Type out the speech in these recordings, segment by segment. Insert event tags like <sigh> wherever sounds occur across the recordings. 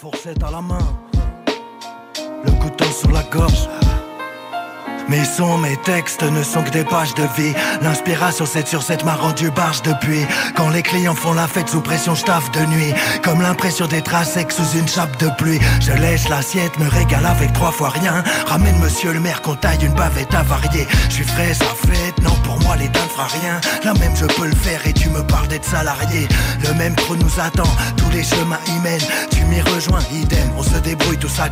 fourchette à la main, le couteau sur la gorge. Mes sons, mes textes ne sont que des pages de vie. L'inspiration 7 sur 7 m'a rendu barge depuis. Quand les clients font la fête sous pression, je taffe de nuit. Comme l'impression des traces sous une chape de pluie. Je laisse l'assiette, me régale avec trois fois rien. Ramène monsieur le maire qu'on taille une bavette avariée. Je suis frais, ça fête, non pour moi l'état ne fera rien. Là même je peux le faire et tu me parles d'être salarié. Le même trou nous attend, tous les chemins y mènent. Tu m'y rejoins, idem, on se débrouille tout ça.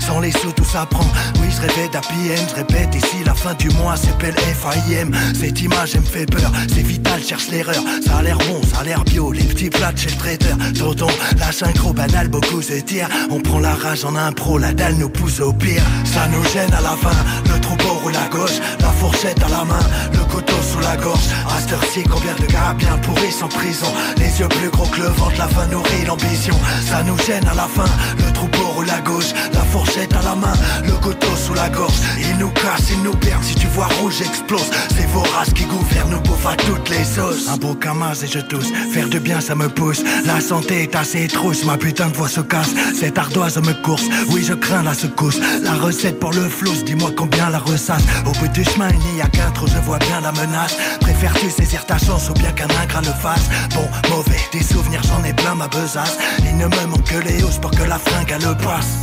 Sans les sous tout s'apprend. Oui je rêvais end, je répète ici la fin du mois s'appelle FAIM. Cette image elle me fait peur, c'est vital, cherche l'erreur. Ça a l'air bon, ça a l'air bio, les petits plats chez le traiteur. Tonton, lâche un gros banal, beaucoup se tirent. On prend la rage en impro, la dalle nous pousse au pire. Ça nous gêne à la fin, le troupeau roule à gauche, la fourchette à la main, le couteau sous la gorge. À cette combien de gars bien pourris sont prison Les yeux plus gros que le ventre, la faim nourrit l'ambition. Ça nous gêne à la fin, le troupeau roule à gauche, la fourchette à la main, le couteau sous la gorge. Ils nous cassent, Si tu vois rouge, explose. C'est vos races qui gouvernent, bouffent à toutes les sauces. Un beau camas et je tousse. Faire du bien, ça me pousse. La santé est assez trousse, ma putain de voix se casse. Cette ardoise me course. Oui, je crains la secousse. La recette pour le flou, dis-moi combien la ressasse. Au bout du chemin, il n'y a qu'un trou, je vois bien la menace. Préfères-tu saisir ta chance ou bien qu'un ingrat le fasse? Bon, mauvais, des souvenirs, j'en ai plein ma besace. Il ne me manque que les hausses pour que la fringue elle le passe.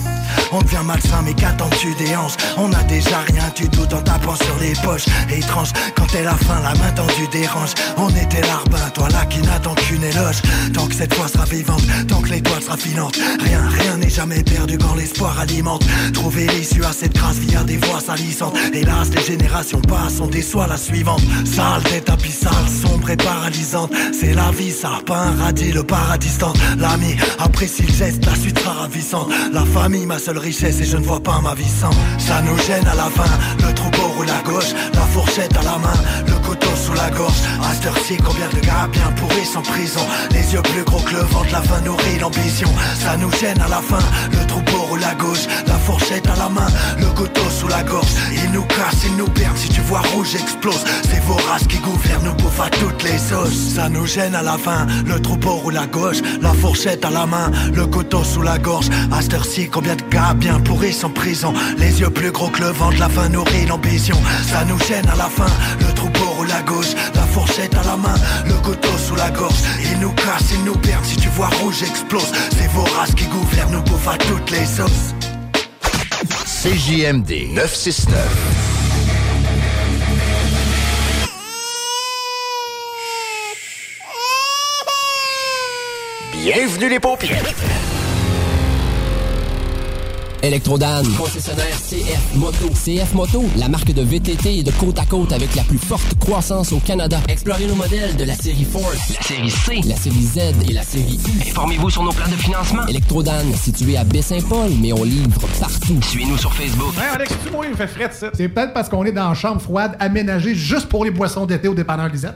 On devient malsain mais qu'attends-tu des hanches On a déjà rien du tout en tapant sur les poches Étrange quand est la fin la main tendue dérange On était larbin toi là qui n'attend qu'une éloge. Tant que cette fois sera vivante Tant que l'étoile sera filante Rien rien n'est jamais perdu quand l'espoir alimente. Trouver l'issue à cette grâce via des voies salissantes. Hélas les générations passent on déçoit la suivante. Sale tête abyssale sombre et paralysante. C'est la vie ça pas le paradis L'ami apprécie le geste la suite sera ravissante. La famille ma seule richesse et je ne vois pas ma vie sans Ça nous gêne à la fin, le troupeau roule à gauche La fourchette à la main, le couteau sous la gorge. À cette combien de gars bien pourris sont prison. Les yeux plus gros que le ventre, la faim nourrit l'ambition. Ça nous gêne à la fin, le troupeau roule à gauche La fourchette à la main, le couteau sous la gorge. Ils nous cassent, ils nous perdent, si tu vois rouge explose. C'est vos races qui gouvernent, nous bouffent à toutes les sauces. Ça nous gêne à la fin, le troupeau roule à gauche La fourchette à la main, le couteau sous la gorge. À cette combien de bien pourris sont prison. Les yeux plus gros que le ventre, la faim nourrit l'ambition. Ça nous gêne à la fin, le troupeau roule à gauche La fourchette à la main, le couteau sous la gorge. Ils nous cassent, ils nous perdent, si tu vois rouge explose. C'est vos races qui gouvernent, nous bouffent à toutes les sauces. CJMD 969. Bienvenue les paupières. Electrodan, concessionnaire CF Moto. CF Moto, la marque de VTT et de côte à côte avec la plus forte croissance au Canada. Explorez nos modèles de la série Force, la série C, la série Z et la série U. Informez-vous sur nos plans de financement. Electrodan, situé à Baie-Saint-Paul, mais on livre partout. Suivez-nous sur Facebook. Hey Alex, tu il fait frais ça. C'est peut-être parce qu'on est dans une chambre froide aménagée juste pour les boissons d'été au dépanneur Lisette.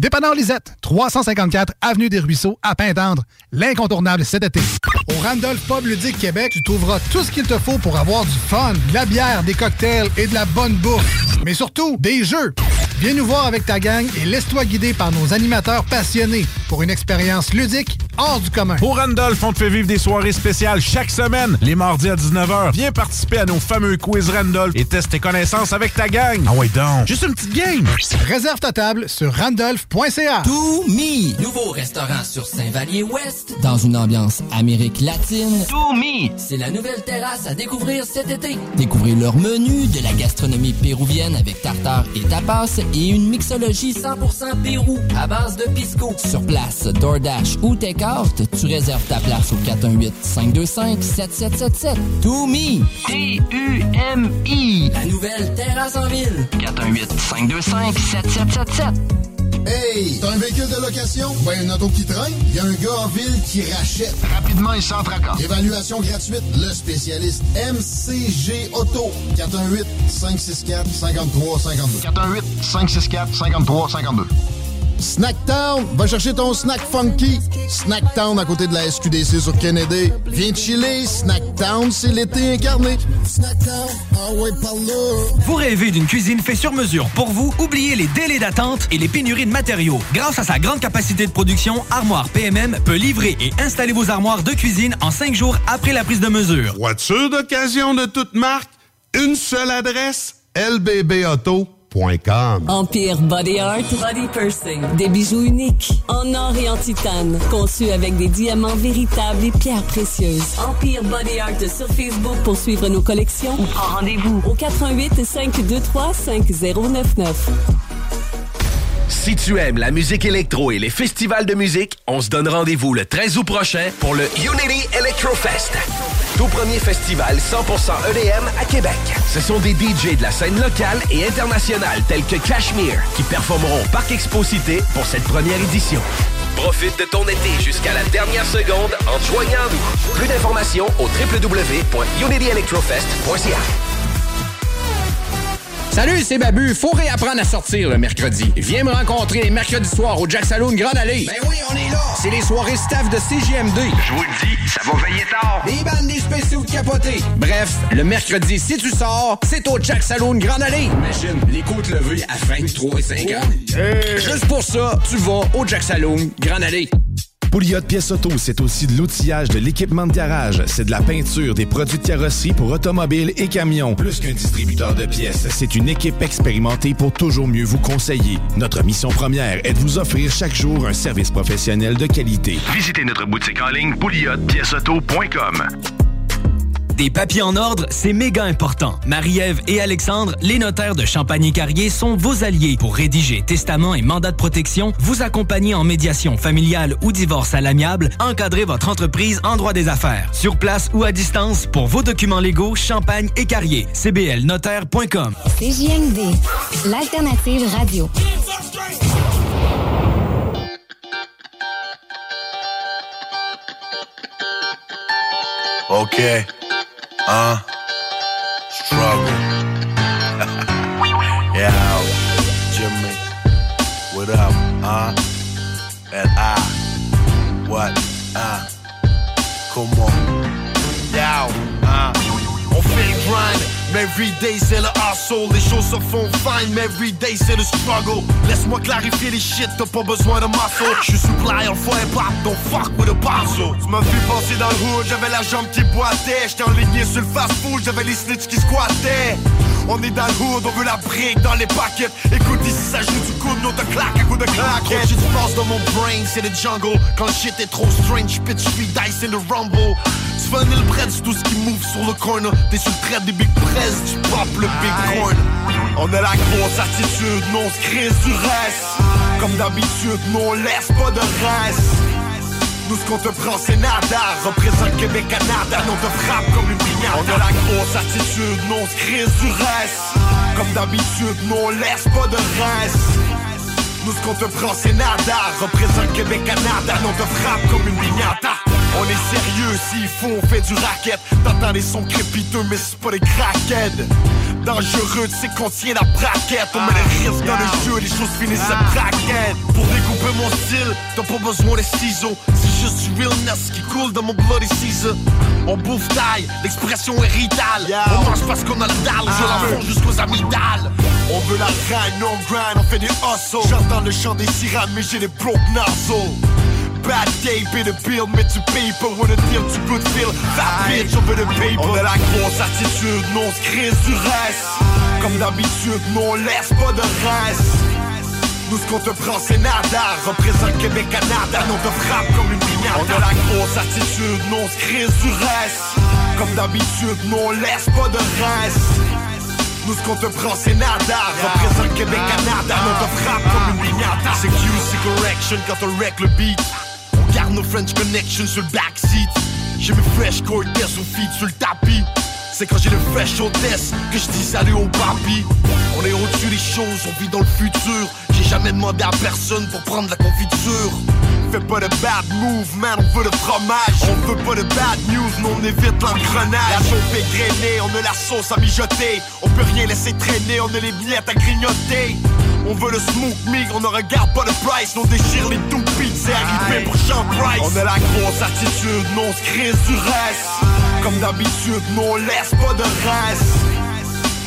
Dépanneur Lisette, 354 Avenue des Ruisseaux, à Pintendre. L'incontournable cet été. Au Randolph Pub Ludique Québec, tu trouveras tout ce qu'il te faut pour avoir du fun, de la bière, des cocktails et de la bonne bouffe. Mais surtout, des jeux. Viens nous voir avec ta gang et laisse-toi guider par nos animateurs passionnés pour une expérience ludique hors du commun. Au Randolph, on te fait vivre des soirées spéciales chaque semaine, les mardis à 19h. Viens participer à nos fameux quiz Randolph et teste tes connaissances avec ta gang. Ah ouais donc, juste une petite game. Réserve ta table sur randolph.ca. To Me, nouveau restaurant sur Saint-Vallier-Ouest, dans une ambiance Amérique latine. To Me, c'est la nouvelle terrasse à découvrir cet été. Découvrez leur menu de la gastronomie péruvienne avec tartare et tapas et une mixologie 100% Pérou à base de pisco. Sur place, DoorDash ou Takeout, tu réserves ta place au 418-525-7777. To Me! T-U-M-I. La nouvelle terrasse en ville. 418-525-7777. Hey! T'as un véhicule de location? Ben, une auto qui traîne? Il y a un gars en ville qui rachète. Rapidement et sans tracas. Évaluation gratuite. Le spécialiste MCG Auto. 418-564-5352. 418-564-5352. Snacktown, va chercher ton snack funky. Snacktown à côté de la SQDC sur Kennedy. Viens chiller, Snacktown, c'est l'été incarné. Ah. Vous rêvez d'une cuisine faite sur mesure pour vous? Oubliez les délais d'attente et les pénuries de matériaux. Grâce à sa grande capacité de production, Armoire PMM peut livrer et installer vos armoires de cuisine en cinq jours après la prise de mesure. Voiture d'occasion de toute marque, une seule adresse, Empire Body Art, Body Pursing. Des bijoux uniques, en or et en titane, conçus avec des diamants véritables et pierres précieuses. Empire Body Art sur Facebook pour suivre nos collections ou rendez-vous au 88 523 5099. Si tu aimes la musique électro et les festivals de musique, on se donne rendez-vous le 13 août prochain pour le Unity Electrofest. Tout premier festival 100% EDM à Québec. Ce sont des DJ de la scène locale et internationale tels que Cashmere qui performeront au Parc Expo Cité pour cette première édition. Profite de ton été jusqu'à la dernière seconde en te joignant à nous. Plus d'informations au www.unityelectrofest.ca. Salut, c'est Babu. Faut réapprendre à sortir le mercredi. Viens me rencontrer les mercredis soirs au Jack Saloon Grande Allée. Ben oui, on est là. C'est les soirées staff de CGMD. Je vous le dis, ça va veiller tard. Des bandes, des spéciaux de capotés. Bref, le mercredi, si tu sors, c'est au Jack Saloon Grande Allée. Imagine, les côtes levées à 23 et 50. Juste pour ça, tu vas au Jack Saloon Grande Allée. Pouliot Pièces Auto, c'est aussi de l'outillage, de l'équipement de garage, c'est de la peinture, des produits de carrosserie pour automobiles et camions. Plus qu'un distributeur de pièces, c'est une équipe expérimentée pour toujours mieux vous conseiller. Notre mission première est de vous offrir chaque jour un service professionnel de qualité. Visitez notre boutique en ligne pouliotpièceauto.com. Des papiers en ordre, c'est méga important. Marie-Ève et Alexandre, les notaires de Champagny-Carrier, sont vos alliés pour rédiger testament et mandat de protection, vous accompagner en médiation familiale ou divorce à l'amiable, encadrer votre entreprise en droit des affaires. Sur place ou à distance, pour vos documents légaux, Champagne et Carrier. cblnotaire.com. CJMD, l'alternative radio. Okay. Uh, struggle. <laughs> yeah, Jimmy. What up? Uh, and I. What? Uh, come on. Yo, uh, on fait le Every day c'est le hustle, les choses se font fine, mais every day c'est le struggle. Laisse-moi clarifier les shit, t'as pas besoin de muscle. J'suis supply en faux hip hop, don't fuck with a puzzle. Tu m'as vu passer dans le hood, j'avais la jambe qui boitait. J'étais enligné sur le fast food, j'avais les snitch qui squattaient. On est dans le hood, on veut la brique dans les paquets. Écoute ici, ça joue du coup de notre claque à coup de claque. Trop shit se passe dans mon brain, c'est le jungle. Quand shit est trop strange, pitch, j'suis dice in the rumble. Tu fais un tout ce qui move sur le corner. T'es sur le trait des big press, tu pop le. On a la grosse attitude, non, on se crée du reste. Comme d'habitude, non, on laisse pas de reste. Nous ce qu'on te prend c'est nada Représente Québec Canada Non te frappe comme une pignata On a la grosse attitude Non on se crée du reste Comme d'habitude Non on laisse pas de reste Nous ce qu'on te prend c'est nada Représente Québec Canada Non te frappe comme une pignata On est sérieux, s'il faut, on fait du racket. T'entends les sons crépiteux, mais c'est pas des craquettes. Dangereux, tu sais qu'on tient la braquette. On met les risques dans le jeu, les choses finissent à braquette. Pour découper mon style, t'as pas besoin de ciseaux. C'est juste du realness qui coule dans mon bloody Caesar. On bouffe taille, l'expression est ritale. On mange parce qu'on a le dalle, je l'enfonce jusqu'aux amygdales. On veut la grind, on grind, on fait des hustles. J'entends le chant des sirènes, mais j'ai des broke nozzles. Bad day, the bill, mais tu paper with a deal, tu good feel. Fat bitch, on veut le paper. On a la grosse attitude, non, on se crée du reste. Comme d'habitude, non, on laisse pas de reste. Nous ce qu'on te prend c'est nada Représente Québec Canada Non te frappe comme une pignata On a la grosse attitude Non on se crée du reste Comme d'habitude Non on laisse pas de reste nous ce qu'on te prend c'est nada Représente Québec Canada Non te frappe comme une pignata C'est Q c'est correction quand on wreck le beat Garde nos French connection sur le backseat J'ai mes fresh Cortez au feet sur le tapis c'est quand j'ai le fresh hôtesse que je dis salut au papi. On est au-dessus des choses, on vit dans le futur. J'ai jamais demandé à personne pour prendre la confiture. Fais pas de bad move, man, on veut le fromage. On veut pas de bad news, mais on évite l'engrenage. La chauffe est grainée, on a la sauce à mijoter. On peut rien laisser traîner, on a les billettes à grignoter. On veut le smoke meat, on ne regarde pas le price, on déchire les toupies, c'est arrivé pour Sean Price. On a la grosse attitude, non, on se crée du reste. Comme d'habitude, non, on laisse pas de reste.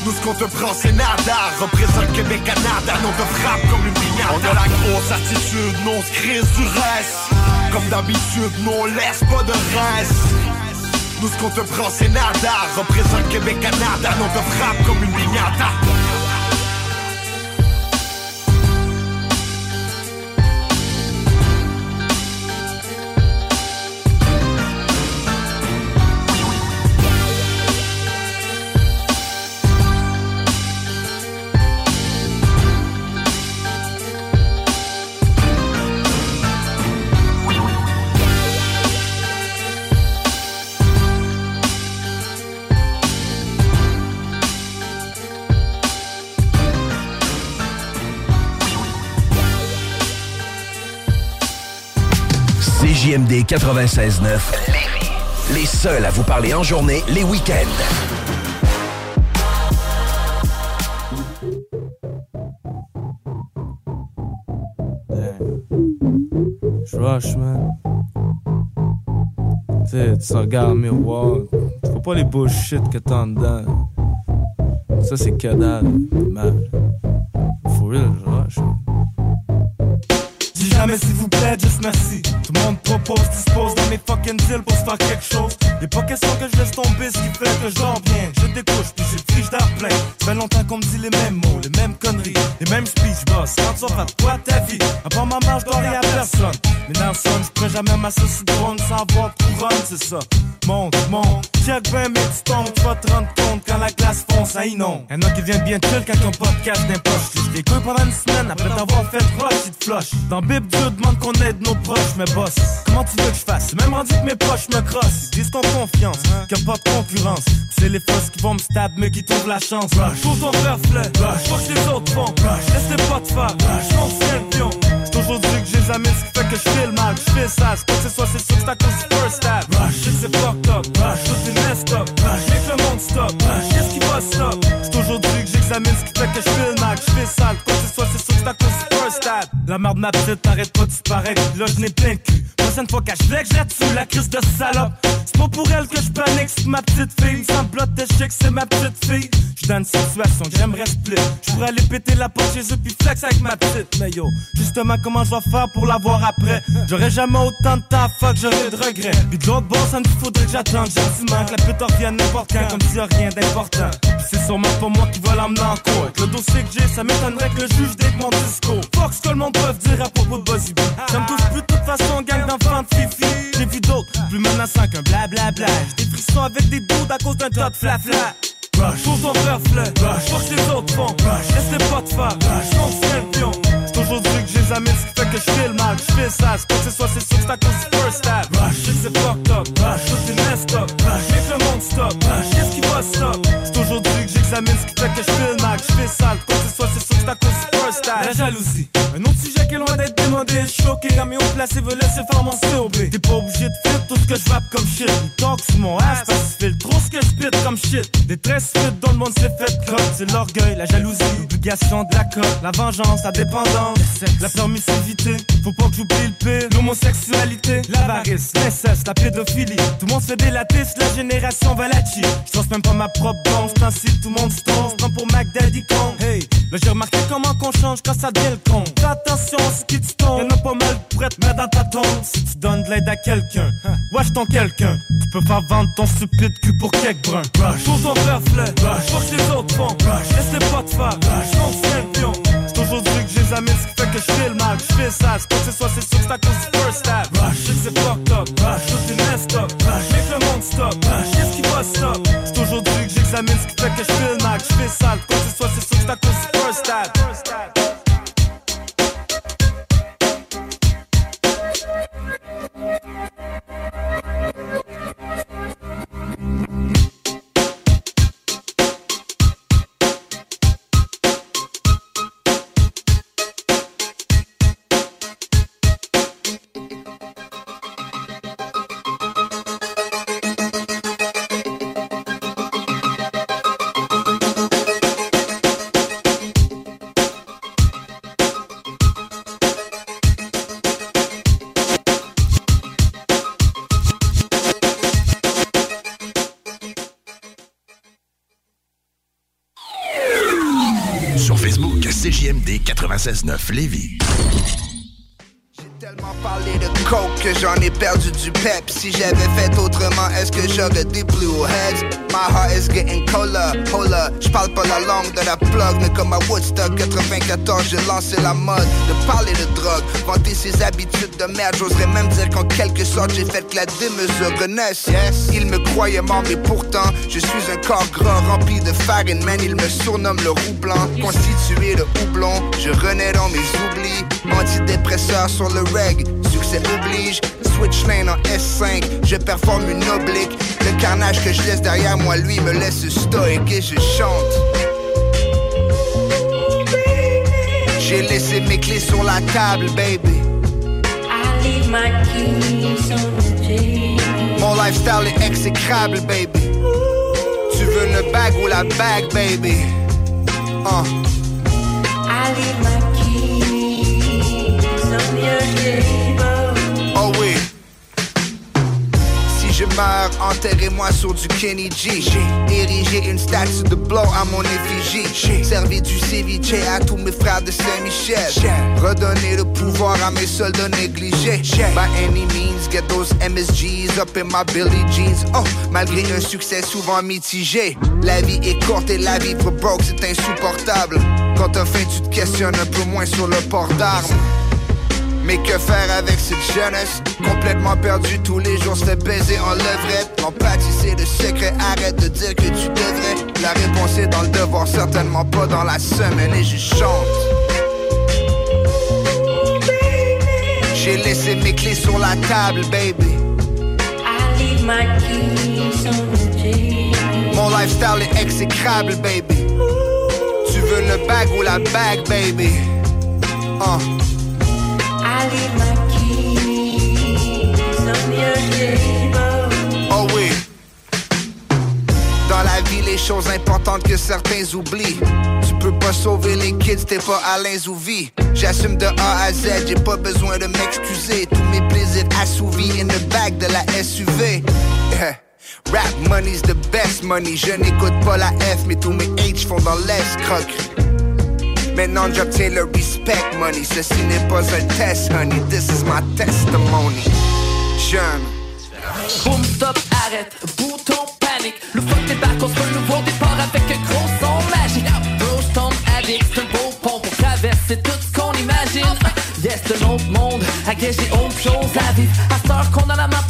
Nous ce qu'on te prend c'est nada Représente Québec Canada Non te frappe comme une pignata On a la grosse attitude Non on se crée du reste Comme d'habitude Non on laisse pas de reste Nous ce qu'on te prend c'est nada Représente Québec Canada Non te frappe comme une pignata CJMD 96.9. Les seuls à vous parler en journée, les week-ends. Je rush, man. Tu sais, tu regardes le miroir. Tu vois pas les bullshit que t'as en dedans. Ça, c'est dalle. Man. For real, je jamais s'il vous plaît, juste merci. Tout le monde propose, dispose dans mes fucking deals pour se faire quelque chose. Y'a pas question que je laisse tomber ce qui fait que je dors bien. Je découche, puis j'ai le fiche d'air plein. Ça fait longtemps qu'on me dit les mêmes mots, les mêmes conneries, les mêmes speech boss. Quand tu vas quoi ta vie? Part ma marche, dois rien à personne. Mais Nelson, je prends jamais ma sauce drone sans avoir couronne, c'est ça. Monte, monte, check 20 000 tombes, tu vas te rendre compte quand la classe fonce à inonde. Y'en a qui viennent bien chill quand ton podcast n'importe. Je couilles pendant une semaine après t'avoir fait rush, ils te flush. Dans Bib, Dieu demande qu'on aide nos proches, mais boss. Comment tu veux que je fasse? Même rendu que mes proches me crossent. Ils disent confiance, qu'il y a pas de concurrence. C'est les fausses qui vont me stab, mais qui trouvent la chance. Pour ton reflet, faut que les autres font. Laisse les pas te faire, je m'en le pion. C'est aujourd'hui que j'ai jamais ce qui fait que je fais le mal, je fais ça. C'est quoi que ce soit, c'est sûr que c'est à cause du first stab. Shit, c'est fucked up, tout est messed up. J'ai que le monde stop, qu'est-ce qui va stop? C'est aujourd'hui que j'examine ce qui fait que je fais le mal, je fais sale. Quoi que ce soit, c'est sûr que c'est à cause du first stab. La merde, ma petite, t'arrête pas de disparaître. Là, je n'ai plein de cul. Prochaine fois qu'elle flex, je la crise de salope. C'est pas pour elle que je panique, c'est ma petite fille. Sans blotte d'échec, c'est ma petite fille. J'suis dans une situation que j'aimerais split. J'pourrais aller péter la porte chez eux puis flex avec ma petite. Mais yo, justement, comment je vais faire pour l'avoir après? J'aurais jamais autant de temps, fuck, j'aurais de regrets. Puis l'autre bord, ça me faudrait que j'attende gentiment que la pute revienne n'importe quand, comme s'il y a rien d'important. C'est sûrement pas moi qui va l'emmener en cours. Avec le dossier que j'ai, ça m'étonnerait que le juge dès mon discours. Fuck ce que le monde peut dire à propos de Buzzy. Ça me touche plus de toute façon, gang d'enfants de fifi. J'ai vu d'autres, plus menaçants qu'un blablabla. J'ai des frissons avec des doudes à cause d'un tas de flafla. Pour ton reflet, rush. Que les autres font, rush. Laisse les pas te faire, rush. M'en le pion. Aujourd'hui que j'ai jamais ce qui fait que je fais le mal. Je fais ça, quoi que ce soit, c'est sûr que c'est à cause du first stab. Rush. Shit, c'est fucked up, rush. Tout est messed up, rush. Mais que le monde stop, rush. Qu'est-ce qui va stop? C'est aujourd'hui que j'examine ce qui fait que je fais mal. Je fais ça, quoi que ce soit, c'est sûr que c'est à cause first style. La jalousie. Un autre sujet qui est loin d'être démodé. Choqué, quand mes hauts placés veulent laisser faire mon COB. T'es pas obligé de faire tout ce que je vape comme shit. Talk sur mon ass parce que trop ce que je pite comme shit. Des tresses fit dans le monde s'est fait comme C'est l'orgueil, la jalousie, l'obligation de la cote, la vengeance, la dépendance, la permissivité. Faut pas que j'oublie le pire. L'homosexualité, l'avarice, l'inceste, la pédophilie. Tout le monde se fait délater, c'est la génération Valachi. Je pense même pas ma propre blanche, ainsi tout le monde se trompe. Prends pour Mac Daddy Kong. Hey, là j'ai remarqué comment qu'on change quand ça devient le con. Fais attention à ce qui te tombe. Y'en a pas mal pour être mettre dans ta tombe. Si tu donnes de l'aide à quelqu'un, wesh ton quelqu'un. Tu peux faire vendre ton stupide cul pour quelques brun. Pour ton reflet, faut que les autres font. Laisse-les pas te faire, je le pion. C'est aujourd'hui que j'ai jamais ce qui fait que je fais le mal, je fais ça. C'est pas que ce soit, c'est sûr que c'est à cause du first step. Je sais que c'est fucked up, tout 96.9 Lévis. Du pep. Si j'avais fait autrement, est-ce que j'aurais des blue heads? My heart is getting colder, hola J'parle pas la langue de la plug Mais comme à Woodstock 94, j'ai lancé la mode De parler de drogue, vanter ses habitudes de merde J'oserais même dire qu'en quelque sorte j'ai fait que la démesure renaisse. Yes, il me croyait mort mais pourtant Je suis un corps gras rempli de farine. Man, il me surnomme le roux blanc. Constitué de houblon, je renais dans mes oublis. Antidépresseur sur le reg, succès oblige. Switch lane en S5, je performe une oblique. Le carnage que je laisse derrière moi, lui me laisse stoïque et je chante. J'ai laissé mes clés sur la table, baby. Mon lifestyle est exécrable, baby. Tu veux le bag ou la bag, baby? Uh. Oh meurs, enterrez-moi sur du Kenny G. Érigé une statue de blow à mon effigie. Servi du ceviche à tous mes frères de Saint-Michel. Redonner le pouvoir à mes soldats négligés. By any means, get those MSGs up in my Billy jeans. Oh, malgré un succès souvent mitigé. La vie est courte et la vivre broke, c'est insupportable. Quand faim, tu te questionnes un peu moins sur le port d'armes. Mais que faire avec cette jeunesse? Complètement perdu tous les jours, se fait baiser en levrette. L'empathie c'est le secret, arrête de dire que tu devrais. La réponse est dans le devoir, certainement pas dans la semaine Et je chante. J'ai laissé mes clés sur la table, baby. Mon lifestyle est exécrable, baby. Tu veux le bag ou la bag, baby? Uh. Oh oui. Dans la vie, les choses importantes que certains oublient. Tu peux pas sauver les kids, t'es pas Alain Zouvi. J'assume de A à Z, j'ai pas besoin de m'excuser. Tous mes plaisirs assouvis in the bag de la SUV. Rap money's the best money. Je n'écoute pas la F, mais tous mes H font dans l'escroquerie. Maintenant j'obtiens le respect money. Ceci n'est pas un test honey. This is my testimony. Jeune. Boom stop arrête. Bouton panique. Le fuck débarque on se fait un nouveau départ Avec un gros son magique. Bro je tombe addict C'est un beau pont pour traverser tout ce qu'on imagine. Yes de l'autre monde À j'ai autre chose à vivre. À heure qu'on a la map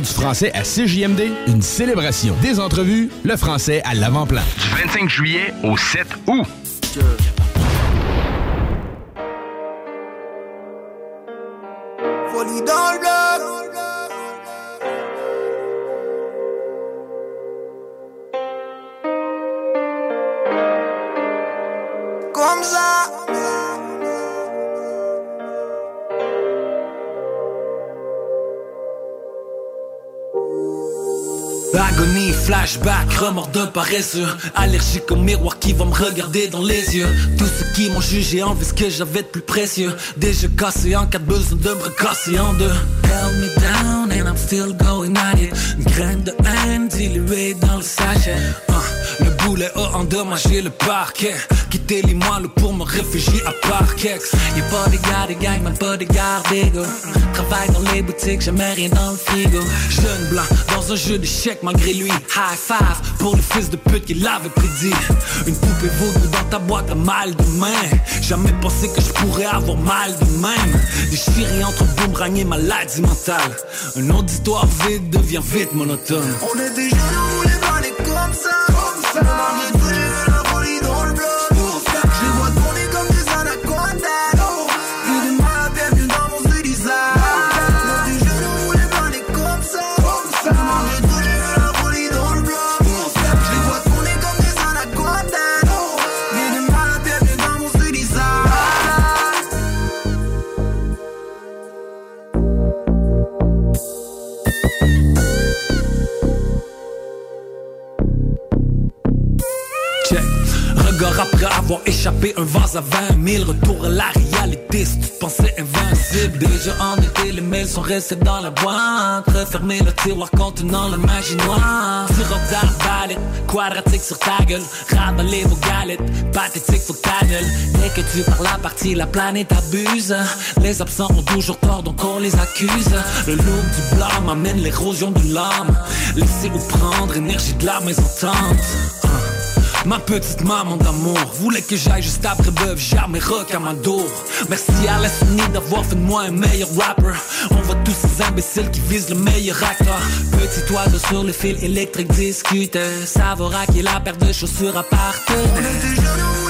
du français à CJMD, une célébration des entrevues, le français à l'avant-plan. Du 25 juillet au 7 août. Flashback, remords de paresseux Allergique au miroir qui va me regarder dans les yeux. Tous ceux qui m'ont jugé envie ce que j'avais de plus précieux. Déjà cassé en cas de besoin de me recasser en deux. Me down and I'm still going at it. De dans le A endommagé le parquet. Quitter les moelles pour me réfugier à Parkex. Y'a pas de gars de gang, mais pas de garde d'ego. Travaille dans les boutiques, jamais rien dans le frigo. Jeune blanc, dans un jeu d'échecs malgré lui High five. Pour le fils de pute qui l'avait prédit. Une poupée vaudou dans ta boîte à mal de main. Jamais pensé que je pourrais avoir mal de même Déchiré entre boomerang et maladie mentale Un auditoire vide devient vite monotone. On est des à 20 000, retour à la réalité. Si tu pensais invincible Déjà en été, les mails sont restés dans la boîte. Refermer le tiroir contenant la magie noire. Sirops la quadratique sur ta gueule. Ramenez vos galettes, pathétique faut cannelle Dès que tu parles la partie, la planète abuse. Les absents ont toujours tort, donc on les accuse. Le loup du blâme amène l'érosion de l'âme. Laissez-vous prendre, énergie de la maison tente ah. Ma petite maman d'amour voulait que j'aille juste après bœuf, jamais rock à ma dos. Merci à la d'avoir fait de moi un meilleur rapper. On voit tous ces imbéciles qui visent le meilleur acteur. Petit oiseau sur le fil électrique discute. Savoir à qui la paire de chaussures voulait parler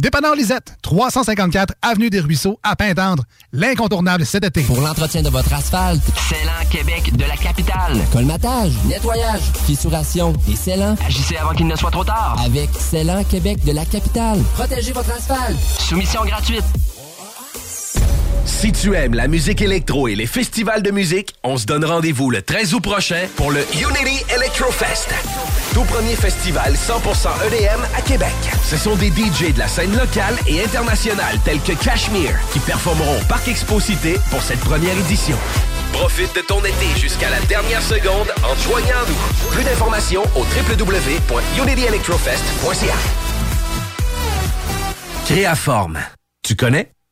Dépanneur Lisette, 354 Avenue des Ruisseaux, à Pintendre. L'incontournable cet été. Pour l'entretien de votre asphalte, Célan Québec de la capitale. colmatage, nettoyage, fissuration et scellant. Agissez avant qu'il ne soit trop tard. Avec Célan Québec de la capitale. Protégez votre asphalte. Soumission gratuite. Si tu aimes la musique électro et les festivals de musique, on se donne rendez-vous le 13 août prochain pour le Unity Electrofest. Tout premier festival 100% EDM à Québec. Ce sont des DJ de la scène locale et internationale tels que Cashmere qui performeront au Parc Expo Cité pour cette première édition. Profite de ton été jusqu'à la dernière seconde en te joignant à nous. Plus d'informations au www.unityelectrofest.ca. Créaforme. Tu connais?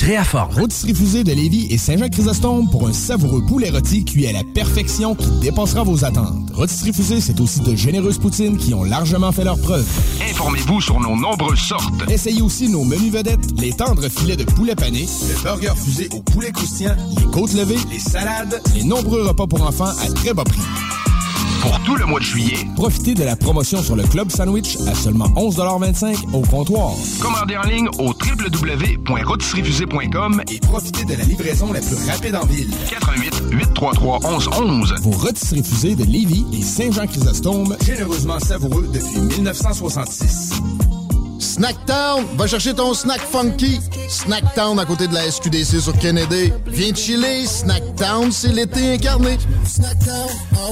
Créaforme. Rôtisserie Fusée de Lévis et Saint-Jean-Chrysostome pour un savoureux poulet rôti cuit à la perfection qui dépassera vos attentes. Rôtisserie Fusée, c'est aussi de généreuses poutines qui ont largement fait leur preuve. Informez-vous sur nos nombreuses sortes. Essayez aussi nos menus vedettes, les tendres filets de poulet pané, le burger fusé au poulet croustillant, les côtes levées, les salades, les nombreux repas pour enfants à très bas prix. Pour tout le mois de juillet, Profitez de la promotion sur le Club Sandwich à seulement 11,25 au comptoir. commandez en ligne au www.rotisseriefusée.com Et profitez de la livraison la plus rapide en ville. 88 833 1111. Vos rôtisseries fusées de Lévis et Saint-Jean-Chrysostome, généreusement savoureux depuis 1966. Snacktown, va chercher ton snack funky. Snacktown à côté de la SQDC sur Kennedy. Viens chiller, Snacktown, c'est l'été incarné. Ah.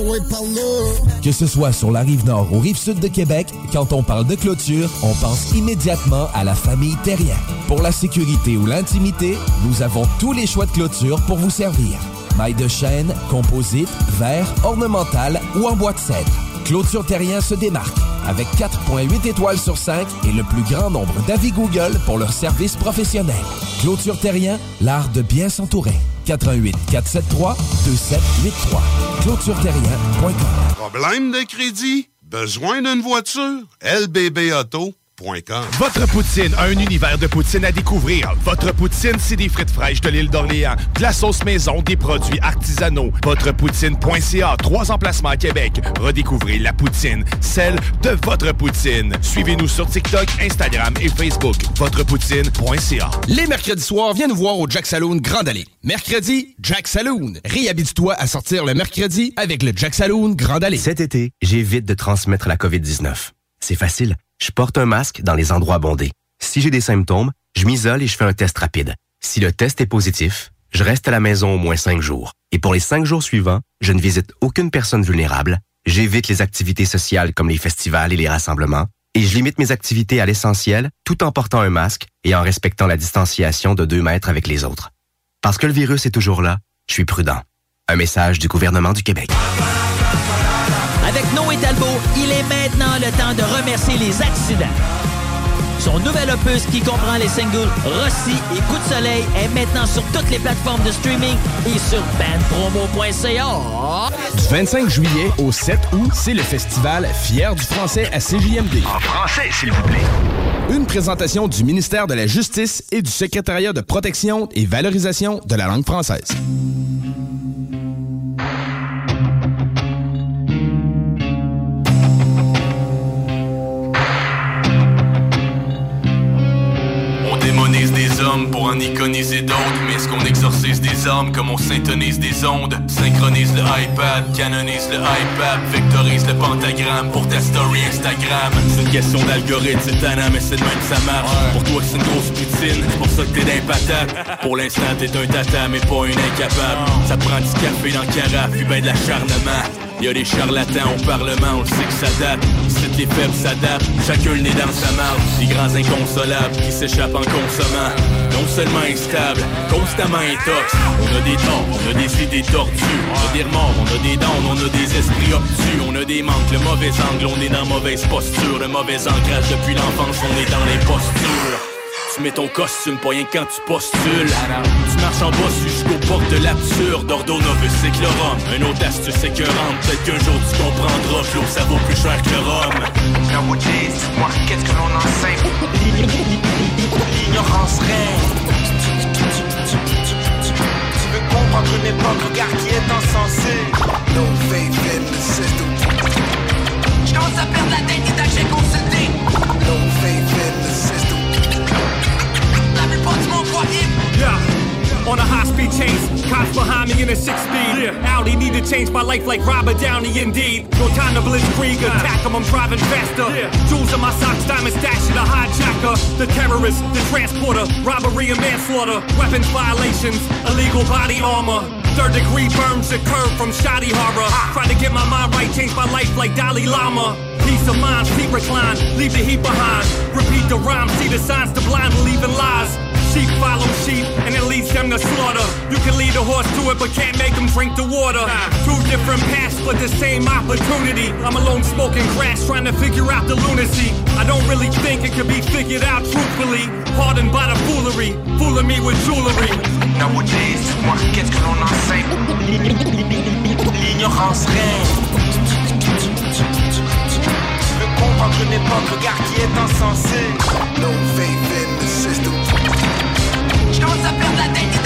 Que ce soit sur la rive nord ou rive sud de Québec, quand on parle de clôture, on pense immédiatement à la famille Terrien. Pour la sécurité ou l'intimité, nous avons tous les choix de clôture pour vous servir. Maille de chêne, composite, verre, ornemental ou en bois de cèdre. Clôture Terrien se démarque avec 4.8 étoiles sur 5 et le plus grand nombre d'avis Google pour leur service professionnel. Clôture Terrien, l'art de bien s'entourer. 88 473 2783. ClôtureTerrien.com Problème de crédit? Besoin d'une voiture? LBBauto.com Votre poutine, un univers de poutine à découvrir. Votre poutine, c'est des frites fraîches de l'île d'Orléans, de la sauce maison, des produits artisanaux. Votrepoutine.ca, trois emplacements à Québec. Redécouvrez la poutine, celle de votre poutine. Suivez-nous sur TikTok, Instagram et Facebook. Votrepoutine.ca. Les mercredis soirs, viens nous voir au Jack Saloon Grande Allée. Mercredi, Jack Saloon. Réhabite-toi à sortir le mercredi avec le Jack Saloon Grande Allée. Cet été, j'évite de transmettre la COVID-19. C'est facile. Je porte un masque dans les endroits bondés. Si j'ai des symptômes, je m'isole et je fais un test rapide. Si le test est positif, je reste à la maison au moins cinq jours. Et pour les cinq jours suivants, je ne visite aucune personne vulnérable, j'évite les activités sociales comme les festivals et les rassemblements, et je limite mes activités à l'essentiel tout en portant un masque et en respectant la distanciation de deux mètres avec les autres. Parce que le virus est toujours là, je suis prudent. Un message du gouvernement du Québec. Est maintenant le temps de remercier les accidents. Son nouvel opus qui comprend les singles Rossi et Coup de soleil est maintenant sur toutes les plateformes de streaming et sur bandpromo.ca. Du 25 juillet au 7 août, c'est le festival Fier du français à CJMD. En français, s'il vous plaît. Une présentation du ministère de la Justice et du Secrétariat de protection et valorisation de la langue française. En iconiser d'autres, mais est-ce qu'on exorcise des âmes comme on syntonise des ondes? Synchronise le iPad, canonise le iPad, vectorise le pentagramme pour ta story Instagram. C'est une question d'algorithme, c'est tannant, mais c'est de même que ça marche. Pour toi, c'est une grosse poutine, c'est pour ça que t'es d'un patate. <laughs> Pour l'instant, t'es un tata, mais pas une incapable. Ça prend du café dans le carafe, puis ben de l'acharnement. Y'a des charlatans au Parlement, on sait que ça date. Ici, les faibles s'adaptent, chacun nez dans sa marde. Des grands inconsolables qui s'échappent en consommant. Non seulement instable, constamment intox. On a des torts, on a des idées tordues. On a des remords, on a des dents, on a des esprits obtus. On a des manques, le mauvais angle, on est dans mauvaise posture. Le mauvais ancrage depuis l'enfance, on est dans l'imposture. Tu mets ton costume, pas rien que quand tu postules. Tu marches en bas jusqu'aux portes de l'absurde. Ordo novus c'est que le rhum. Un autre astuce écœurante Peut-être qu'un jour tu comprendras que l'eau ça vaut plus cher que le rhum. Now moi qu'est-ce que l'on enseigne? L'ignorance règne. Tu veux comprendre une époque, regarde qui est insensé No faith in the system J'commence à perdre la tête et j'ai consulté No faith in the system Yeah. On a high speed chase, cops behind me in a six speed. Yeah. Audi need to change my life like Robert Downey, indeed. No time to blitzkrieg, attack them, I'm driving faster. Yeah. Jewels in my socks, diamond stash in a hijacker. The terrorist, the transporter, robbery and manslaughter, weapons violations, illegal body armor. Third degree burns occur from shoddy horror. Trying to get my mind right, change my life like Dalai Lama. Peace of mind, seat recline, leave the heat behind. Repeat the rhyme, see the signs, the blind believing lies. Sheep follow sheep, and it leads them to slaughter. You can lead a horse to it, but can't make him drink the water. Two different paths, but the same opportunity. I'm alone smoking grass, trying to figure out the lunacy. I don't really think it could be figured out truthfully. Pardoned by the foolery, fooling me with jewelry. Nowadays, moi, qu'est-ce que l'on enseigne L'ignorance règne. Tu veux comprendre une époque, regarde qui est insensé. No faith in the system. J'commence à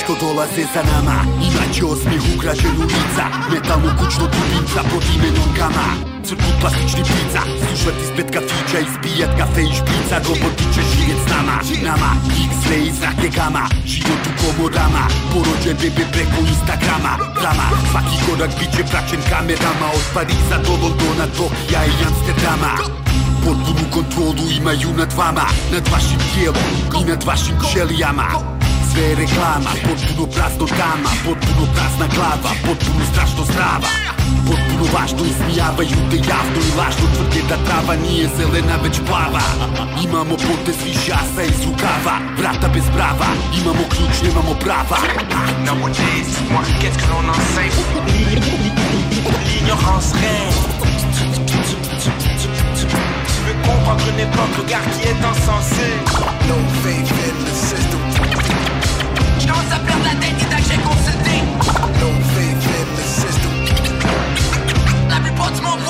što dolaze za nama. Inače osmijeh ukrađen ulica Metalno kućno dubinca pod imenom Gama Crkut plastični pizza Slušati spet kafića Ispijat kafe i špica Roboti će živjet s nama. Nama X-ray i gama. Život u komorama Porođen bebe preko Instagrama. Drama. Svaki korak bit će praćen kamerama Od Pariza do Londona, Tokija i Amsterdama. Potpunu kontrolu imaju nad vama Nad vašim tijelom i nad vašim ćelijama Je reklama, potpuno prazno tama Potpuno prazna glava, potpuno strašno zdrava Potpuno važno ismijavaju te javno i lažno tvrde da trava nije zelena već plava Imamo potez više asa iz rukava Vrata bez brava, imamo ključ, nemamo prava Nowadays, moi, qu'est-ce que l'on L'ignorance règne. Tu veux comprendre une époque, qui est insensé. No faith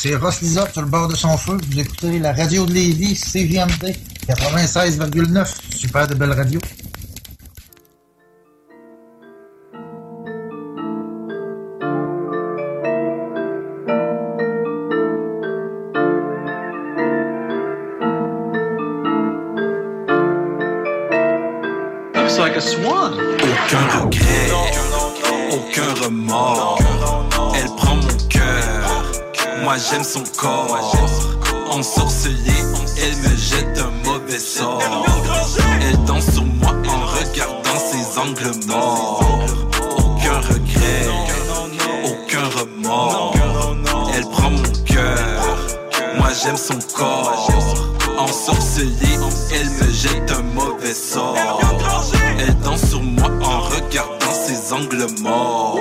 c'est Ross Lisotte sur le bord de son feu. Vous écoutez la radio de Lévis, CGMD 96,9. Super de belle radio. Looks like a swan. Aucun regret, aucun remords. Moi j'aime son corps. Ensorcelée, elle me jette un mauvais sort. Elle danse sur moi en regardant ses angles morts. Aucun regret, aucun remords. j'aime son corps. Ensorcelée, elle me jette un mauvais sort. Elle danse sur moi en regardant ses angles morts.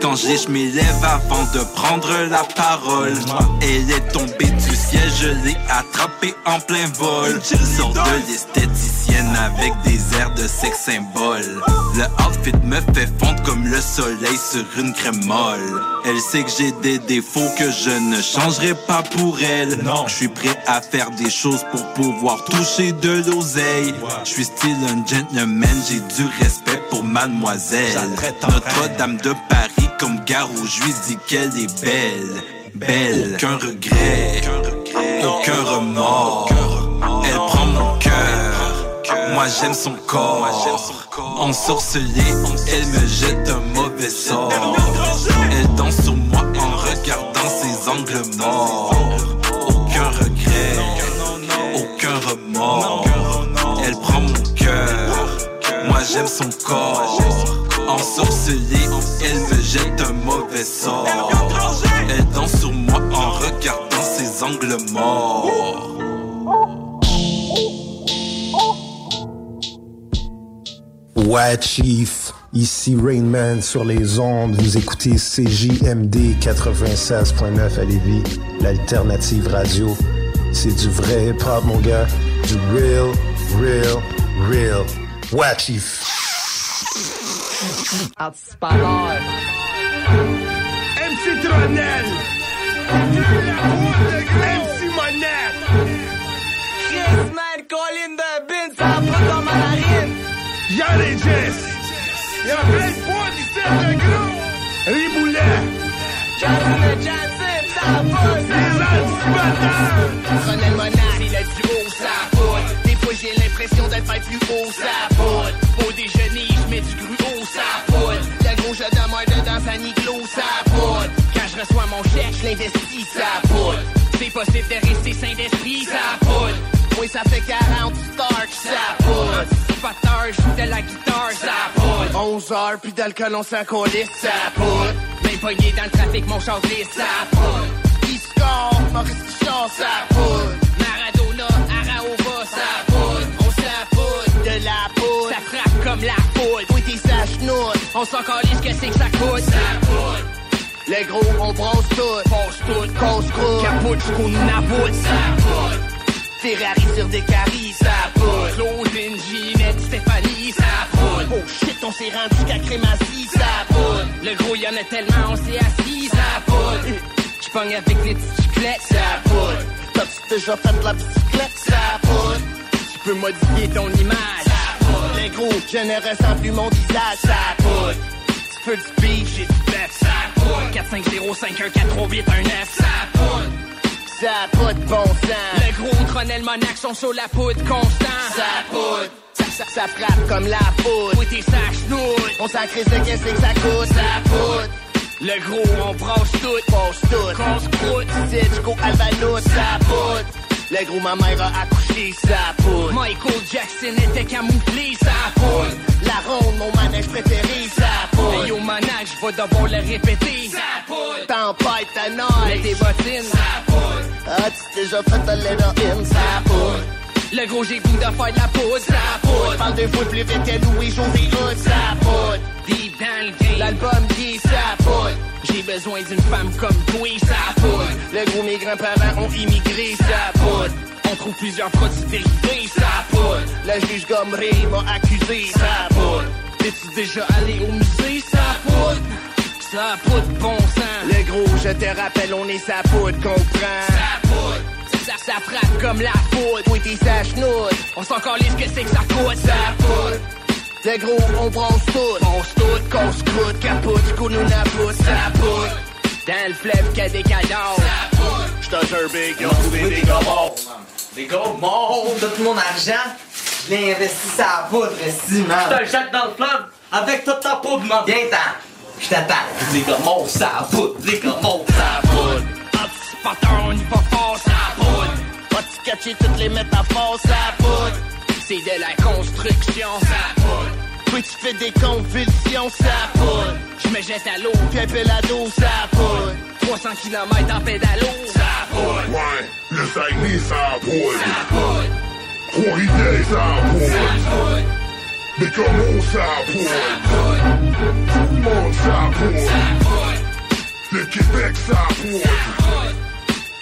Quand je m'élève avant de prendre la parole. Elle est tombée du ciel, je l'ai attrapée en plein vol. Sort de l'esthéticienne avec des airs de sex symbole. Le outfit me fait fondre comme le soleil sur une crème molle. Elle sait que j'ai des défauts que je ne changerai pas pour elle. Je suis prêt à faire des choses pour pouvoir toucher de l'oseille. Je suis style un gentleman, j'ai du respect pour mademoiselle. Notre-Dame de Paris comme Garou, je lui dis qu'elle est belle. Belle, aucun regret, aucun remords. Elle prend mon cœur, moi j'aime son corps. Ensorcelée, elle me jette un mauvais sort. Elle danse sur moi en regardant ses angles morts. Aucun regret, aucun remords. Elle prend mon cœur, moi j'aime son corps. Ensorcelée, mauvais sort. Elle danse sur moi en regardant ses angles morts. Ouais, Chief. Ici Rainman sur les ondes. Vous écoutez CJMD 96.9 à Lévis, l'alternative radio. C'est du vrai hip-hop, mon gars. Du real, real, real. Ouais, Chief. MC Tronel. MC Monette Chris, man, colline de bin, ça va dans ma narine Y'a les Jess. Y'a plein de ici, le gros. Riboulet. Ça va, Les Monat, il a du haut, ça. Des fois, j'ai l'impression d'être bien plus haut, ça. Au déjeuner, je mets du gruau, ça. Je demeure dedans sa niglo, ça poudre. Quand je reçois mon chèque, je l'investis, ça poudre. C'est possible de rester sain d'esprit, ça poudre. Oui, ça fait 40 stars, ça poudre. Je joue de la guitare, ça poudre. 11 heures, puis d'alcool, on s'en ça poudre. Même pogné dans le trafic, mon char glisse, ça poudre. Qui score, Maurice ça. On s'en calisse que c'est que ça coûte. Ça poudre. Les gros, on brosse tout. Brosse tout. Cause croûte. Capote jusqu'au naboute. Ça poudre. Ferrari sur des caries, ça poudre. Claudine, Ginette, Stéphanie, ça poudre. Oh shit, on s'est rendu qu'à crématie, ça poudre. Le gros, y'en a tellement, on s'est assis, ça poudre. J'pogne avec les petites chiclettes, ça poudre. T'as-tu déjà fait de la bicyclette, ça poudre. Tu peux modifier ton image. Les gros, je ne ressens plus mon visage, ça poudre. Tu peux du beef, j'ai du bœuf, ça poudre. 4 5 0 5 1 4 3 8 1 9, ça poudre. Ça a pas de bon sens. Le gros Tronel Monac sont sur la poudre constant. Ça poudre. Ça, ça, ça frappe comme la poudre. Oui, t'es sa chenoute. On s'en crisse de qu'est-ce que ça coûte. Ça poudre. Le gros, on brosse tout. Brosse tout. Qu'on se croûte. C'est jusqu'au Albanos. Ça poudre. Le gros, ma mère a accouché, ça poudre. Michael Jackson était camouflé, ça poudre. La ronde, mon manège préféré, ça poudre. Hey, yo, manège, vais devoir le répéter. Ça poudre. Tempête, ta neige. Mets tes bottines. Ça poudre. Ah, tu t'es déjà fait de l'héroïne, ça poudre. Le gros, j'ai goût de faire de la poudre, ça poudre. Parle deux fois plus vite que Louis José Hood, ça poudre. Deep dans le game. L'album dit ça poudre. J'ai besoin d'une femme comme toi, ça poudre. Le gros, mes grands-parents ont immigré, ça poudre. On trouve plusieurs produits dérivés, ça poudre. Le juge Gomery m'a accusé, ça poudre. T'es-tu déjà allé au musée, ça poudre? Ça poudre bon sang. Le gros, je te rappelle, on est sa poudre, comprends? Ça poudre. Ça, ça frappe comme la poudre. Oui, t'es sa chenoute. On s'en calisse que c'est que ça coûte. Ça poudre. Le gros, on brosse tout. Brosse tout, qu'on se croûte, capote, qu'on nous napoute. Ça poudre. Dans le fleuve qu'il y a des cadavres. Ça poudre. J'te jure, big, ils ont trouvé des gars morts. Des gros morts, tout mon argent, je l'ai investi sur la poudre, si, man. Je te le jette dans le fleuve avec toute ta poudre, man. Viens-t'en, je t'attends. Les gars morts, ça poudre, les gars morts, ça poudre. Anticipateur, on y va fort, ça. Catcher toutes les métaphores, ça poudre. C'est de la construction, ça poudre. Puis tu fais des convulsions, ça poudre. Je me jette à l'eau, puis un pelado, ça poudre. 300 km en pédalo, ça poudre. Ouais, le Saguenay, ça poudre. Trois-Rivières, ça poudre. Mais comment ça poudre? Tout le monde, ça poudre. Le Québec, ça poudre.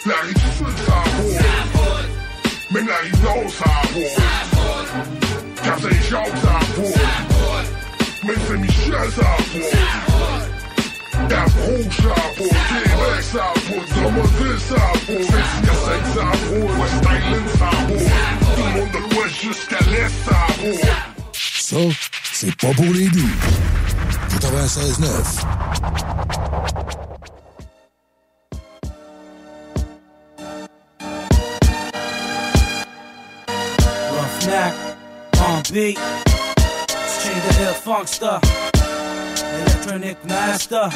La rive sud, ça poudre. Même la rive nord, ça poudre. Quand Saint-Jacques, ça poudre. Même Saint-Michel, ça poudre. Cap Rouge, ça poudre. Québec, ça poudre. Drummondville, ça poudre. Saint-Hyacinthe, ça poudre. West Island, ça poudre. Tout le monde de l'ouest jusqu'à l'est, ça poudre. Ça, c'est pas pour les doux. 96.9. Roughneck, on beat. String the hill funkster. Electronic master.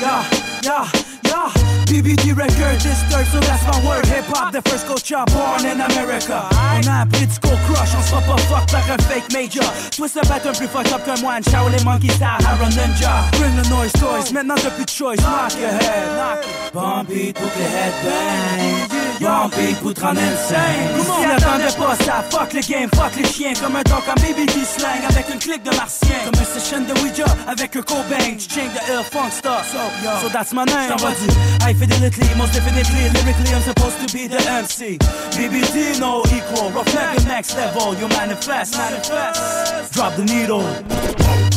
Yeah, yeah, yeah. BBD record, this third, so that's my word. Hip hop, the first culture born in America. On a appris de Skull Crush, on fait pas fuck like a fake major. Twist le pattern plus fucked up qu'un moine. Shaolin Monkey style, Haron Ninja. Bring the noise toys, maintenant t'as plus de choice. Knock your head, knock it. Bon beat pour que les headbang. Beat pour te rendre insane. Si attendais pas ça, fuck le game, fuck les chiens. Comme un dog en BBD slang avec une clique de martien. Comme une session de Ouija avec un Cobain. Tu change the ill funk stuff. So, so that's my name. J't'envoie du high fidelity, most definitely. Lyrically, I'm supposed to be the MC. BBD, no equal. Rough neck next level. You manifest, manifest. Drop the needle.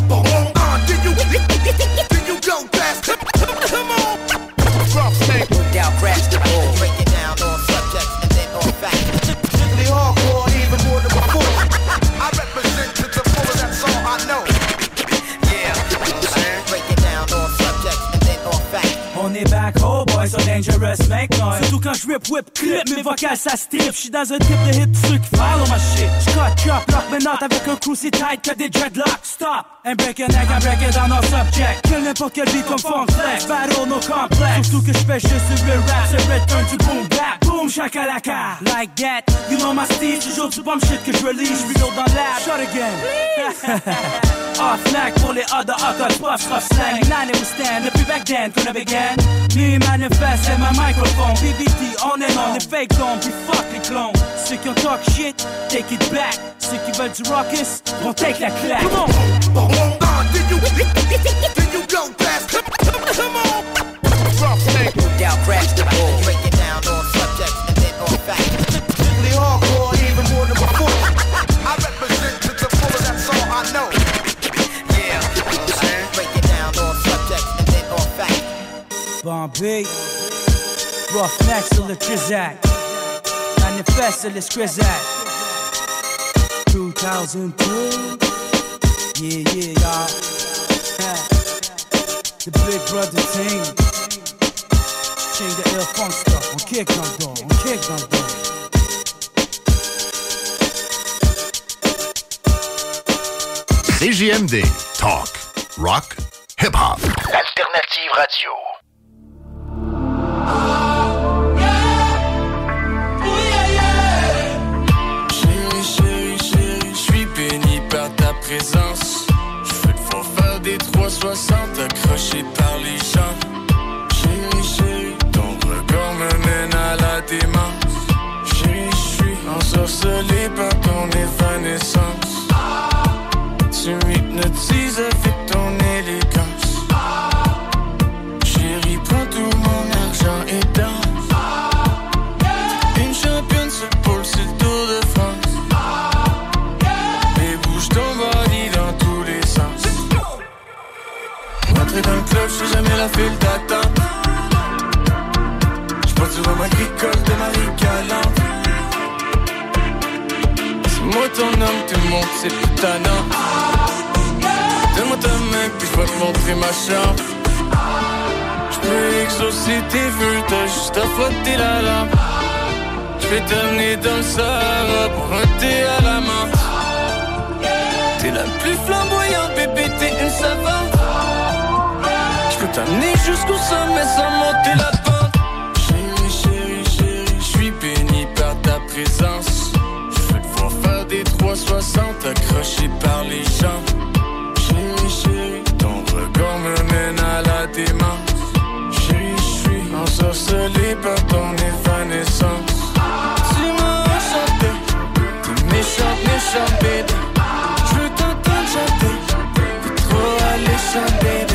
Uh, did you, did you go fast? Come on. Rough neck. Down, crash the ball. Rio boy, so dangerous, make noise. Surtout quand je rip, whip, clip, mes vocales ça strip. J'suis dans un type de hit, ceux qui follow ma shit. J'cut, chop, lock notes avec un si tight que des dreadlocks. Stop, and break a neck, and break it down on subject. Kill n'importe quel beat comme funk flex. Battle, no complex. Surtout que j'fais juste du real rap, c'est return du boom bap. Boom, shakalaka. Like that, you know my style, toujours du bomb shit que je release. Reload dans lab, shot again. <laughs> Off neck pour les other occult puffs, rough slang. Nine we stand, depuis back then qu'on a began. Me manifest et ma microphone. BBT, on est on, les fake don't, puis fuck les clones. Ceux qui ont talk shit, take it back. Ceux qui veulent du raucous, vont take la claque. Come on! Uh, did you, did you go fast? Come on. Rough neck. Down, crash the ball. Break it down on Bombay, rough neck sur le Trizac. Manifeste sur le Scrizac. 2002. Yeah, yeah, y'all. The Big Brother team. Change the ill funk stuff. On kick le dos, on kick le dos. CJMD. Talk. Rock. Hip-hop. Alternative radio. Présence. Je veux te voir faire des 360 accroché par les gens. Chérie, chérie, ton regard me mène à la démence. Chérie, je suis ensorcelé par ton évanescence. D'attente. J'porte du rhum agricole de Marie Galante. C'est moi ton homme, tout le monde c'est plus tannant. Donne-moi ta main, puis je vais te montrer ma chambre. J'peux exaucer tes vœux, t'as juste à frotter la lampe. J'vais t'amener dans le Sahara pour un thé à la menthe. T'es la plus flamboyante, bébé, t'es une savante. T'amener jusqu'au sommet sans monter la pente. Chérie, chérie, chérie, j'suis béni par ta présence. J'veux te voir faire des 360 accroché par les gens. Chérie, chérie, ton regard me mène à la démence. Chérie, j'suis ensorcelé par ton évanescence. Tu m'as enchanté, t'es méchante, méchante, baby. J'veux t'entendre chanter, t'es trop alléchant, baby.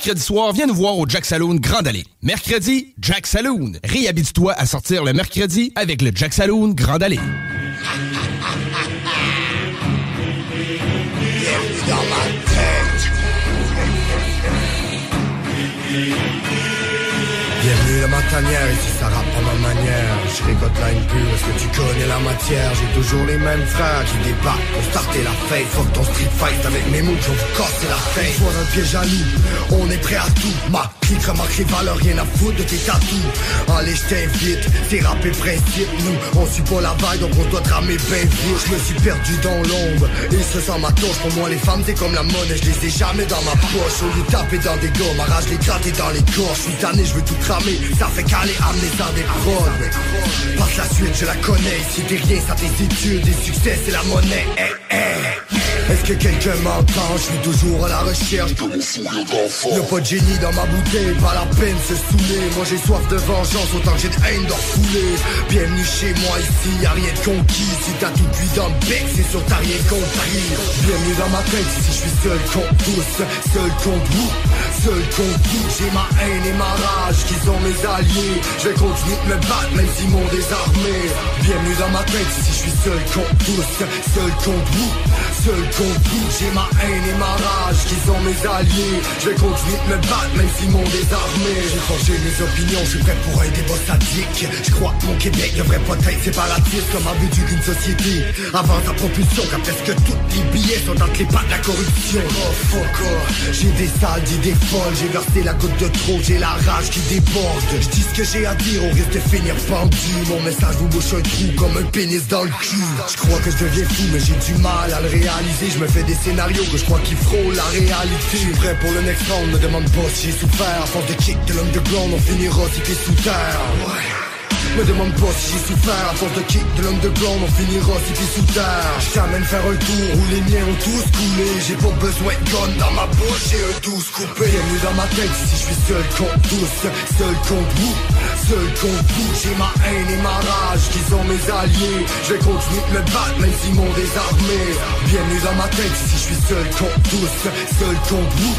Mercredi soir, viens nous voir au Jack Saloon Grand Allée. Mercredi, Jack Saloon. Réhabite-toi à sortir le mercredi avec le Jack Saloon Grand Allée. Bienvenue dans ma ici ça rappe. Je récolte la une pure, est-ce que tu connais la matière? J'ai toujours les mêmes frères qui débattent pour starter la fête. Fuck ton street fight avec mes moves, je vous casser la tête. Sois un piège à loup, on est prêt à tout. Ma clique remarque les valeurs, rien à foutre de tes tatous. Allez, je t'invite, c'est rap et principe. Nous, on suit pas la vague, donc on doit te ramer ben vite. Je me suis perdu dans l'ombre, et ce sent ma touche. Pour moi, les femmes, c'est comme la monnaie, je les ai jamais dans ma poche. Au lieu de taper dans des gars, ma rage les gratter dans les corps. Je suis tanné, je veux tout cramer, ça fait caler, amener dans des prods. Passe la suite, je la connais. Si t'es rien, ça études, des succès, c'est la monnaie. Eh, eh. Est-ce que quelqu'un m'entend? Je suis toujours à la recherche. Y'a pas de génie dans ma bouteille, pas la peine se saouler. Moi j'ai soif de vengeance, autant que j'ai de haine d'en refouler. Bienvenue chez moi ici, y'a rien de conquis. Si t'as tout cuit dans le bec, c'est sûr t'as rien compris. Bienvenue dans ma tête, ici je suis seul contre tous. Seul contre vous, seul contre vous J'ai ma haine et ma rage qui sont mes alliés. Je vais continuer de me battre même si mon désarmé. Bienvenue dans ma tête, ici je suis seul contre tous. Seul contre vous, seul contre J'ai ma haine et ma rage qui sont mes alliés. Je vais continuer de me battre même si mon désarmé. J'ai forgé mes opinions, je suis prêt pour un débat sadique Je crois que mon Québec devrait pas être séparatiste Comme a but d'une société. Avant sa propulsion car presque tous les billets sont entre les pattes de la corruption? Oh fuck j'ai des sales d'idées folles J'ai versé la goutte de trop, j'ai la rage qui déborde. Je dis ce que j'ai à dire, on risque de finir pendu Mon message vous bouche un trou comme un pénis dans le cul. Je crois que je deviens fou mais j'ai du mal à le réaliser Je me fais des scénarios que je crois qu'ils frôlent la réalité. Je suis prêt pour le next round, me demande pas si j'ai souffert. Force de kick de l'homme de blonde, on finira si t'es sous terre me demande pas si j'ai souffert À force de kick de l'homme de blonde On finira si t'es sous terre. Je t'amène faire un tour où les miens ont tous coulé. J'ai pas besoin de gun dans ma bouche J'ai un douce coupé. Bienvenue dans ma tête si je suis seul contre tous. Seul contre vous. Seul contre vous. J'ai ma haine et ma rage qui sont mes alliés. Je vais continuer de me battre même si mon désarmé. Bienvenue dans ma tête si je suis seul contre tous. Seul contre vous.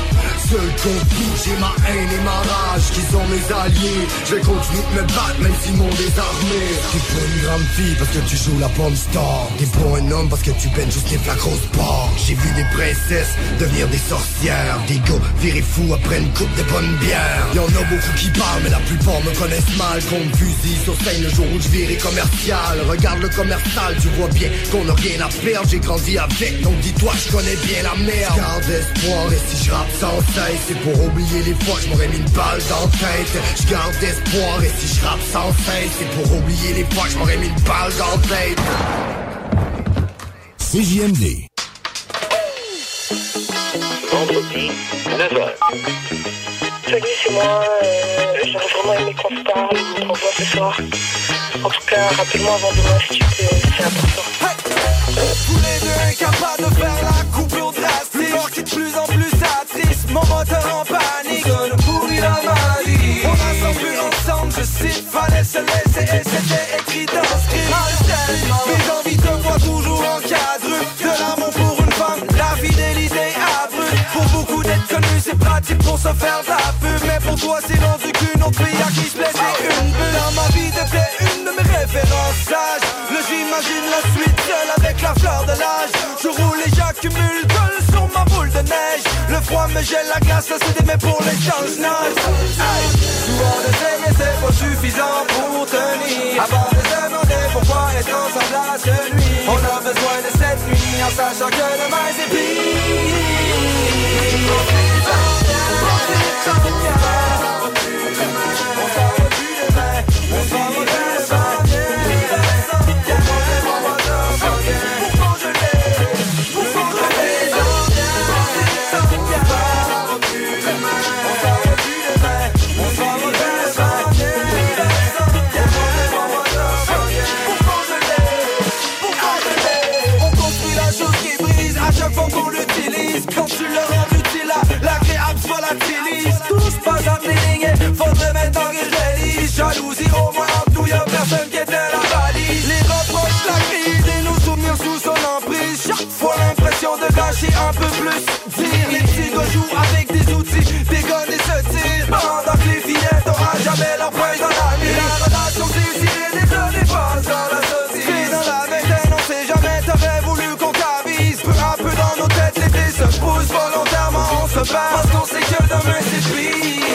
Seul contre vous. J'ai ma haine et ma rage qui sont mes alliés. Je vais continuer de me battre même si T'es pas une grande fille parce que tu joues la bombe star. T'es pas un homme parce que tu peines juste les la grosse barre J'ai vu des princesses devenir des sorcières. Des gars virer fous après une coupe de bonne bière Y'en a beaucoup qui parlent mais la plupart me connaissent mal. Qu'on me fusille sur scène le jour où je virai commercial Regarde le commercial, tu vois bien qu'on a rien à perdre. J'ai grandi avec, donc dis-toi je connais bien la merde. Garde espoir et si je rappe sans cesse C'est pour oublier les fois que je m'aurais mis une balle dans la tête. Je garde espoir et si je rappe sans cesse c'est pour oublier les fois que je m'aurais mis une balle dans la tête. CJMD. Vendredi, 9h. Salut, c'est moi. Euh, J'aurais vraiment aimé qu'on se parle, qu'on se revoie ce soir. En tout cas, rappelle-moi avant demain si tu peux, c'est important. Tous les deux incapables de faire la coupure drastique Mort qui est de plus en plus attriste Mon moteur en panique se laisser et c'était écrit dans le script Mes envies te voient toujours en cadre. De l'amour pour une femme, la fidélité abrupte Pour beaucoup d'être connu, c'est pratique pour se faire de la pub Mais pour toi c'est rendu qu'une autre fille à qui je plaisais une bulle Dans ma vie t'étais une de mes références. Sages. Le j'imagine la suite seule avec la fleur de l'âge. Je roule et j'accumule Le froid me gèle la glace, c'est mais pour les change-nage hey. Souvent d'essayer c'est pas suffisant pour tenir. Avant de demander pourquoi être ensemble à celui On a besoin de cette nuit en sachant que demain c'est pire peux plus dire. Les petits jouent avec des outils Dégonne et se tirent. Pendant que les fillettes n'aura jamais leur place dans la vie La relation difficile et plein dépense dans la société. Dans la vingtaine, on sait jamais T'aurais voulu qu'on t'avise. Peu à peu dans nos têtes les plaies se poussent Volontairement on se bat. Parce qu'on sait que demain c'est pire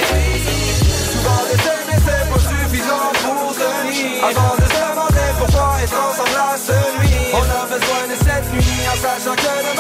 Souvent les thèmes n'étaient pas suffisants pour tenir. Avant de se demander pourquoi être ensemble la nuit. On a besoin de cette nuit en sachant que demain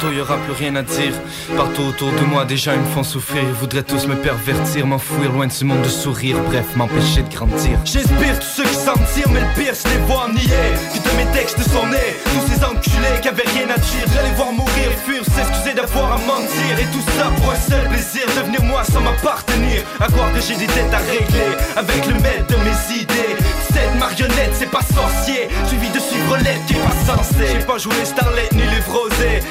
bientôt y aura plus rien à dire. Partout autour de moi, gens ils me font souffrir. Ils voudraient tous me pervertir, m'enfouir loin de ce monde de sourire. Bref, m'empêcher de grandir. J'inspire tous ceux qui s'en tirent, mais le pire, c'est les voir nier. Que de mes textes sont nés. Tous ces enculés qui avaient rien à dire. J'allais voir mourir, fuir, s'excuser d'avoir à mentir. Et tout ça pour un seul plaisir, devenir moi sans m'appartenir. À croire que j'ai des dettes à régler avec le maître de mes idées. Cette marionnette, c'est pas sorcier. Suivi de suivre l'aide qui est pas censé. J'ai pas joué Starlet ni les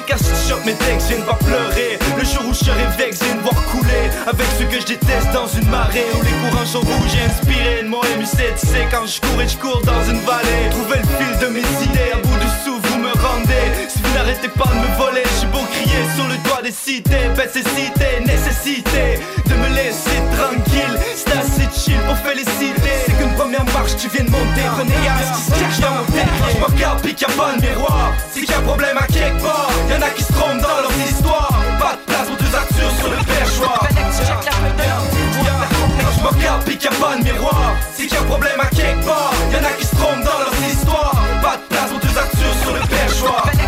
Car si je chope mes textes, je de pas pleurer. Le jour où je serai vex, je de voir couler. Avec ceux que je déteste dans une marée où les courants sont rouges. J'ai inspiré de mon MU7, c'est quand je cours et je cours dans une vallée. Trouver le fil de mes idées, à bout de sous, vous me rendez. Si vous n'arrêtez pas de me voler, je suis beau crier sur le doigt des cités. C'est cité, nécessité de me laisser tranquille. C'est assez chill pour féliciter. C'est qu'une première marche, tu viens de monter. Prenez garde à ce qui se cache dans mon. Je me regarde, pis qu'il a pas de miroir. C'est qu'il y a un problème à quelque part. Y'en a qui se trompent dans leurs histoires. Pas de place pour deux Arthur sur le perchoir. Je me regarde, pis qu'il y a pas de miroir. C'est qu'il y a un problème à quelque part. Y'en a qui se trompent dans leurs histoires. Pas de place pour deux Arthur sur le perchoir.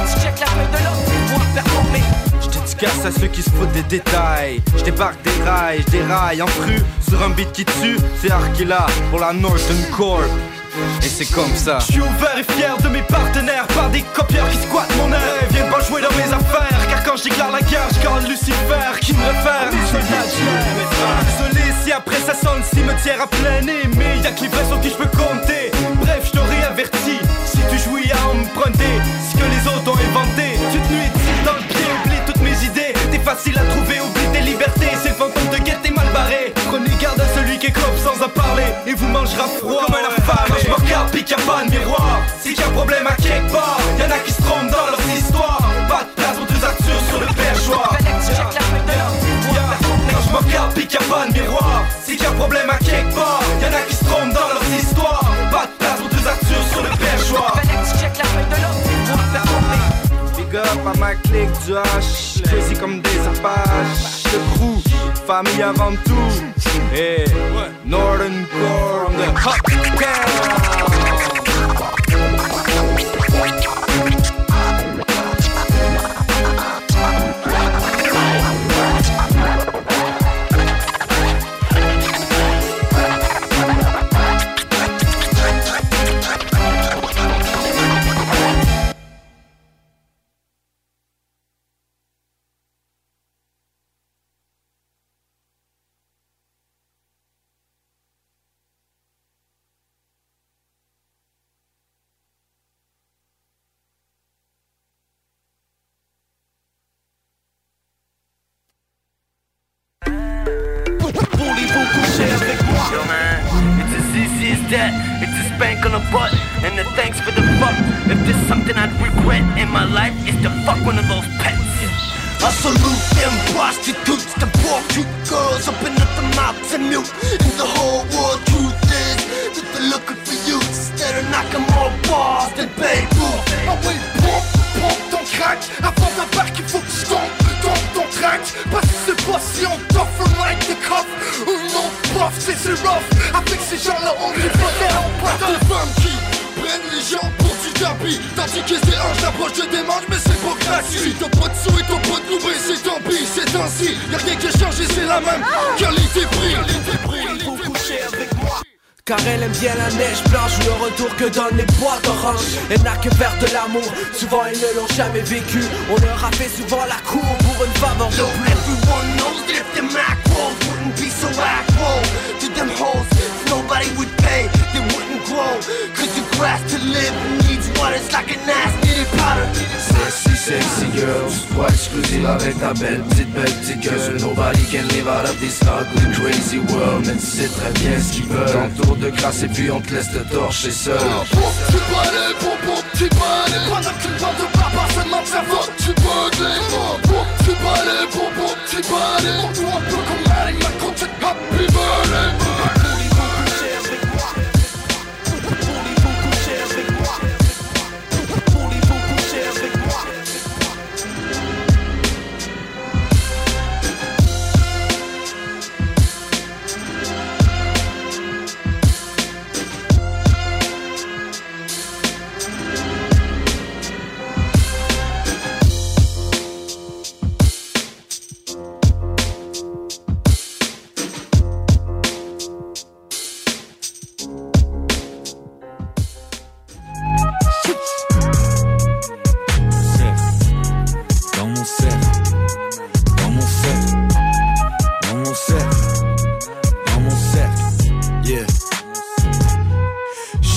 Je dédicace à ceux qui se foutent des détails. Je débarque des rails, je déraille en cru sur un beat qui tue. C'est Arkila pour la Northern Corp. Et c'est comme ça. Je suis ouvert et fier de mes partenaires par des copieurs qui squattent mon air. Viens pas jouer dans mes affaires, car quand je déclare la guerre, je garde Lucifer qui me réfère. Désolé si après ça sent le cimetière à plein pas de miroir. C'est qu'il y a un problème à quelque part. Y'en a qui se trompent dans leurs histoires. Pas de place pour deux Arthur sur le perchoir. Quand je me regarde, pis qu'il y a pas de miroir. C'est qu'il y a un problème à quelque part. Y'en a qui se trompent dans leurs histoires. Pas de place pour deux Arthur sur le perchoir. Big up à ma clique du H Crazy comme des apaches Le crew, famille avant tout Et Northern Core on the hot te torcher seul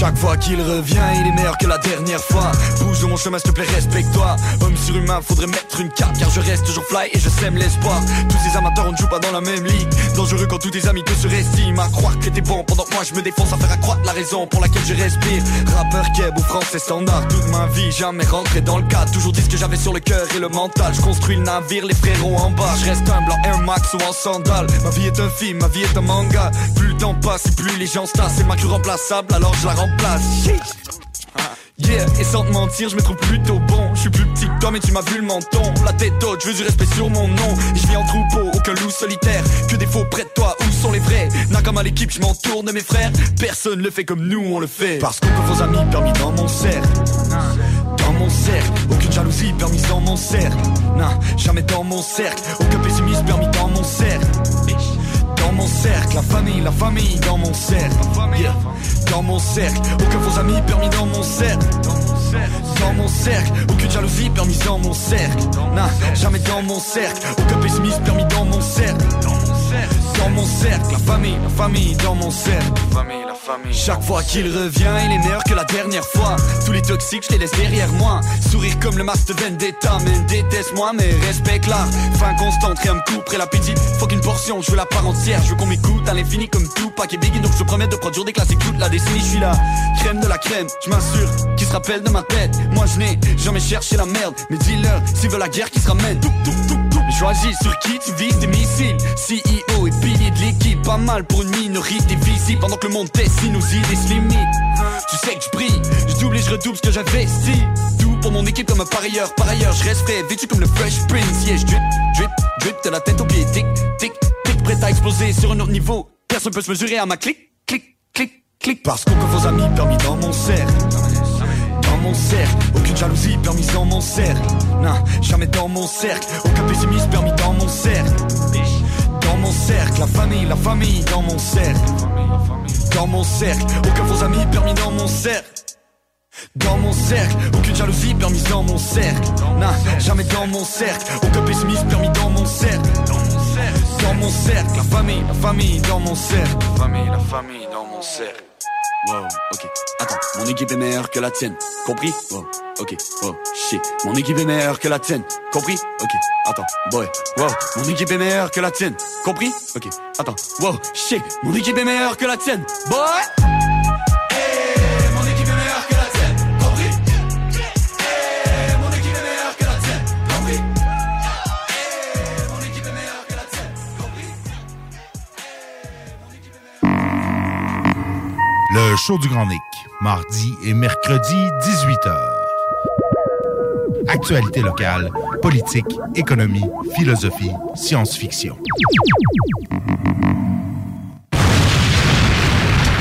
Chaque fois qu'il revient, il est meilleur que la dernière fois. Bouge de mon chemin, s'il te plaît, respecte-toi. Homme surhumain, faudrait mettre une carte, car je reste toujours fly et je sème l'espoir. Tous ces amateurs, on ne joue pas dans la même ligue. Dangereux quand tous tes amis te surestiment. À croire que t'es bon pendant que moi je me défonce à faire accroître la raison pour laquelle je respire. Rappeur keb ou français standard, toute ma vie, jamais rentré dans le cadre. Toujours dit ce que j'avais sur le cœur et le mental. Je construis le navire, les frérots en bas. Je reste humble en Air Max ou en sandales. Ma vie est un film, ma vie est un manga. Plus le temps passe et plus les gens se tassent. C'est ma remplaçable, alors je la remplace. Yeah, et sans te mentir, je me trouve plutôt bon. Je suis plus petit que toi, mais tu m'as vu le menton. La tête haute, je veux du respect sur mon nom. Je vis en troupeau, aucun loup solitaire. Que des faux près de toi, où sont les vrais? Nakama l'équipe, je m'entoure de mes frères. Personne le fait comme nous, on le fait. Parce qu'aucun faux amis permis dans mon cercle. Dans mon cercle, aucune jalousie permise dans mon cercle. Non, jamais dans mon cercle. Aucun pessimisme permis dans mon cercle. Dans mon cercle, la famille, la famille dans mon cercle. Dans mon cercle, aucun faux ami permis dans mon cercle. Dans mon cercle, aucune jalousie permise dans mon cercle. Non, jamais dans mon cercle, aucun pessimisme permis. Dans mon cercle, la famille, la famille dans mon cercle. Chaque fois qu'il revient, il est meilleur que la dernière fois. Tous les toxiques, je les laisse derrière moi. Sourire comme le masque de Vendetta, mais déteste-moi, mais respecte l'art. Fin constante, rien me couperait l'appétit. Faut qu'une portion, je veux la part entière. Je veux qu'on m'écoute à l'infini comme Tupac et Biggie. Donc je promets de produire des classiques toute la décennie. Je suis là, crème de la crème, je m'assure qu'ils se rappellent de ma tête. Moi je n'ai jamais cherché la merde. Mes dealers, s'ils veulent la guerre, qui se ramène. Tout, tout, tout, tout. Choisis sur qui tu vises des missiles. CEO et pilier de l'équipe, pas mal pour une minorité visible. Pendant que le monde dessine nos idées se limitent. Tu sais que je brille, je double et je redouble ce que j'investis. Tout pour mon équipe comme un parieur. Par ailleurs, je reste frais, vêtu comme le Fresh Prince. Yeah, je drip, drip, drip de la tête aux pieds. Tic, tic, tic, prêt à exploser sur un autre niveau. Personne peut se mesurer à ma clic, clic, clic, clic. Parce qu'aucun faux amis permis dans mon cercle. Mon cercle, aucune jalousie permise dans mon cercle. Non, jamais dans mon cercle, aucun pessimisme permis dans mon cercle. Dans mon cercle, la famille, la famille dans mon cercle. Dans mon cercle, aucun faux amis permis dans mon cercle. Dans mon cercle, aucune jalousie permise dans mon cercle. Non, jamais dans mon cercle, aucun pessimisme permis dans mon cercle. Dans mon cercle, la famille, la famille dans mon cercle. La famille, la famille dans mon cercle. Wow, ok. Attends, mon équipe est meilleure que la tienne. Compris? Wow, ok. Wow, shit. Mon équipe est meilleure que la tienne. Compris? Ok. Attends, boy. Wow, mon équipe est meilleure que la tienne. Compris? Ok. Attends, wow, shit. Mon équipe est meilleure que la tienne. Boy! Le show du Grand Nick, mardi et mercredi, 18h. Actualité locale, politique, économie, philosophie, science-fiction.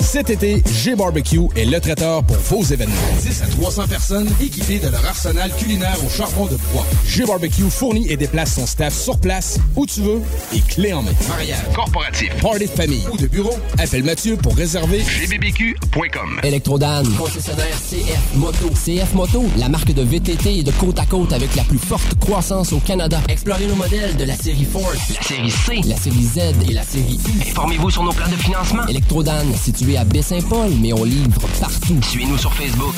Cet été, G-Barbecue est le traiteur pour vos événements. 10 à 300 personnes équipées de leur arsenal culinaire au charbon de bois. G-Barbecue fournit et déplace son staff sur place, où tu veux, et clé en main. Mariage, corporatif, party de famille ou de bureau, appelle Mathieu pour réserver gbbq.com. Electrodan, concessionnaire CF Moto. CF Moto, la marque de VTT et de côte à côte avec la plus forte croissance au Canada. Explorez nos modèles de la série Force, la série C, la série Z et la série U. Informez-vous sur nos plans de financement. Electrodan, situé à Baie-Saint-Paul, mais on livre partout. Suivez-nous sur Facebook.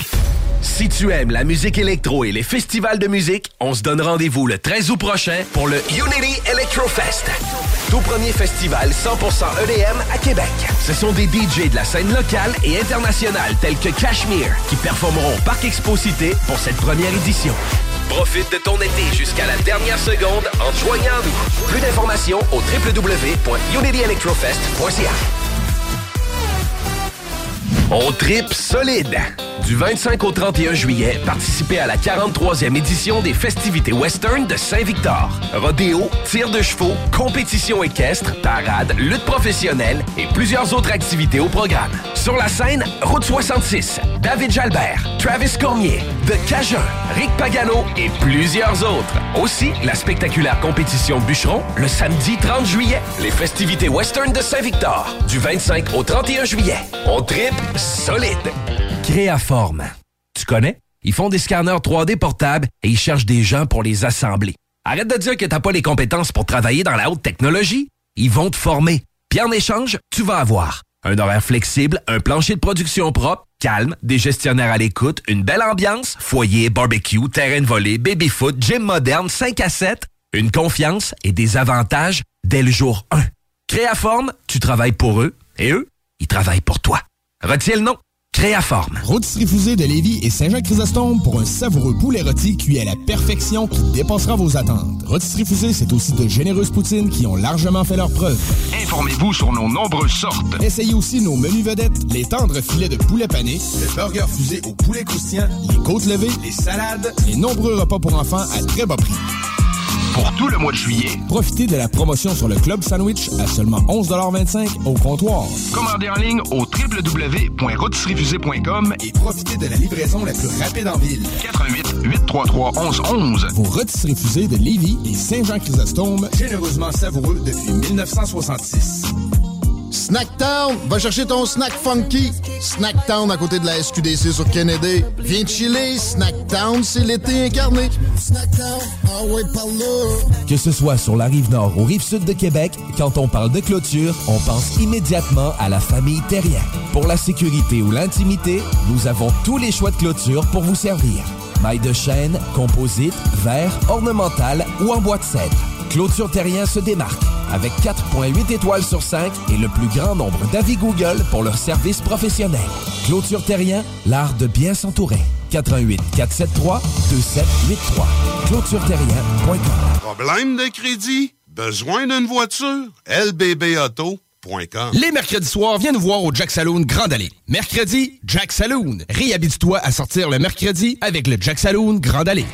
Si tu aimes la musique électro et les festivals de musique, on se donne rendez-vous le 13 août prochain pour le Unity Electrofest. Tout premier festival 100% EDM à Québec. Ce sont des DJ de la scène locale et internationale tels que Cashmere qui performeront au Parc Exposité pour cette première édition. Profite de ton été jusqu'à la dernière seconde en joignant nous. Plus d'informations au www.unityelectrofest.ca. On trip solide. Du 25 au 31 juillet, participez à la 43e édition des festivités western de Saint-Victor. Rodéo, tir de chevaux, compétition équestre, parade, lutte professionnelle et plusieurs autres activités au programme. Sur la scène, Route 66, David Jalbert, Travis Cormier, The Cajun, Rick Pagano et plusieurs autres. Aussi, la spectaculaire compétition bûcheron le samedi 30 juillet. Les festivités western de Saint-Victor, du 25 au 31 juillet. On trip solide. Créaforme. Tu connais? Ils font des scanners 3D portables et ils cherchent des gens pour les assembler. Arrête de dire que t'as pas les compétences pour travailler dans la haute technologie. Ils vont te former. Puis en échange, tu vas avoir un horaire flexible, un plancher de production propre, calme, des gestionnaires à l'écoute, une belle ambiance, foyer, barbecue, terrain de volée, baby-foot, gym moderne, 5 à 7, une confiance et des avantages dès le jour 1. Créaforme, tu travailles pour eux et eux, ils travaillent pour toi. Retiens le nom. Créaforme. Rôtisserie Fusée de Lévis et Saint-Jean-Chrysostome pour un savoureux poulet rôti cuit à la perfection qui dépassera vos attentes. Rôtisserie Fusée, c'est aussi de généreuses poutines qui ont largement fait leur preuve. Informez-vous sur nos nombreuses sortes. Essayez aussi nos menus vedettes, les tendres filets de poulet pané, le burger fusé au poulet croustillant, les côtes levées, les salades, les nombreux repas pour enfants à très bas prix. Pour tout le mois de juillet, Profitez de la promotion sur le Club Sandwich à seulement 11,25 au comptoir. commandez en ligne au www.rotisseriefusée.com Et profitez de la livraison la plus rapide en ville. 88 833 1111. Vos rôtisseries fusées de Lévis et Saint-Jean-Chrysostome, généreusement savoureux depuis 1966. Snacktown, va chercher ton snack funky. Snacktown à côté de la SQDC sur Kennedy. Viens chiller, Snacktown, c'est l'été incarné. Snacktown, ah ouais, par là. Que ce soit sur la rive nord ou rive sud de Québec, quand on parle de clôture, on pense immédiatement à la famille Terrien. Pour la sécurité ou l'intimité, nous avons tous les choix de clôture pour vous servir. Maille de chêne, composite, verre, ornemental ou en bois de cèdre. Clôture Terrien se démarque avec 4.8 étoiles sur 5 et le plus grand nombre d'avis Google pour leur service professionnel. Clôture Terrien, l'art de bien s'entourer. 88 473 2783. ClôtureTerrien.com. Problème de crédit? Besoin d'une voiture? lbbauto.com Les mercredis soirs, viens nous voir au Jack Saloon Grande Allée. Mercredi, Jack Saloon. Réhabite-toi à sortir le mercredi avec le Jack Saloon Grande Allée.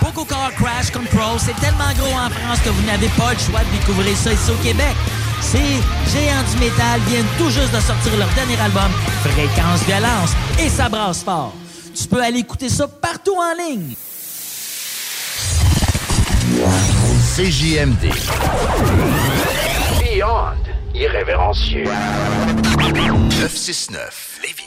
Poco Car Crash Control, c'est tellement gros en France que vous n'avez pas le choix de découvrir ça ici au Québec. Ces géants du métal viennent tout juste de sortir leur dernier album, Fréquence Violence, et ça brasse fort. Tu peux aller écouter ça partout en ligne. CJMD. Beyond irrévérencieux. 969 Lévis.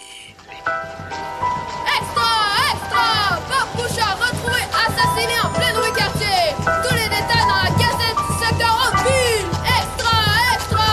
Extra! Extra! Bob Bouchard retrouvé assassiné en plein rue quartier! Tous les détails dans la gazette du secteur Rockville! Extra! Extra!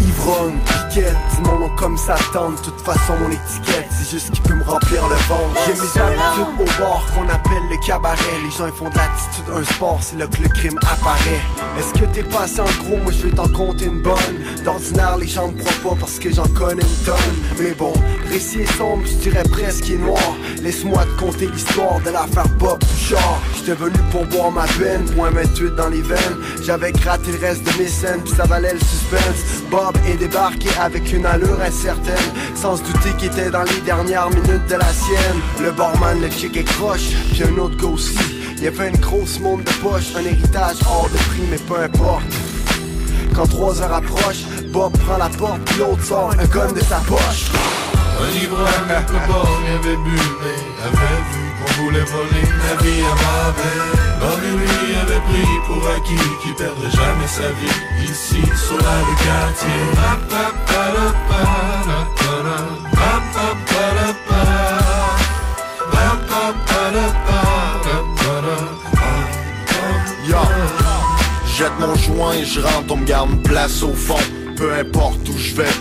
Ivrogne, piquette, dis mon nom comme ça tente. De toute façon, mon étiquette, juste qui peut me remplir le ventre. J'ai mes habitudes au bord qu'on appelle le cabaret. Les gens ils font de l'attitude un sport, c'est là que le crime apparaît. Est-ce que t'es passé en gros? Moi je vais t'en compter une bonne. D'ordinaire, les gens me croient pas parce que j'en connais une tonne. Mais bon, récit est sombre, je dirais presque est noir. Laisse-moi te conter l'histoire de l'affaire Bob Bouchard. J'étais venu pour boire ma peine, point 28 dans les veines. J'avais gratté le reste de mes scènes, puis ça valait le suspense. Bob est débarqué avec une allure incertaine, sans se douter qu'il était dans les dernières minutes de la sienne. Le barman, le chick est croche, puis un autre gars aussi. Il y avait une grosse montre de poche, un héritage hors de prix, mais peu importe. Quand trois heures approchent, Bob prend la porte, puis l'autre sort un gun de sa poche. Un ivrogne avait bu, mais avait vu voulait voler la vie à Marvel. Bob et lui avait pris pour acquis qu'il perdrait jamais sa vie ici sur la rue Cartier. Yo, jette mon joint et je rentre, on me garde une place au fond. Peu importe où je vais,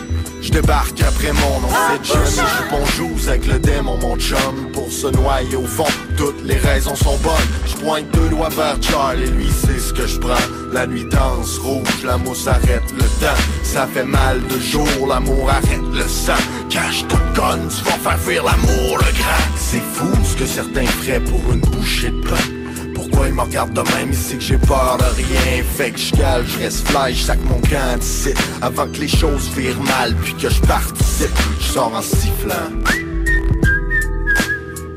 débarque après mon nom. C'est Johnny, je bonjour avec le démon, mon chum. Pour se noyer au fond, toutes les raisons sont bonnes. Je pointe deux doigts vers Charlie, lui c'est ce que je prends. La nuit danse rouge, l'amour s'arrête le temps. Ça fait mal de jour, l'amour arrête le sang. Cache ton gun, tu vas faire fuir l'amour, le grand. C'est fou ce que certains feraient pour une bouchée de pain. Pourquoi il me de même, il sait que j'ai peur de rien. Fait que je cale, je reste fly, je sac mon camp d'ici. Avant que les choses virent mal, puis que je participe Je sors en sifflant.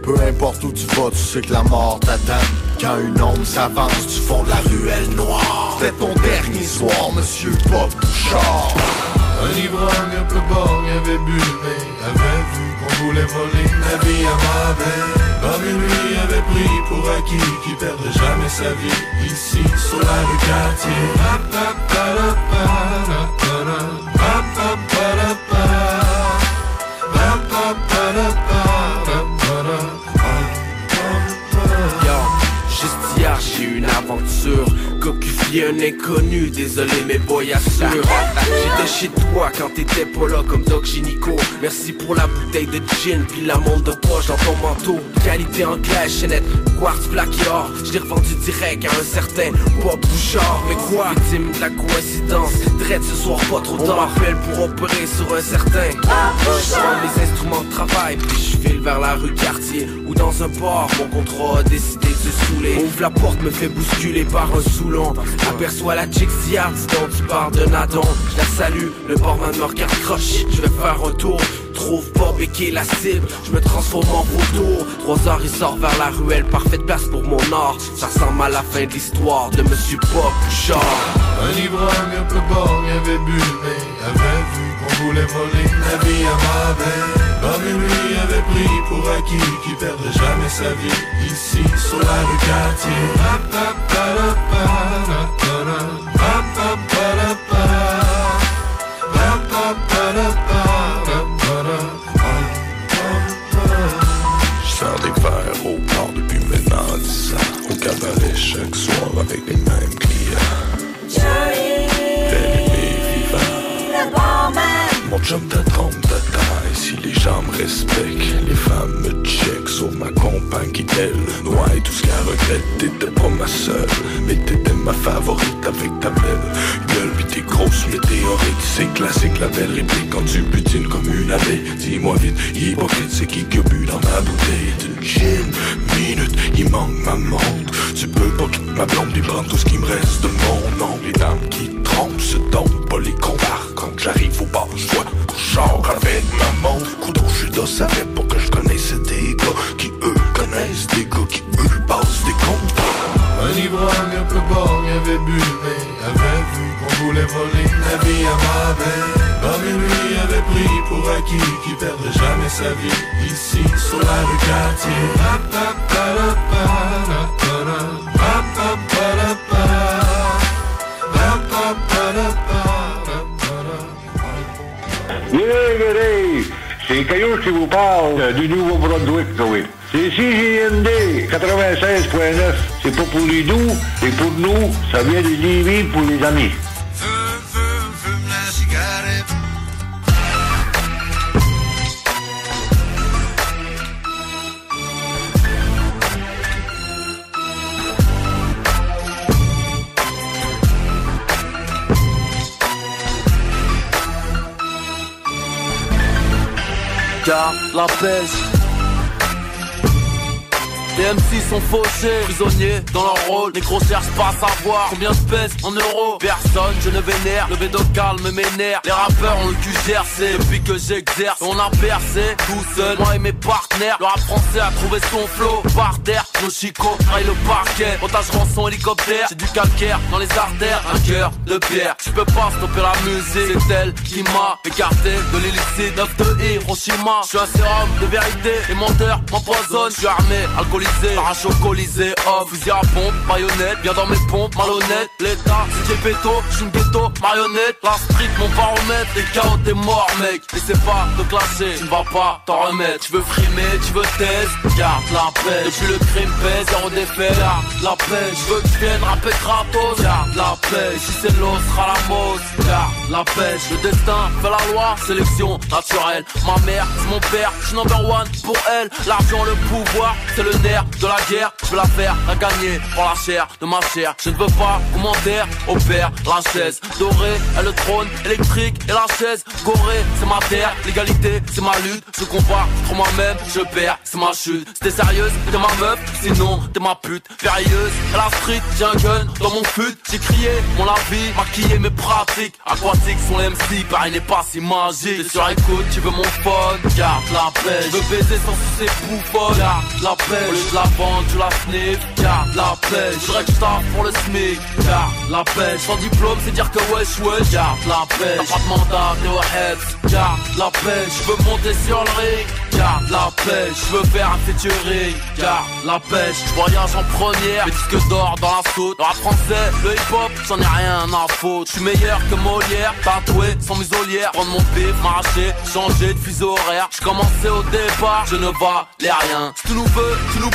Peu importe où tu vas, tu sais que la mort t'attend. Quand une ombre s'avance du fond de la ruelle noire. C'était ton dernier soir, monsieur Bob Bouchard. Un ivrogne un peu borgne avait bu, mais avait vu voulait voler la vie à. Bob et lui avait pris pour acquis qu'il perdrait jamais sa vie ici sur la rue Cartier. Yo, juste hier j'ai eu une aventure Cocufié un inconnu, désolé mais boy assure J'étais chez toi quand t'étais pas là comme Doc Gynico Merci pour la bouteille de gin puis la montre de poche dans ton manteau. Qualité anglaise, chaînette, quartz, et or Je l'ai revendu direct à un certain Bob Bouchard. Mais quoi, victime de la coïncidence? Dread ce soir pas trop tard. On m'appelle pour opérer sur un certain Je prends mes instruments de travail puis je file vers la rue Cartier Ou dans un bar, mon contrat a décidé de se saouler. Ouvre la porte, me fait bousculer par un soulon. Aperçois la chick Yard dont tu parles de Nadon. Je la salue, le barman me regarde croche Je vais faire un tour. Trouve Bob et qui la cible. Je me transforme en vautour Trois heures il sort vers la ruelle. Parfaite place pour mon art. Ça ressemble à la fin de l'histoire de Monsieur Bob Bouchard Un ivrogne un peu borgne avait bu, mais avait vu qu'on voulait voler la vie à et lui avait pris pour acquis qu'il perdrait jamais sa vie ici sur la rue Cartier. Cabaret chaque soir avec les mêmes clients. Belle et vivant Mon chum te gens respectent Les femmes me check Sauf ma compagne qui elle Ouais tout ce qu'elle regrette T'étais pas ma seule. Mais t'étais ma favorite avec ta belle gueule. Pis tes grosses météorites C'est classique la belle réplique. Quand tu butines comme une abeille Dis-moi vite, hypocrite c'est qui que bu dans ma bouteille? D'une gin, minute, il manque ma montre. Tu peux pas quitter ma blonde Puis prendre tout ce qui me reste de mon nom. Les dames qui trompent se tombent Les Quand j'arrive au bar, je vois genre avec ma montre. Coudon Judas savait pas que je connaissais des gars Qui eux connaissent des gars Qui eux passent des comptes Un ivrogne un peu borgne avait bu Mais avait vu qu'on voulait voler la vie à Marvel Bob et lui avait pris pour acquis Qu'il perdrait jamais sa vie. Ici sur la rue Cartier Yeah, c'est Caillou qui vous parle du Nouveau-Brunswick, oui. C'est CJND 96.9. C'est pas pour les doux, c'est pour nous. Ça vient de Lévis pour les amis. La pêche. Les MC sont fauchés, prisonniers dans leur rôle. Les gros cherchent pas à savoir combien je pèse en euros. Personne, je ne vénère, le bédo calme m'énerve. Les rappeurs ont le cul gercé depuis que j'exerce. On a percé tout seul, moi et mes partenaires. Le rap français a trouvé son flow par terre. Nos chicots trahissent le parquet. Otage rançon hélicoptère, c'est du calcaire dans les artères. Un cœur de pierre, je peux pas stopper la musique. C'est elle qui m'a écarté de l'illicite. 9 de Hiroshima, je suis un sérum de vérité. Les menteurs m'empoisonnent, je suis armé, alcoolisé. Parachute colisé, off, fusil à pompe, marionnette, bien dans mes pompes, malhonnête. L'état, c'est péto, je suis une ghetto, marionnette. La street, mon baromètre, les chaos, t'es mort, mec. Essaie pas de clasher, tu ne vas pas t'en remettre. Tu veux frimer, tu veux test, garde la paix. Depuis le crime pèse, zéro défait, garde la paix. Je veux que tu viennes rapper gratos, garde la paix. Si c'est l'eau, sera la mose, garde la pêche. Le destin fait la loi, sélection naturelle. Ma mère, c'est mon père, je number one pour elle. L'argent, le pouvoir, c'est le nerf de la guerre, je veux la faire, la gagner pour la chair de ma chair. Je ne veux pas commentaire, opère la chaise dorée, et le trône électrique et la chaise gorée. C'est ma terre, l'égalité, c'est ma lutte. Je combat contre moi-même, je perds, c'est ma chute. C'était sérieuse, t'es ma meuf, sinon t'es ma pute. Périlleuse, à la street, j'ai un gun dans mon fut. J'ai crié mon la vie, maquillé mes pratiques. Aquatiques sont les MC, pareil n'est pas si magique. T'es sur écoute, tu veux mon phone, garde la paix. Je veux baiser sans sucer bouffonne, garde la paix la vente, tu la sniff, garde la pêche. Je que je pour le SMIC, garde la pêche. Sans diplôme, c'est dire que wesh wesh, garde la pêche. T'as pas de mandat, t'es au garde la pêche. Je veux monter sur le ring, garde la pêche. Je veux faire un featuring, garde la pêche. Je voyage en première, mes disques d'or dans la saute. Le rap français, le hip hop, j'en ai rien à foutre. Je suis meilleur que Molière, tatoué sans musolière. Prendre mon bif, m'arracher, changer de fuseau horaire. Je commençais au départ, je ne valais rien. Si tu nous veux, tu nous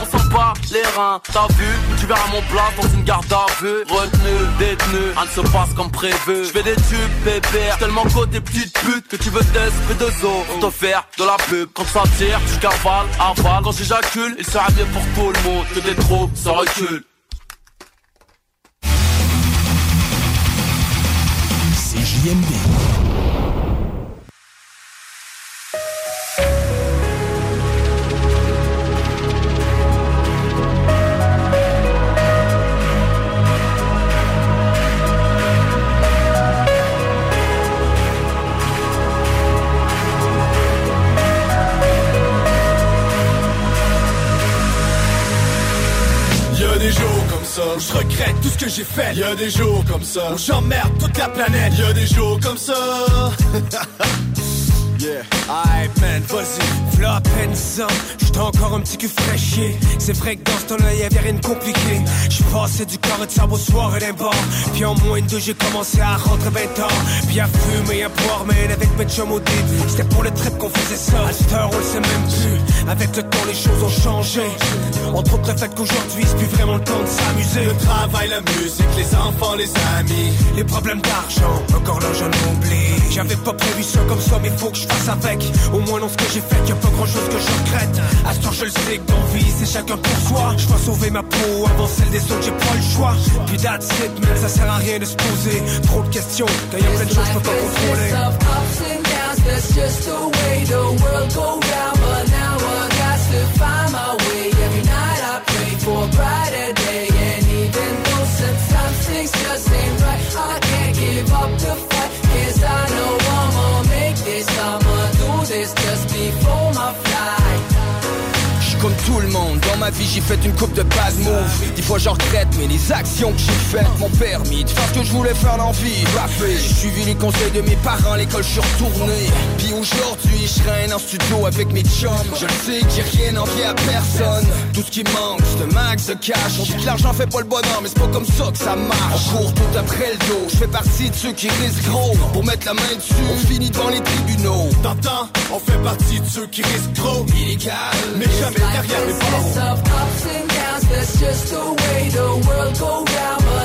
on sent pas les reins. T'as vu, tu verras mon plat dans une garde à vue. Retenu, détenu, rien ne se passe comme prévu. Je fais des tubes, pépère, tellement côté petite pute que tu veux des de zo pour te faire de la pub. Quand ça tire, tu cavales, avale. Quand j'éjacule, il sera mieux pour tout le monde que des trop, ça recule. C'est où je regrette tout ce que j'ai fait. Y a des jours comme ça où j'emmerde toute la planète. Y a des jours comme ça. <laughs> Yeah, aïe man, vas-y, v'là à peine ça J'étais encore un petit cul fraîchier C'est vrai que dans ce temps-là y'avait rien de compliqué. Passé du carré de sable au soir et d'un bar Puis en moins de deux j'ai commencé à rentrer ben tard. Puis à fumer, à boire, mais avec mes chums au C'était pour le trip qu'on faisait ça. À cette heure on le sait même plus. Avec le temps les choses ont changé. Entre autres le fait qu'aujourd'hui c'est plus vraiment le temps de s'amuser. Le travail, la musique, les enfants, les amis. Les problèmes d'argent, encore là j'en oublie. J'avais pas prévu ça comme ça mais faut que je avec. Au moins dans ce que j'ai fait y'a pas grand chose que je regrette. À ce temps je le sais que dans vie c'est chacun pour soi. Je dois sauver ma peau avant celle des autres j'ai pas le choix. Puis that's it man ça sert à rien de se poser. Trop de questions quand plein de choses peux pas contrôler. Every night I pray for a tout le monde, ma vie j'ai fait une coupe de bad moves Des fois j'en regrette mais les actions que j'ai faites m'ont permis de faire ce que je voulais faire dans vie Rapper, j'ai suivi les conseils de mes parents, l'école je suis retourné. Puis aujourd'hui je traîne en studio avec mes chums. Je sais que j'ai rien envie à personne. Tout ce qui manque c'est un max de cash. On dit que l'argent fait pas le bonheur mais c'est pas comme ça que ça marche. On court tout après le dos, je fais partie de ceux qui risquent gros Pour mettre la main dessus, on finit devant les tribunaux. T'entends, on fait partie de ceux qui risquent trop Illégal, mais jamais derrière les barreaux of ups and downs, that's just the way the world go round.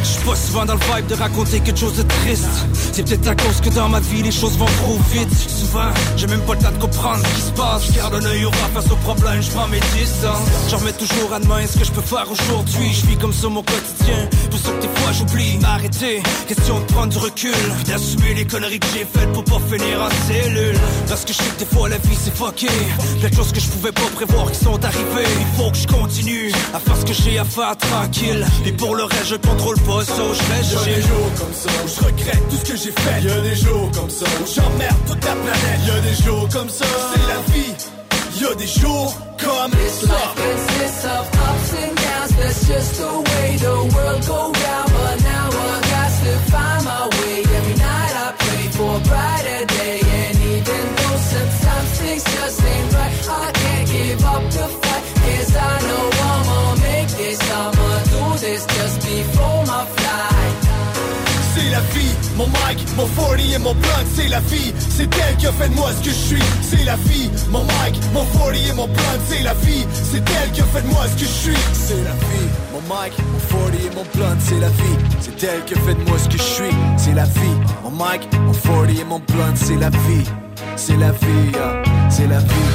Que je pas souvent dans le vibe de raconter quelque chose de triste. C'est peut-être à cause que dans ma vie les choses vont trop vite. Souvent, j'ai même pas le temps de comprendre ce qui se passe. Garde un œil au face aux problèmes, je prends mes distances. J'en remets toujours à demain ce que je peux faire aujourd'hui. Je vis comme ça mon quotidien. Pour ça que des fois j'oublie. Arrêter, question de prendre du recul. D'assumer les conneries que j'ai faites pour pas finir en cellule. Parce que je que des fois la vie c'est fucké. Plein de choses que je pouvais pas prévoir qui sont arrivées. Il faut que je continue à faire ce que j'ai à faire tranquille. Et pour le reste, je contrôle pas ça, je Y'a des jours comme ça où je regrette tout ce que j'ai fait. Y'a des jours comme ça où j'emmerde toute la planète. Y'a des jours comme ça, c'est la vie. Y'a des jours comme This ça. life consists of ups and downs. That's just the way the world go round. But now mon mic, mon 40 et mon blunt, c'est la vie. C'est elle qui a fait de moi ce que je suis. C'est la vie, mon mic, mon 40 et mon blunt, c'est la vie. C'est elle qui a fait de moi ce que je suis. C'est la vie, mon mic, mon 40 et mon blunt, c'est la vie. C'est elle qui a fait de moi ce que je suis. C'est la vie, mon mic, mon 40 et mon blunt, c'est la vie. C'est la vie, ah, c'est la vie.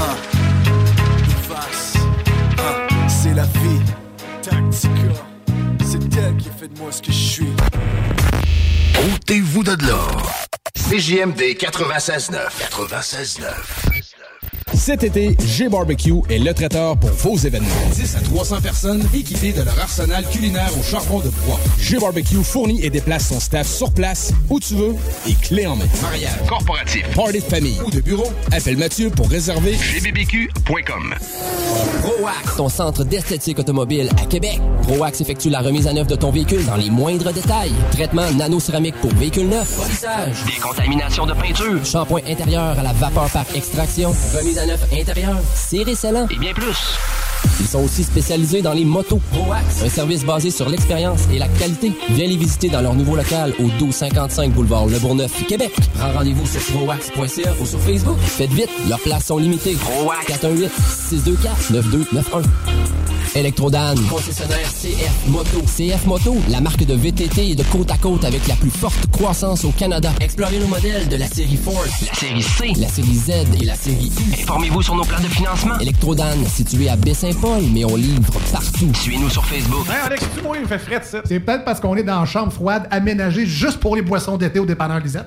Ah, ah, c'est la vie. Tactica, c'est elle qui a fait de moi ce que je suis. Ôtez-vous de là. CJMD 96.9. 96.9. Cet été, G-Barbecue est le traiteur pour vos événements. 10 à 300 personnes équipées de leur arsenal culinaire au charbon de bois. G-Barbecue fournit et déplace son staff sur place, où tu veux, et clé en main. Mariage, corporatif, party de famille ou de bureau, appelle Mathieu pour réserver gbbq.com. ProAx, ton centre d'esthétique automobile à Québec. ProAx effectue la remise à neuf de ton véhicule dans les moindres détails. Traitement nano-céramique pour véhicule neuf. Polissage. Décontamination de peinture. Shampoing intérieur à la vapeur par extraction. Remise à neuf intérieur. Serré scellant. Et bien plus. Ils sont aussi spécialisés dans les motos. ProAx, un service basé sur l'expérience et la qualité. Viens les visiter dans leur nouveau local au 1255 boulevard Le Bourgneuf, Québec. Prends rendez-vous sur proax.ca ou sur Facebook. Faites vite, leurs places sont limitées. ProAx 418 624 9291. Electrodan, concessionnaire CF Moto. CF Moto, la marque de VTT et de côte à côte avec la plus forte croissance au Canada. Explorez nos modèles de la série Force, La série C. la série Z et la série U. Informez-vous sur nos plans de financement. Electrodan, situé à Baie-Saint-Paul, mais on livre partout. Suivez-nous sur Facebook. Hey Alex, tu moi, il fait frais ça. C'est peut-être parce qu'on est dans une chambre froide aménagée juste pour les boissons d'été au dépanneur Lisette.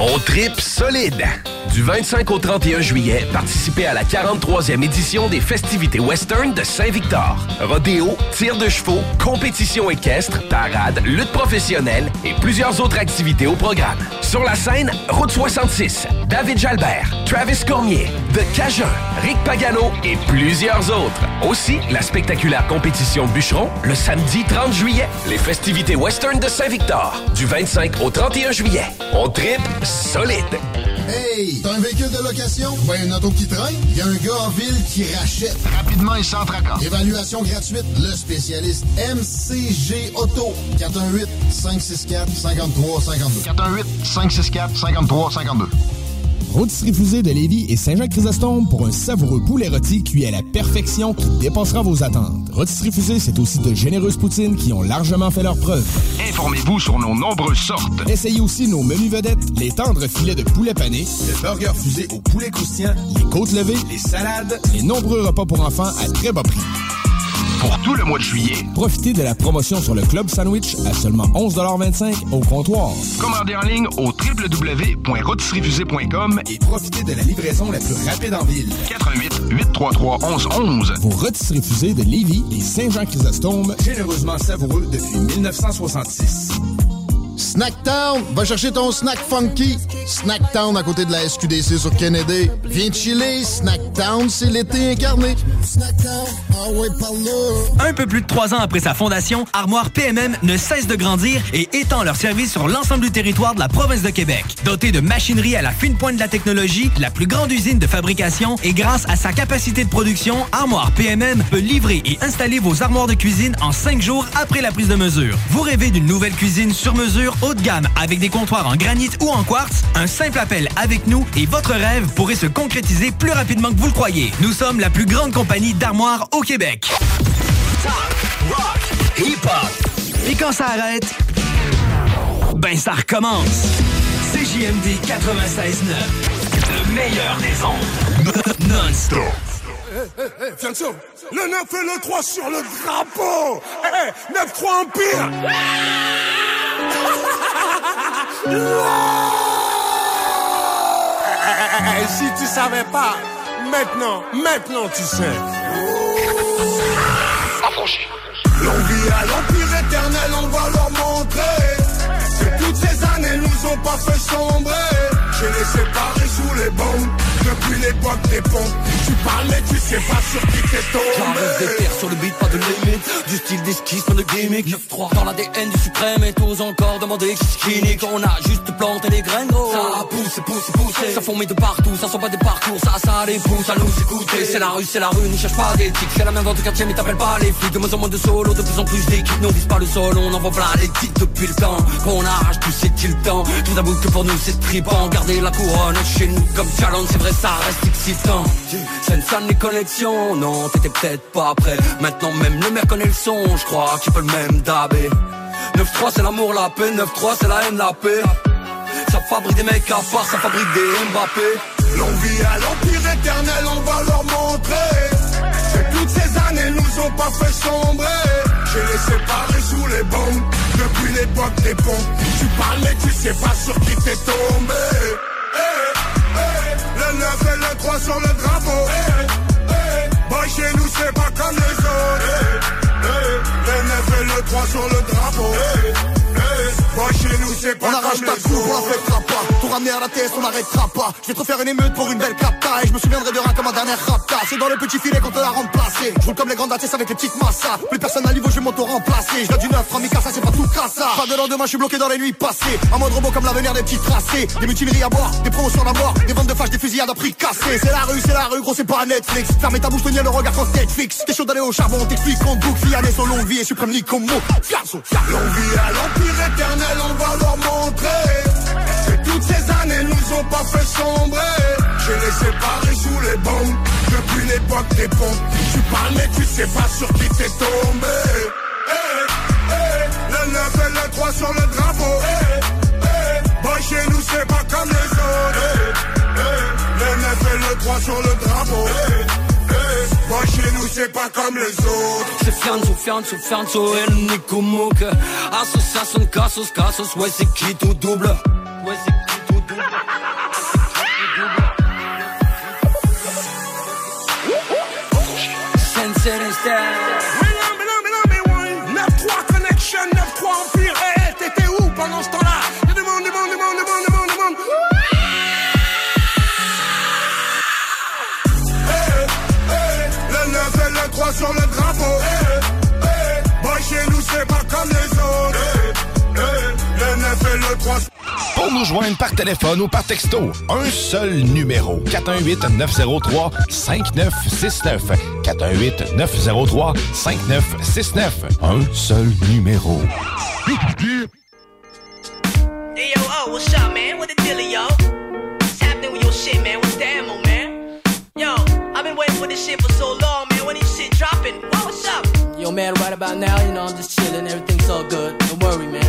On tripe solide. Du 25 au 31 juillet, participez à la 43e édition des festivités western de Saint-Victor. Rodéo, tir de chevaux, compétition équestre, parade, lutte professionnelle et plusieurs autres activités au programme. Sur la scène, Route 66, David Jalbert, Travis Cormier, The Cajun, Rick Pagano et plusieurs autres. Aussi, la spectaculaire compétition bûcheron le samedi 30 juillet. Les festivités western de Saint-Victor, du 25 au 31 juillet. On tripe solide. Hey, t'as un véhicule de location? Ben, une auto qui traîne? Il y a un gars en ville qui rachète. Rapidement et sans tracas. Évaluation gratuite. Le spécialiste MCG Auto. 418-564-5352. 418-564-5352. Rôtisserie Fusée de Lévis et Saint-Jacques-Chrysostome pour un savoureux poulet rôti cuit à la perfection qui dépassera vos attentes. Rôtisserie Fusée, c'est aussi de généreuses poutines qui ont largement fait leur preuve. Informez-vous sur nos nombreuses sortes. Essayez aussi nos menus vedettes, les tendres filets de poulet pané, le burger fusé au poulet croustillant, les côtes levées, les salades, les nombreux repas pour enfants à très bas prix. Pour tout le mois de juillet, Profitez de la promotion sur le Club Sandwich à seulement 11,25 au comptoir. commandez en ligne au www.rotisseriefusée.com Et profitez de la livraison la plus rapide en ville. 88 833 1111. Vos rôtisseries fusées de Lévis et Saint-Jean-Chrysostome, généreusement savoureux depuis 1966. Snacktown, va chercher ton snack funky. Snacktown à côté de la SQDC sur Kennedy. Viens chiller, Snacktown, c'est l'été incarné. Ah Un peu plus de trois ans après sa fondation, Armoire PMM ne cesse de grandir et étend leur service sur l'ensemble du territoire de la province de Québec. Dotée de machinerie à la fine pointe de la technologie, la plus grande usine de fabrication et grâce à sa capacité de production, Armoire PMM peut livrer et installer vos armoires de cuisine en cinq jours après la prise de mesure. Vous rêvez d'une nouvelle cuisine sur mesure? Haut de gamme avec des comptoirs en granit ou en quartz? Un simple appel avec nous et votre rêve pourrait se concrétiser plus rapidement que vous le croyez. Nous sommes la plus grande compagnie d'armoires au Québec. Rock, hip-hop. Et quand ça arrête, ben ça recommence. CJMD 96.9. Le meilleur des ondes. Non-stop. Hé, hé, Fianso, le 9 et le 3 sur le drapeau hé, 9-3 Empire Si tu savais pas, maintenant, maintenant tu sais. L'envie à l'empire éternel, on va leur montrer Que toutes ces années nous ont pas fait sombrer. J'ai les séparés sous les bombes Depuis l'époque des pompes. Tu parles mais tu sais pas sur qui t'es tombé. J'arrive des terres sur le beat, pas de limite. Du style d'esquisse, pas de gimmick 9-3 dans l'ADN du suprême Et tous encore demander qui c'est clinique On a juste planté les graines gros. Ça pousse, pousse, pousse Ça fourmille de partout, ça sent pas des parcours. Ça, ça les pousse à nous écouter. C'est la rue, c'est la rue, n'y cherche pas d'éthique. C'est la même vente au quartier mais t'appelles pas les flics. De moins en moins de solo, de plus en plus d'équipes Nous vise pas le sol, on envoie plein les titres depuis le temps Qu'on arrache tout c'est-il temps Tout d'abord que pour nous c'est tripant Garder la couronne chez nous comme challenge C'est vrai ça reste excitant. C'est ça les connexions Non t'étais peut-être pas prêt. Maintenant même le maire connaît le son. Je crois qu'il peut le même dabé. 9-3 c'est l'amour, la paix. 9-3 c'est la haine, la paix. Ça fabrique des mecs à part, ça fabrique des Mbappé. L'envie à l'empire éternel, on va leur montrer. Que toutes ces années nous ont pas fait sombrer. J'ai les séparés sous les bombes. Depuis l'époque des pompes. Tu parles mais tu sais pas sur qui t'es tombé. Eh, 9 et le 3 sur le drapeau. Boy chez nous c'est pas comme les autres. Le 9 et le 3 sur le drapeau Boy chez nous c'est pas On arrache ta coupe, on la fêtera pas. Tout ramener à la tête, on n'arrêtera pas. Je vais te refaire une émeute pour une belle capta. Et je me souviendrai de rien comme un dernier rapta. C'est dans le petit filet qu'on te l'a remplacé. Je roule comme les grandes ATS avec les petites massas. Plus personne à niveau, je vais m'auto-remplacer. Je viens du neuf, Ramikasa, c'est pas tout cassa Pas de lendemain, je suis bloqué dans les nuits passées. En mode robot comme l'avenir des petits tracés. Des mutineries à boire, des promotions à mort. Des ventes de fâches, des fusillades à prix cassés C'est la rue, c'est la rue, gros c'est pas Netflix. Fermez ta bouche, tenir le regard quand Netflix. T'es chaud d'aller au charbon, t'explique qu'on boucle. Son longue vie et suprême mot Fianso, L'envie à l'empire éternel, on va leur montrer. Que toutes ces années nous ont pas fait sombrer. J'ai les séparés sous les bombes. Depuis l'époque des pompes Tu parles mais tu sais pas sur qui t'es tombé. Eh, eh, Le 9 et le 3 sur le drapeau. Eh, eh, Boy chez nous c'est pas c'est pas comme les autres. C'est Fianzo, Fianzo, Fianzo et le Nico Mouk Association Cassos, Cassos, ouais c'est qui tout double Ouais c'est qui tout double Sensei nous joindre par téléphone ou par texto, un seul numéro. 418-903-5969. 418-903-5969. Un seul numéro. Hey yo, oh, what's up, man? What the deal, yo? What's happening with your shit, man? What's the ammo, man? Yo, I've been waiting for this shit for so long, man. When this shit dropping? Whoa, what's up? Yo, man, right about now, you know, I'm just chilling. Everything's all good. Don't worry, man.